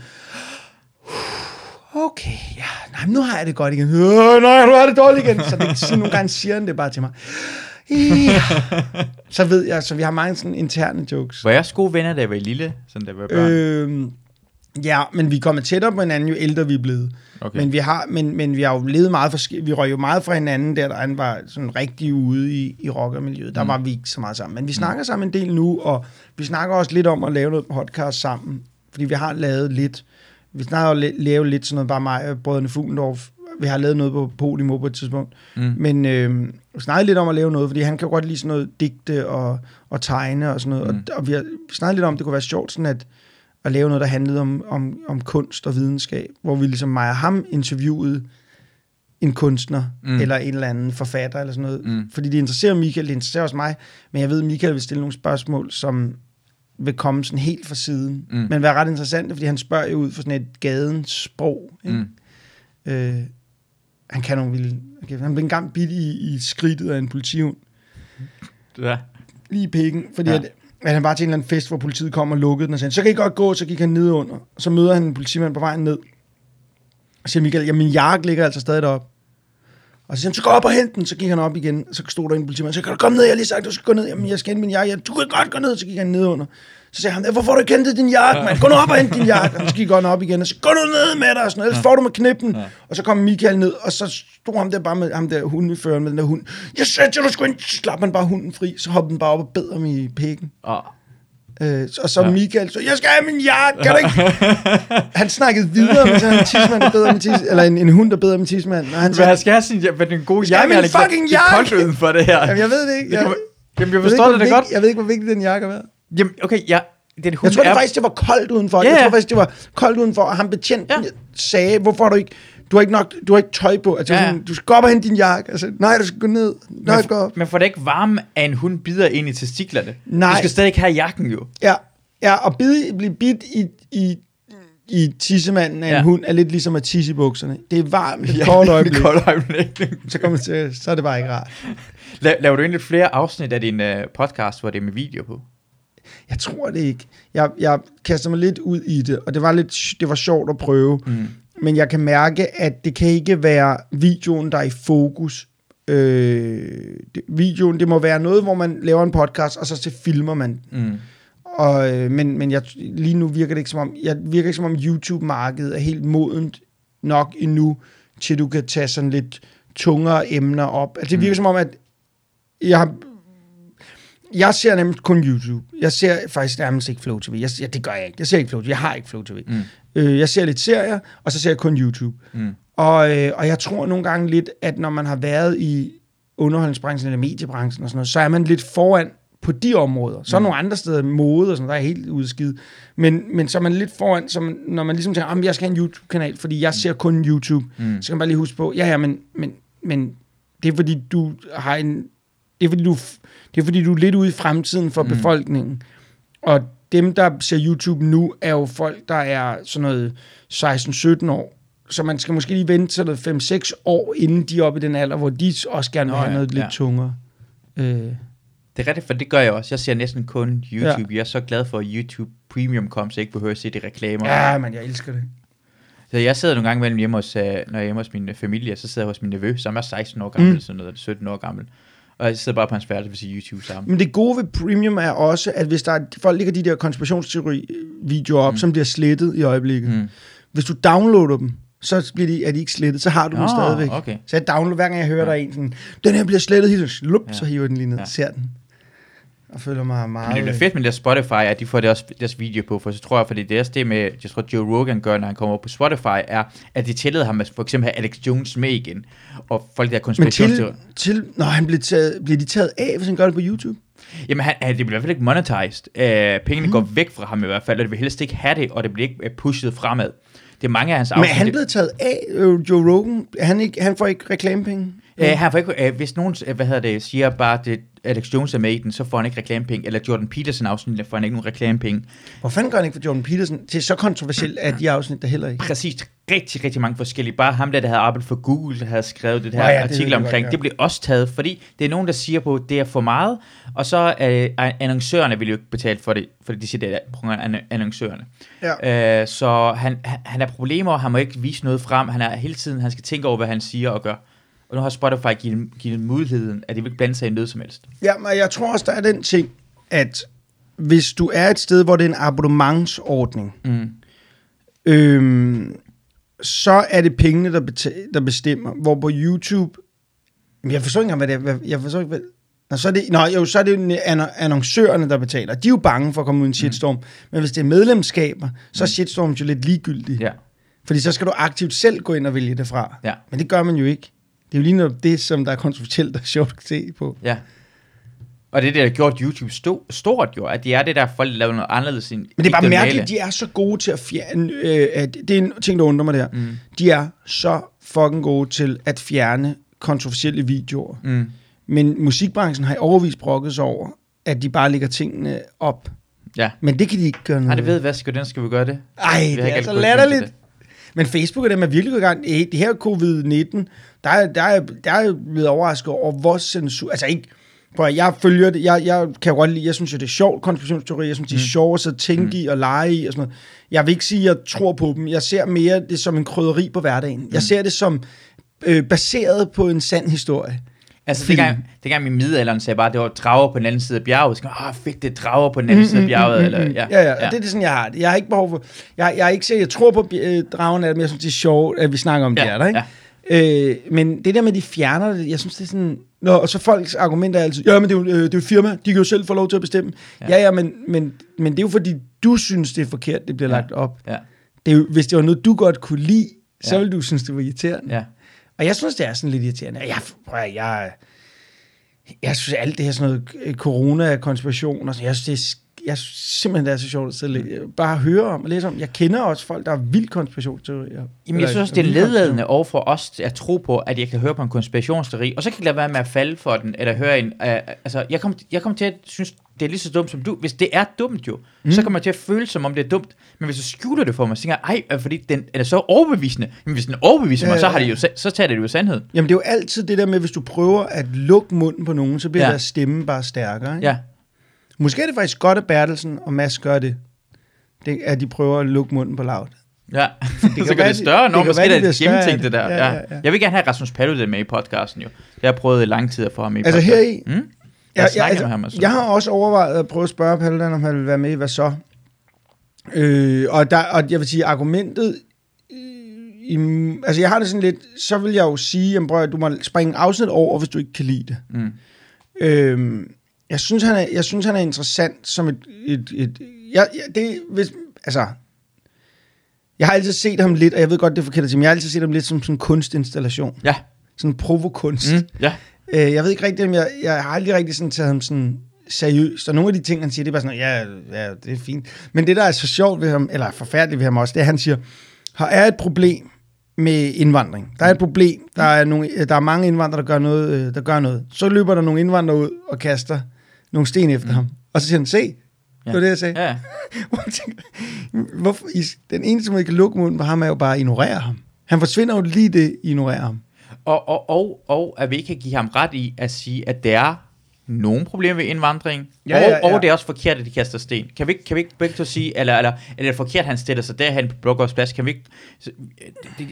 okay, ja, nej, nu har jeg det godt igen. Øh, nej, nu har jeg det dårligt igen. Så det, så nogle gange siger han det bare til mig. Ja. Så ved jeg, så vi har mange sådan interne jokes. Var jeg også gode venner, da jeg var lille, sådan da jeg var børn? Øh, Øhm, ja, men vi er kommet tættere på hinanden, jo ældre vi er blevet. okay. Men vi har, men, men vi har jo levet meget forskelligt. Vi røg jo meget fra hinanden, der, der han var sådan rigtig ude i, i rockermiljøet. Der Mm. mm. var vi ikke så meget sammen. Men vi snakker sammen en del nu, og vi snakker også lidt om at lave noget podcast sammen. Fordi vi har lavet lidt. Vi snakker la- lave lidt sådan noget, bare mig og brødrene Fuglendorf. Vi har lavet noget på Podimo på et tidspunkt. Mm. Men øh, vi snakkede lidt om at lave noget, fordi han kan jo godt lide sådan noget digte og, og tegne og sådan noget. Mm. Og, og vi har snakket lidt om, det kunne være sjovt sådan at, at lave noget, der handlede om, om, om kunst og videnskab, hvor vi ligesom mig og ham interviewede en kunstner, Mm. eller en eller anden forfatter, eller sådan noget. Mm. Fordi det interesserer Michael, det interesserer også mig, men jeg ved, at Michael vil stille nogle spørgsmål, som vil komme sådan helt fra siden, Mm. men være ret interessant, fordi han spørger jo ud for sådan et gadens sprog. Ikke? Mm. Øh, han kan nogle vilde... Okay, han blev engang bidt i, i skridtet af en politihund, Ja. lige i pikken, fordi Ja. at, at han var til en eller anden fest, hvor politiet kom og lukkede den, og sagde, så kan I godt gå, så gik han ned under. Så møder han en politimand på vejen ned. Og siger Michael, ja, min jakke ligger altså stadig deroppe. Og så siger han, så gå op og hent den. Så gik han op igen, så stod der en politimand. Så kan du komme ned, jeg har lige sagt, du skal gå ned. Jamen, jeg skal hente min jakke. Ja, du kan godt gå ned. Så gik han ned under. Så sagde han, hvorfor får du ikke hentet din jakke, mand? Gå nu op og hente din jakke. Og så gik han op igen, og så gå nu ned med dig, og sådan noget. Ellers får du med knippen. Og så kom Michael ned, og så stod ham der bare med ham der hundeføren med den der hund. Jeg sagde til du skulle ind. Så slap han bare hunden fri, så hoppede den bare op og bed ham i pikken. Og, Øh, og så ja. Michael, så jeg skal have min jakke, kan du ikke? han snakkede videre med sådan en tidsmand, der beder med tis, eller en, en hund, der beder med tidsmand. Og han sagde, han skal have sin, gode skal have jakke, min han er fucking det er koldt jakke! uden for det her. jamen, jeg ved det ikke. Det Jeg, Jamen, jeg jeg forstår ikke, det hvor godt. Jeg ved ikke, hvor vigtig den jakke har været. Jamen, okay, ja, den hund Jeg tror er... det faktisk, det var koldt udenfor. Ja, Jeg ja. tror faktisk, det var koldt udenfor, og han betjenten Ja. ja. sagde, hvorfor du ikke... Du har ikke nok, du har ikke tøj på. Altså, Ja, ja, ja. sådan, du skal gå op og hente din jakke. Altså, nej, du skal gå ned. Nej, gå op. Men får det ikke varme, at en hund bider ind i testiklerne? Nej. Du skal stadig ikke have jakken, jo. Ja, ja og bide, blive bidt i, i, i tissemanden af en Ja. hund er lidt ligesom at tisse i bukserne. Det er varmt Ja, det er øjeblik. koldt øjeblik. Så, kommer til, så er det bare ikke rart. La- laver du egentlig flere afsnit af din uh, podcast, hvor det er med video på? Jeg tror det ikke. Jeg, jeg kaster mig lidt ud i det, og det var, lidt, det var sjovt at prøve. Mm. Men jeg kan mærke, at det kan ikke være videoen, der er i fokus. Øh, det, videoen, det må være noget, hvor man laver en podcast, og så, så filmer man. Mm. Og, øh, men men jeg, lige nu virker det ikke som om, jeg virker ikke som om YouTube-markedet er helt modent nok endnu, til du kan tage sådan lidt tungere emner op. Altså det virker Mm. som om, at jeg har jeg ser nemlig kun YouTube. Jeg ser faktisk nærmest ikke Flow TV. Jeg, ja, det gør jeg ikke. Jeg ser ikke Flow TV. Jeg har ikke Flow TV. Mm. Øh, jeg ser lidt serier, og så ser jeg kun YouTube. Mm. Og, øh, og jeg tror nogle gange lidt, at når man har været i underholdningsbranchen eller mediebranchen og sådan noget, så er man lidt foran på de områder. Så er Mm. nogle andre steder, mode og sådan noget, der er helt udskidt. Men, men så er man lidt foran, så man, når man ligesom tænker, at jeg skal have en YouTube-kanal, fordi jeg ser kun YouTube, Mm. så kan man bare lige huske på, ja, ja, men, men, men det er fordi, du har en... Det er fordi, du, det er fordi, du er lidt ude i fremtiden for Mm. befolkningen. Og dem, der ser YouTube nu, er jo folk, der er sådan noget 16-17 år. Så man skal måske lige vente til noget 5-6 år, inden de er oppe i den alder, hvor de også gerne vil have ja, noget lidt ja. tungere. Øh, Det er rigtigt, for det gør jeg også. Jeg ser næsten kun YouTube. Ja. Jeg er så glad for, at YouTube Premium kom, så jeg ikke behøver at se de reklamer. ja, men jeg elsker det. Så jeg sidder nogle gange mellem hjemme hos, øh, når jeg er hjemme hos min familie, så sidder jeg hos min nevø, som er 16 år gammel, mm. Sådan noget, eller 17 år gammel. Og jeg sidder bare på hans værelse og ser YouTube sammen. Men det gode ved Premium er også, at hvis der er, folk ligger de der konspirationsteori-videoer op, Mm. som bliver slettet i øjeblikket. Mm. Hvis du downloader dem, så bliver de, er de ikke slettet, så har du dem Nå, stadigvæk. okay. Så jeg downloader, hver gang jeg hører Ja. der er en sådan, den her bliver slettet, helt slup, Ja. så hiver den lige ned, ja. ser den. Og føler mig meget... Men det bliver fedt med det Spotify, at de får det også, deres video på, for så tror jeg, fordi det er også det med, jeg tror Joe Rogan gør, når han kommer op på Spotify, er, at de tillader ham at for eksempel have Alex Jones med igen, og folk der er Men til, til, når han bliver, taget, bliver de taget af, hvis han gør det på YouTube? Jamen, han, det bliver i hvert fald ikke monetized. Uh, pengene Mm. går væk fra ham i hvert fald, og det vil helst ikke have det, og det bliver ikke øh, pushet fremad. Det er mange af hans Men er afsnit. han blevet taget af, øh, Joe Rogan? Er Han, ikke, han får ikke reklamepenge? Uh, han får ikke, uh, hvis nogen uh, hvad hedder det, siger bare, at det, Alex Jones er med i den, så får han ikke reklamepenge. Eller Jordan Peterson afsnit, får han ikke nogen reklamepenge. Hvor fanden gør han ikke for Jordan Peterson? Det er så kontroversielt, at de afsnit der heller ikke. Præcis, rigtig, rigtig mange forskellige. Bare ham der, der havde arbejdet for Google, der havde skrevet det her Nå ja, det artikel jeg omkring, godt, ja. det blev også taget, fordi det er nogen, der siger på, at det er for meget, og så øh, annoncørerne vil jo ikke betale for det, fordi de siger, det er annoncørerne. Ja. Øh, så han, han, han har problemer, og han må ikke vise noget frem, han er hele tiden, han skal tænke over, hvad han siger og gør. Og nu har Spotify givet, givet muligheden, at de vil ikke blande sig i noget som helst. Ja, men jeg tror også, der er den ting, at hvis du er et sted, hvor det er en abonnementsordning, Mm. øhm, så er det pengene, der, beta- der bestemmer. Hvor på YouTube, men jeg forstår ikke engang, hvad det er. Jeg forstår ikke, hvad... Nå, så er det, nå, jo, så er det jo anno- annoncørerne, der betaler. De er jo bange for at komme ud i en shitstorm. Mm. Men hvis det er medlemskaber, så er shitstorm jo lidt ligegyldigt. Ja, Fordi så skal du aktivt selv gå ind og vælge det fra. ja, Men det gør man jo ikke. Det er jo lige noget det, som der er kontroversielt og sjovt at se på. ja. Og det er det, der har gjort YouTube sto- stort jo, at det er det der, folk laver noget anderledes end Men det er bare ikke normale. mærkeligt, de er så gode til at fjerne... Øh, at det er en ting, der undrer mig der. Mm. De er så fucking gode til at fjerne kontroversielle videoer. Mm. Men musikbranchen har i overvis brokket sig over, at de bare lægger tingene op. Ja. Men det kan de ikke gøre noget Nej, det ved hvad skal den skal vi gøre det? Ej, Vi det er så kunnet latterligt. Men Facebook er dem er virkelig i gang. Det her covid-19, der er, der, er, der er blevet overrasket over, hvor censur... Altså ikke, Prøv at, jeg følger det, jeg, jeg kan godt lide, jeg synes jo, det er sjovt, konspirationsteori, jeg synes, det er sjovt at sidde og tænke mm. i og lege i og sådan noget. Jeg vil ikke sige, at jeg tror på dem. Jeg ser mere det som en krydderi på hverdagen. Jeg ser det som øh, baseret på en sand historie. Altså, Film. dengang, dengang min middelalderen sagde bare, at det var drager på den anden side af bjerget. Så ah, fedt, det er drager på den anden side af bjerget. Eller, ja, Mm, ja, ja, ja. Og det er det sådan, jeg har det. Jeg har ikke behov for... Jeg, jeg er ikke sikker, jeg tror på øh, dragen af det, men jeg synes, det er sjovt, at vi snakker om Ja, det er der, ikke? Øh, men det der med, de fjerner det, jeg synes, det er sådan... Nå, og så folks argumenter er altid, ja, men det er jo, øh, det er jo et firma, de kan jo selv få lov til at bestemme. Ja, ja, ja men, men, men det er jo fordi, du synes, det er forkert, det bliver Ja. lagt op. Ja, Det er jo, hvis det var noget, du godt kunne lide, så Ja. ville du synes, det var irriterende. ja. Og jeg synes, det er sådan lidt irriterende. Jeg, prøv, at- jeg, jeg synes, alt det her sådan noget øh, corona-konspiration og sådan, jeg synes, det er, jeg synes simpelthen, det er så sjovt at sidde læ- bare høre om og læse om. Jeg kender også folk, der er vildt konspirationsteorier. Jamen, jeg synes også, det er ledladende over for os at tro på, at jeg kan høre på en konspirationsteori, og så kan jeg lade være med at falde for den, eller høre en... Uh, altså, jeg kommer jeg kom til at synes, det er lige så dumt som du. Hvis det er dumt jo, mm. så kommer jeg til at føle, som om det er dumt. Men hvis du skjuler det for mig, så tænker jeg, ej, øh, fordi den er så overbevisende. Men hvis den overbeviser Ja, mig, så, ja, har det jo, så tager det jo sandhed. Jamen, det er jo altid det der med, hvis du prøver at lukke munden på nogen, så bliver Ja. deres stemme bare stærkere. Ikke? Ja, Måske er det faktisk godt, at Bertelsen og Mads gør det. det at de prøver at lukke munden på Loud. ja. så kan gør det de- større, det når måske være, det de er gennemtænkt det det. der. Ja, Ja, ja. Jeg vil gerne have Rasmus Paludan med i podcasten jo. Det har jeg prøvet i lang tid at få ham med i Altså podcasten. heri, Mm? Jeg, Jeg altså, med ham sådan. jeg har også overvejet at prøve at spørge Paludan, om han vil være med i Hvad så? Øh, og, der, og jeg vil sige, argumentet... øh, I, altså, jeg har det sådan lidt... Så vil jeg jo sige, prøv, at du må springe afsnit over, hvis du ikke kan lide det. Mm. Øh, jeg, synes, han er, jeg synes, han er interessant som et... et, et jeg, jeg, det, hvis, altså, jeg har altid set ham lidt, og jeg ved godt, det er forkert men jeg har altid set ham lidt som sådan en kunstinstallation. Ja. Sådan en provokunst. Mm. Ja. Øh, jeg ved ikke rigtigt, om jeg, jeg har aldrig rigtig sådan taget ham sådan seriøst, og nogle af de ting, han siger, det er bare sådan, ja, ja, det er fint. Men det, der er så sjovt ved ham, eller forfærdeligt ved ham også, det er, at han siger, her er et problem med indvandring. Der er et problem. Der er, nogle, der er mange indvandrere, der gør, noget, øh, der gør noget. Så løber der nogle indvandrere ud og kaster nogle sten efter ham. Og så siger han, se, det var det, jeg sagde. Ja. Jeg Hvorfor, den eneste måde, I kan lukke munden på ham, er jo bare at ignorere ham. Han forsvinder jo lige det, I ignorerer ham. Og, og, og, og at vi ikke kan give ham ret i at sige, at der er nogle problemer ved indvandring, Ja, og, ja, ja. og det er også forkert, at de kaster sten. Kan vi, ikke- kan vi ikke begge to sige, eller, eller, eller er det forkert, at han stiller sig derhen på Blågårds plads? Kan vi ikke... Så, det,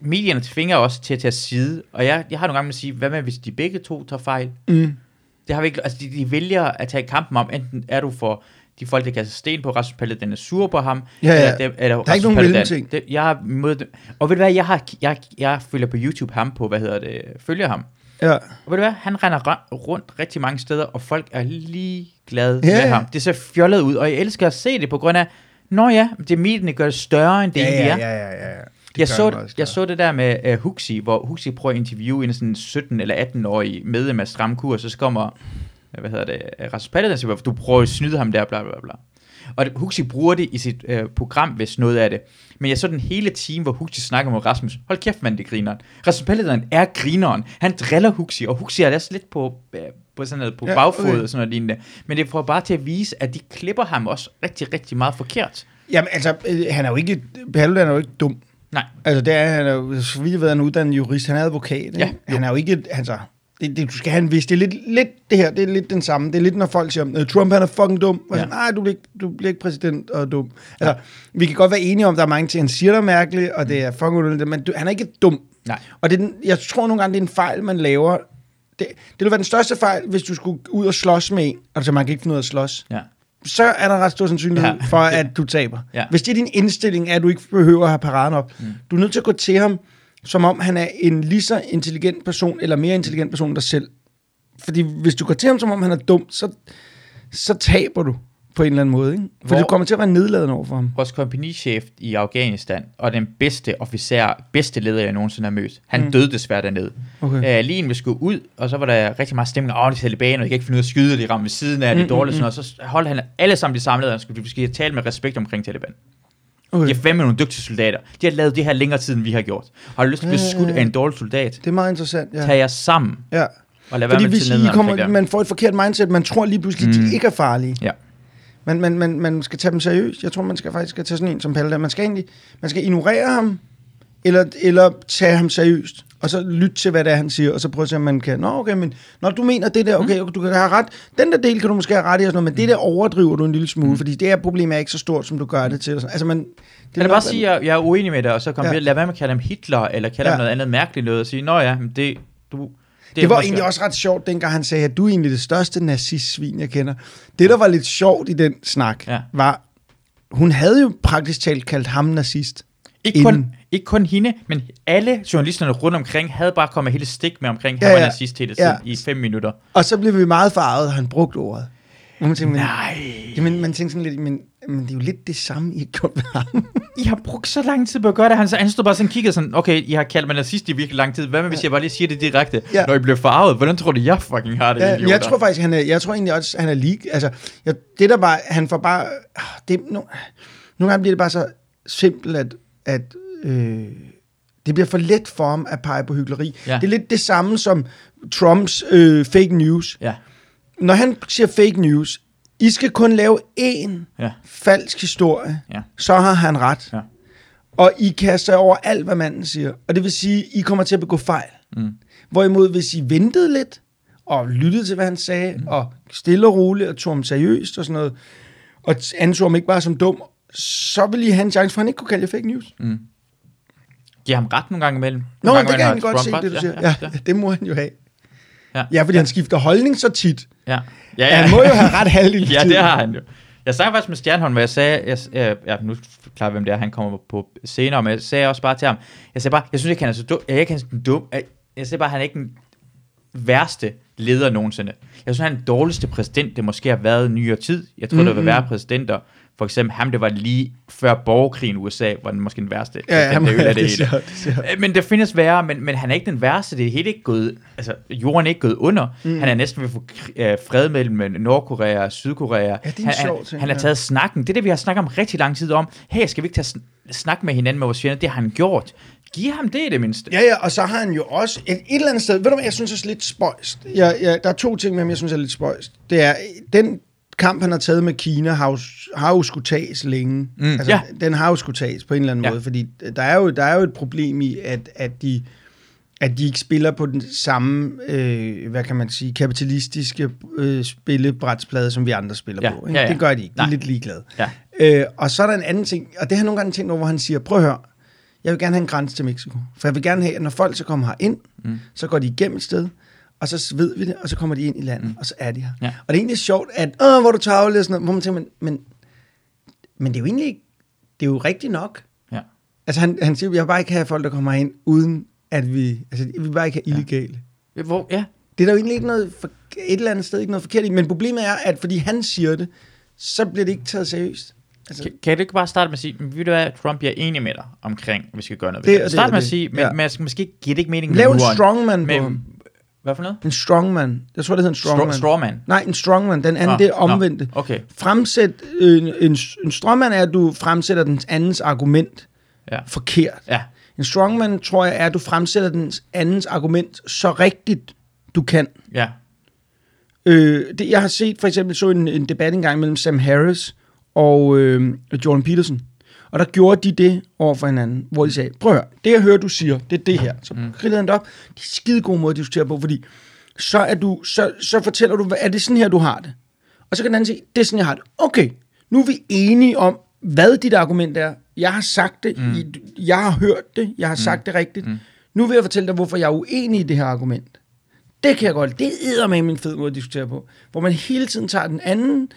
medierne tvinger os til at tage side, og jeg, jeg har nogle gange med at sige, hvad med, hvis de begge to tager fejl? Mm. Det har vi ikke, altså de, de vælger at tage kampen om, enten er du for de folk, der kaster sten på Rasmus Paludan, er sur på ham, Ja, ja. eller, dem- eller Der er ikke Rasmus nogen Paludan. mellemting. Det, jeg mod det. Og ved du hvad, jeg, har, jeg, jeg følger på YouTube ham på, hvad hedder det, følger ham. Ja. Og ved du hvad, han render rundt rigtig mange steder, og folk er lige glade Ja, med ja. ham. Det ser fjollet ud, og jeg elsker at se det på grund af, Nå ja, det medierne gør det større, end det ja, egentlig ja, er. ja, ja, ja. Det Jeg så, jeg ja. så det der med uh, Huxi, hvor Huxi prøver at interviewe en sådan 17 eller 18-årig medlem af Stram Kurs, så kommer, hvad hedder det, øh, Rasmus Paludan siger, du prøver at snyde ham der, bla bla bla. Og Huxi bruger det i sit øh, program, hvis noget af det. Men jeg så den hele time, hvor Huxi snakker med Rasmus. Hold kæft, mand, det er grineren. Rasmus Paludan er grineren. Han driller Huxi, og Huxi er også lidt på, øh, på sådan noget, på Ja, bagfod okay. og sådan noget lignende. Men det får bare til at vise, at de klipper ham også rigtig, rigtig meget forkert. Jamen, altså, øh, han er jo ikke, Paludan er jo ikke dum. Nej. Altså, det er, han er jo, så vidt jeg ved, han er uddannet jurist, han er advokat, ikke? Ja, jo. Han er jo ikke, altså, det, det, du skal have en vis, det er lidt, lidt det her, det er lidt den samme. Det er lidt, når folk siger, "Øh, Trump han er fucking dum. Og Ja. ja. nej, du bliver, ikke, du bliver ikke præsident og dum. Altså, vi kan godt være enige om, der er mange ting, han siger, der er mærkeligt, og det er fucking underligt, men du, han er ikke dum. Nej. Og det er den, jeg tror nogle gange, det er en fejl, man laver. Det, det vil være den største fejl, hvis du skulle ud og slås med en, altså man kan ikke finde ud af at slås Ja. så er der ret stor sandsynlighed Ja. ja. for, at du taber. Ja. Hvis det er din indstilling, at du ikke behøver at have paraden op, mm. du er nødt til at gå til ham, som om han er en lige så intelligent person, eller mere intelligent person end dig selv. Fordi hvis du går til ham, som om han er dum, så, så taber du på en eller anden måde. Ikke? For Hvor- du kommer til at være nedladende over for ham. vores kompagnichef i Afghanistan, og den bedste officer, bedste leder, jeg nogensinde har mødt, han mm. døde desværre dernede. Okay. Øh, lige inden vi skulle ud, og så var der rigtig meget stemning, åh, det er Taliban, og de kan ikke finde ud af at skyde, de rammer ved siden af, det er dårligt, sådan, noget. og så holdt han alle sammen de samlede, og skulle vi skal tale med respekt omkring Taliban. Okay. De er fandme nogle dygtige soldater. De har lavet det her længere tid, end vi har gjort. Har du lyst til at blive Ja, skudt af en dårlig soldat? Det er meget interessant, ja. Tag jer sammen, ja. og lad være Fordi med hvis I kommer, man får et forkert mindset, man tror lige pludselig, mm. de ikke er farlige. Ja. Man, man, man, man skal tage dem seriøst. Jeg tror, man skal faktisk skal tage sådan en som Paludan. Man skal egentlig man skal ignorere ham, eller, eller tage ham seriøst. Og så lytte til, hvad det er, han siger, og så prøve at se, om man kan, nå okay, men når du mener det der, okay, du kan have ret, den der del kan du måske have ret i, og sådan noget, men det der overdriver du en lille smule, fordi det her problem er ikke så stort, som du gør det til. og sådan. Altså, man, det Kan jeg bare sige, at jeg, jeg er uenig med dig, og så kom Ja. ja. lad være med at kalde ham Hitler, eller kalde Ja. ham noget andet mærkeligt noget, og sige, nå ja, men det, du... Det var måske- egentlig også ret sjovt, dengang han sagde, at du er egentlig det største nazist-svin, jeg kender. Det, der var lidt sjovt i den snak, Ja. var, hun havde jo praktisk talt kaldt ham nazist. Ikke kun. Ikke kun hende, men alle journalisterne rundt omkring havde bare kommet hele stik med omkring, han Ja, var ja. nazist hele Ja. tiden i fem minutter. Og så blev vi meget farvet, at han brugte ordet. Hvor man tænkte, men, Nej. jamen, man tænkte sådan lidt, men, men det er jo lidt det samme, I har gjort med ham. I har brugt så lang tid på at gøre det. Han, han stod bare sådan og kiggede sådan, okay, I har kaldt mig nazist i virkelig lang tid. Hvad med, hvis jeg bare lige siger det direkte, Ja. ja. når I bliver farvet? Hvordan tror du, jeg fucking har det, Ja, idioter? men jeg tror faktisk, han er, jeg tror egentlig også, han er lig. Altså, jeg, det der bare, han får bare, ah, det, no, nogle gange bliver det bare så simpelt, at, at øh, det bliver for let for ham at pege på hyggeleri. Ja. Det er lidt det samme som Trumps øh, fake news. Ja, Når han siger fake news, I skal kun lave én ja, falsk historie, ja. så har han ret. Ja. Og I kaster over alt, hvad manden siger. Og det vil sige, I kommer til at begå fejl. Mm. Hvorimod, hvis I ventede lidt, og lyttede til, hvad han sagde, mm. og stille og roligt, og tog ham seriøst og sådan noget, og anså ham ikke bare som dum, så ville I have en chance for, at han ikke kunne kalde jer fake news. Giver ham ret nogle gange imellem. Nå, Nogle det gange, kan hvor jeg han godt se, det du siger. Ja, ja, det må han jo have. Ja. Ja, fordi han skifter holdning så tit. Ja, ja, Ja. Han må jo have ret halvdelen ja, det har han jo. Jeg sagde faktisk med Stjernholm, hvor jeg sagde, jeg, jeg, jeg nu klarer hvem det er, han kommer på senere, men jeg sagde også bare til ham, jeg sagde bare, jeg synes ikke, han er så dum, jeg ikke han er dum, jeg, jeg sagde bare, han er ikke den værste leder nogensinde. Jeg synes, han er den dårligste præsident, det måske har været i nyere tid. Jeg tror, mm-hmm. der vil være præsidenter, for eksempel ham, det var lige før borgerkrigen i USA, var den måske den værste. Ja, ja, præsident, der ødelagde det det siger- det siger- Øh, Men det findes værre, men, men han er ikke den værste. Det er helt ikke gået, altså jorden er ikke gået under. Mm. Han er næsten ved at få øh, fred mellem øh, Nordkorea og Sydkorea. Ja, det er han, sjov han, ting, han har ja. taget snakken. Det er det, vi har snakket om rigtig lang tid om. Hey, skal vi ikke tage sn- snak med hinanden med vores fjender? Det har han gjort. Giv ham det i det mindste. Ja, ja, og så har han jo også et, et eller andet sted, ved du hvad, jeg synes er lidt spøjst. Jeg, jeg, der er to ting med ham, jeg synes er lidt spøjst. Det er, den kamp, han har taget med Kina, har jo, har jo skulle tages længe. Mm, altså, ja. Den har jo skulle tages på en eller anden Ja. måde, fordi der er, jo, der er jo et problem i, at, at de at de ikke spiller på den samme, øh, hvad kan man sige, kapitalistiske øh, spillebrætsplade, som vi andre spiller Ja, på. Ikke? ja, ja. Det gør de ikke. De er Nej. lidt ligeglade. Ja. Øh, og så er der en anden ting, og det har jeg nogle gange tænkt over, hvor han siger, prøv at høre, jeg vil gerne have en grænse til Mexico. For jeg vil gerne have, at når folk så kommer her ind, mm. så går de igennem et sted, og så ved vi det, og så kommer de ind i landet, mm. og så er de her. Ja. Og det er egentlig sjovt, at, åh, hvor du tavle, og sådan noget, hvor man tænker, men, men, men det er jo egentlig det er jo rigtigt nok. Ja. Altså han, han siger, jeg vil bare ikke have folk, der kommer ind, uden at vi, altså vi vil bare ikke have illegale. Hvor, ja. Det er der jo egentlig ikke noget, for, et eller andet sted ikke noget forkert i, men problemet er, at fordi han siger det, så bliver det ikke taget seriøst. Altså, Kan, kan du ikke bare starte med at sige, men ved du hvad, Trump, jeg er enig med dig omkring, at vi skal gøre noget Det ved det. det Start med at det. sige, men, Ja. ja. jeg skal måske giver det ikke mening Lav en strongman på ham. Hvad for noget? En strongman. Jeg tror, det hedder en strongman. Stro- strawman. Nej, en strongman. Den anden, Nå, det er omvendte. nå, okay. Fremsæt, øh, en, en, en strongman er, at du fremsætter den andens argument Ja. forkert. Ja. En strongman, tror jeg, er, at du fremsætter den andens argument så rigtigt, du kan. Ja. Øh, det, jeg har set, for eksempel så en, en debat engang mellem Sam Harris og øh, Jordan Peterson. Og der gjorde de det over for hinanden, hvor de sagde, prøv at høre, det jeg hører, du siger, det er det her. Så mm. grillede han det op. Det er skide god måde at diskutere på, fordi så, er du, så, så fortæller du, er det sådan her, du har det? Og så kan den anden sige, det er sådan, jeg har det. Okay, nu er vi enige om, hvad dit argument er. Jeg har sagt det, mm. jeg har hørt det, jeg har sagt det rigtigt. Mm. Nu vil jeg fortælle dig, hvorfor jeg er uenig i det her argument. Det kan jeg godt. Det er med en fed måde at diskutere på. Hvor man hele tiden tager den anden,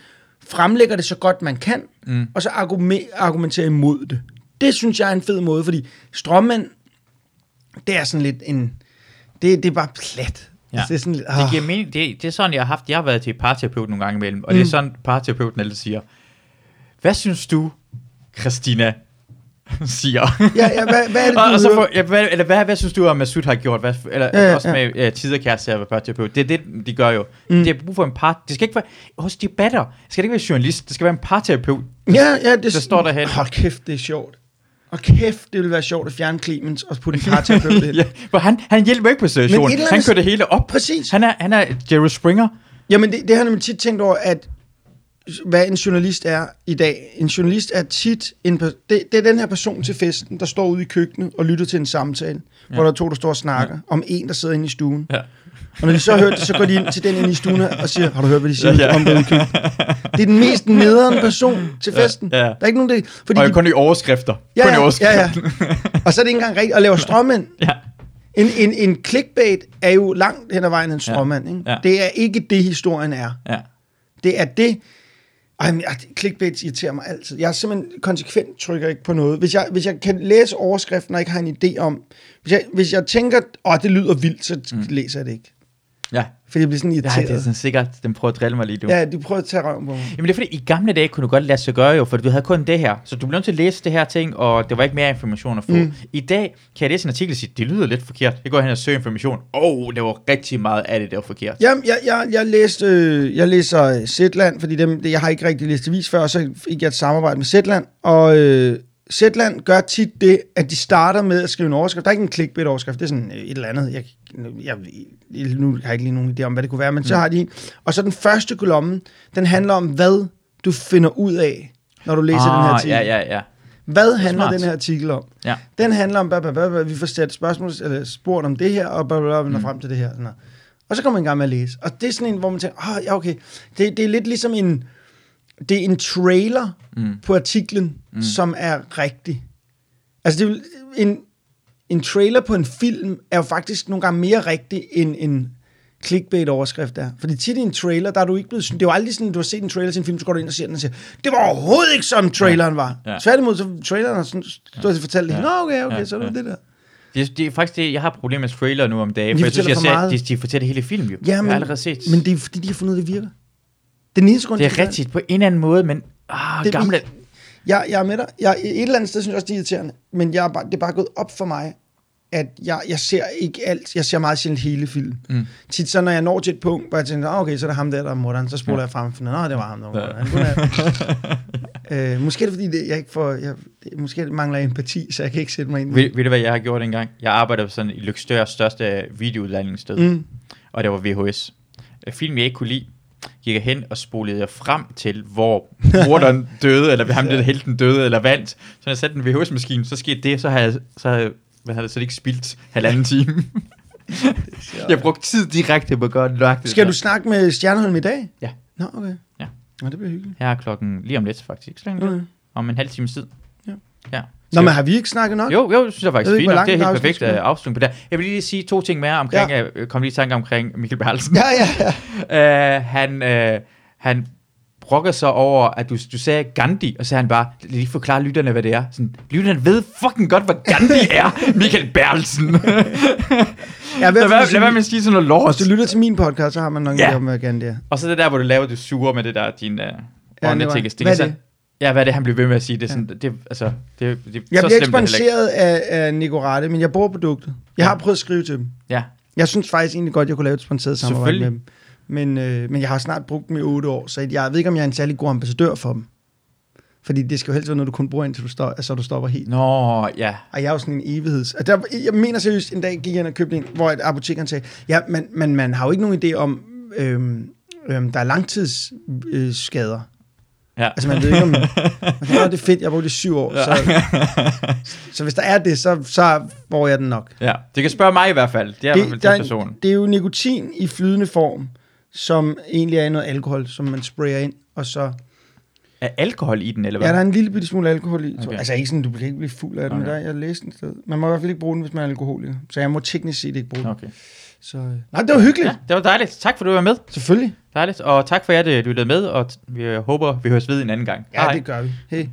fremlægger det så godt man kan, mm. og så argume- argumenterer imod det. Det synes jeg er en fed måde, fordi strømmand, det er sådan lidt en... Det, det er bare plat. Ja. Altså, det er sådan lidt... Det giver mening. Det, det er sådan, jeg har haft. Jeg har været til parterapeut nogle gange imellem, og mm. det er sådan, parterapeuten altid siger, hvad synes du, Christina, siger? Ja, ja, hvad, hvad er det, du og, og så for, ja, hvad, eller hvad, hvad synes du, at Masud har gjort? Hvad, eller Ja, ja, ja, ja, også ja. med uh, tiderkæreste at være parterapeut. Det er det, de gør jo. Mm. Det er brug for en part. Det skal ikke være... Hos debatter skal det ikke være journalist. Det skal være en parterapeut. Ja, ja, det der står derhen. Hold kæft, det er sjovt. Og kæft, det ville være sjovt at fjerne Clemens og putte en parterapeut ind. ja, for han, han hjælper ikke på situationen. Han kører det hele op. Præcis. Han er, han er Jerry Springer. Jamen, det, det har jeg nemlig tit tænkt over, at hvad en journalist er i dag. En journalist er tit, en, det, det er den her person til festen, der står ude i køkkenet og lytter til en samtale, ja. hvor der er to, der står og snakker, ja. om en, der sidder inde i stuen. Ja. Og når de så har hørt det, så går de ind til den inde i stuen og siger, har du hørt, hvad de siger Ja, ja, om det ude i køkkenet? Det er den mest nederen person til festen. Ja, ja. Der er ikke nogen, der... Fordi Og de, kun i overskrifter. ja, kun i ja, ja, overskrifter. ja. Og så er det ikke engang rigtigt at lave stråmænd. ja. En, en, en clickbait er jo langt hen ad vejen en stråmand. Ikke? Ja. Det er ikke det, historien er. ja. Det er det... Ej, men, ej, clickbait irriterer mig altid. Jeg er simpelthen konsekvent trykker ikke på noget. Hvis jeg, hvis jeg kan læse overskriften og ikke har en idé om... Hvis jeg, hvis jeg tænker, åh, det lyder vildt, så mm. læser jeg det ikke. Ja. Fordi jeg bliver sådan Ja, irriteret. det er sådan sikkert, den prøver at drille mig lige nu. Ja, de prøver at tage røven på mig. Jamen det er fordi, i gamle dage kunne du godt lade sig gøre jo, for du havde kun det her. Så du blev nødt til at læse det her ting, og det var ikke mere information at få. Mm. I dag kan jeg læse en artikel og sige, det lyder lidt forkert. Jeg går hen og søger information. Åh, oh, det var rigtig meget af det, der var forkert. Jamen, jeg, jeg, jeg, læste, øh, jeg læser øh, Zetland, fordi dem, det, jeg har ikke rigtig læst avis før, og så fik jeg et samarbejde med Zetland, og øh, Zetland gør tit det, at de starter med at skrive en overskrift. Der er ikke en clickbait-overskrift, det er sådan øh, et eller andet. Jeg, jeg, nu har jeg ikke lige nogen idé om, hvad det kunne være, men så har de en. Og så den første kolonne, den handler om, hvad du finder ud af, når du læser den her artikel. Ah, Ja, ja, ja. Hvad handler smart. den her artikel om? Ja. Den handler om, blah, blah, blah, blah, vi får sat spørgsmål, eller spurgt om det her, og blah, blah, blah, vi når Mm. frem til det her. Sådan noget. Og så kommer man i gang med at læse. Og det er sådan en, hvor man tænker, åh, ja, okay. Det, det er lidt ligesom en, det er en trailer Mm. på artiklen, mm. som er rigtig. Altså, det er en, en trailer på en film er jo faktisk nogle gange mere rigtig, end en clickbait-overskrift er. Fordi tit i en trailer, der er du ikke blevet... Det er jo aldrig sådan, du har set en trailer til en film, så går du ind og ser den og siger, det var overhovedet ikke som traileren var. Ja. Tværtimod, så traileren har sådan, stået og fortalt det. Ja. Nå, okay, okay, Ja, så er det ja. det der. Det, er- det er faktisk det, jeg har problemer med trailer nu om dagen, for jeg synes, jeg ser, de, de fortæller hele film jo. Ja, jeg men, har allerede set. men det er fordi, de har fundet, af, det virker. Den eneste grund, det de er rigtigt på en eller anden måde, men ah, Det gamle... Jeg, jeg er med dig. Jeg, et eller andet sted synes jeg også, det er irriterende. Men jeg er bare, det er bare gået op for mig, at jeg, jeg ser ikke alt. Jeg ser meget sjældent hele film. Mm. Tit så, når jeg når til et punkt, hvor jeg tænker, "Ah, okay, så er det ham der, der er morderen. Så spoler Ja. jeg frem finder, nå, det var ham, der var Ja. morderen. Godnat. øh, måske er det, fordi det, jeg ikke får... Jeg, måske det mangler empati, så jeg kan ikke sætte mig ind Ved, ved du, hvad jeg har gjort engang? Jeg arbejdede på sådan i Lykstørs største videoudlændingsted, mm. Og det var VHS. Øh, Film, jeg ikke kunne lide, gik jeg hen og spolede jeg frem til, hvor morderen døde, eller ham der helten døde, eller vandt. Så når jeg satte en VHS-maskine, så skete det, så har jeg, så har jeg hvad havde det, så ikke spildt halvanden time. jeg brugte tid direkte på at gøre nøjagtigt. Skal du snakke med Stjernholm i dag? Ja. Nå, okay. Ja. Nå, det bliver hyggeligt. Her er klokken lige om lidt, faktisk. Så længe Okay. Om en halv times tid. Ja. ja. Nå, men har vi ikke snakket nok? Jo, jo, det synes jeg faktisk Jeg er ikke, fint nok. Det er helt perfekt uh, afslutning på det. Jeg vil lige sige to ting mere omkring, ja. jeg kom lige i tanke omkring Michael Bertelsen. Ja, ja, ja. uh, han, uh, han brokker sig over, at du, du sagde Gandhi, og så han bare, lige forklare lytterne, hvad det er. Sådan, lytterne ved fucking godt, hvad Gandhi er, Michael er ved lad sige- lad være med at sige sådan noget lort. Hvis du lytter til min podcast, så har man nok Ja. ja. om, hvad Gandhi er. Og så det der, hvor du laver det sure med det der, din uh, var- åndetekst. hvad er det? Ja, hvad er det, han bliver ved med at sige? Det er sådan, det, altså, det, det, Jeg så bliver er ikke. sponsoreret af, af Nicorette, men jeg bruger produktet. Jeg har prøvet at skrive til dem. Ja, Jeg synes faktisk egentlig godt, jeg kunne lave et sponsoreret samarbejde med dem. Men, øh, men jeg har snart brugt dem i otte år, så jeg ved ikke, om jeg er en særlig god ambassadør for dem. Fordi det skal jo helst være noget, du kun bruger, indtil du, stop, altså, du stopper helt. Nå, ja. Og jeg er jo sådan en evigheds... Altså, der, jeg mener seriøst, en dag gik jeg og købte en, hvor et apotekeren sagde, ja, men, men man har jo ikke nogen idé om, øhm, øhm, der er langtidsskader. Øh. Ja. Altså man ved ikke om... Man "Nå, det er fedt, jeg har brugt det i syv år. Ja. Så, så hvis der er det, så, så får jeg den nok. Ja, det kan spørge mig i hvert fald. Det er i hvert fald Det, den person. det er jo nikotin i flydende form, som egentlig er noget alkohol, som man sprayer ind, og så... Er alkohol i den, eller hvad? Ja, der er en lille bitte smule alkohol i. Okay. Altså ikke sådan, du kan ikke blive fuld af det, okay. der, jeg læste den et sted. Man må i hvert fald ikke bruge den, hvis man er alkoholiker. Så jeg må teknisk set ikke bruge den. Okay. Så, øh, nej, det var hyggeligt. Ja, det var dejligt. Tak for, at du var med. Selvfølgelig. Dejligt. Og tak for, at du lyttede med, og vi håber, vi høres ved en anden gang. Ja, det gør vi. Hej.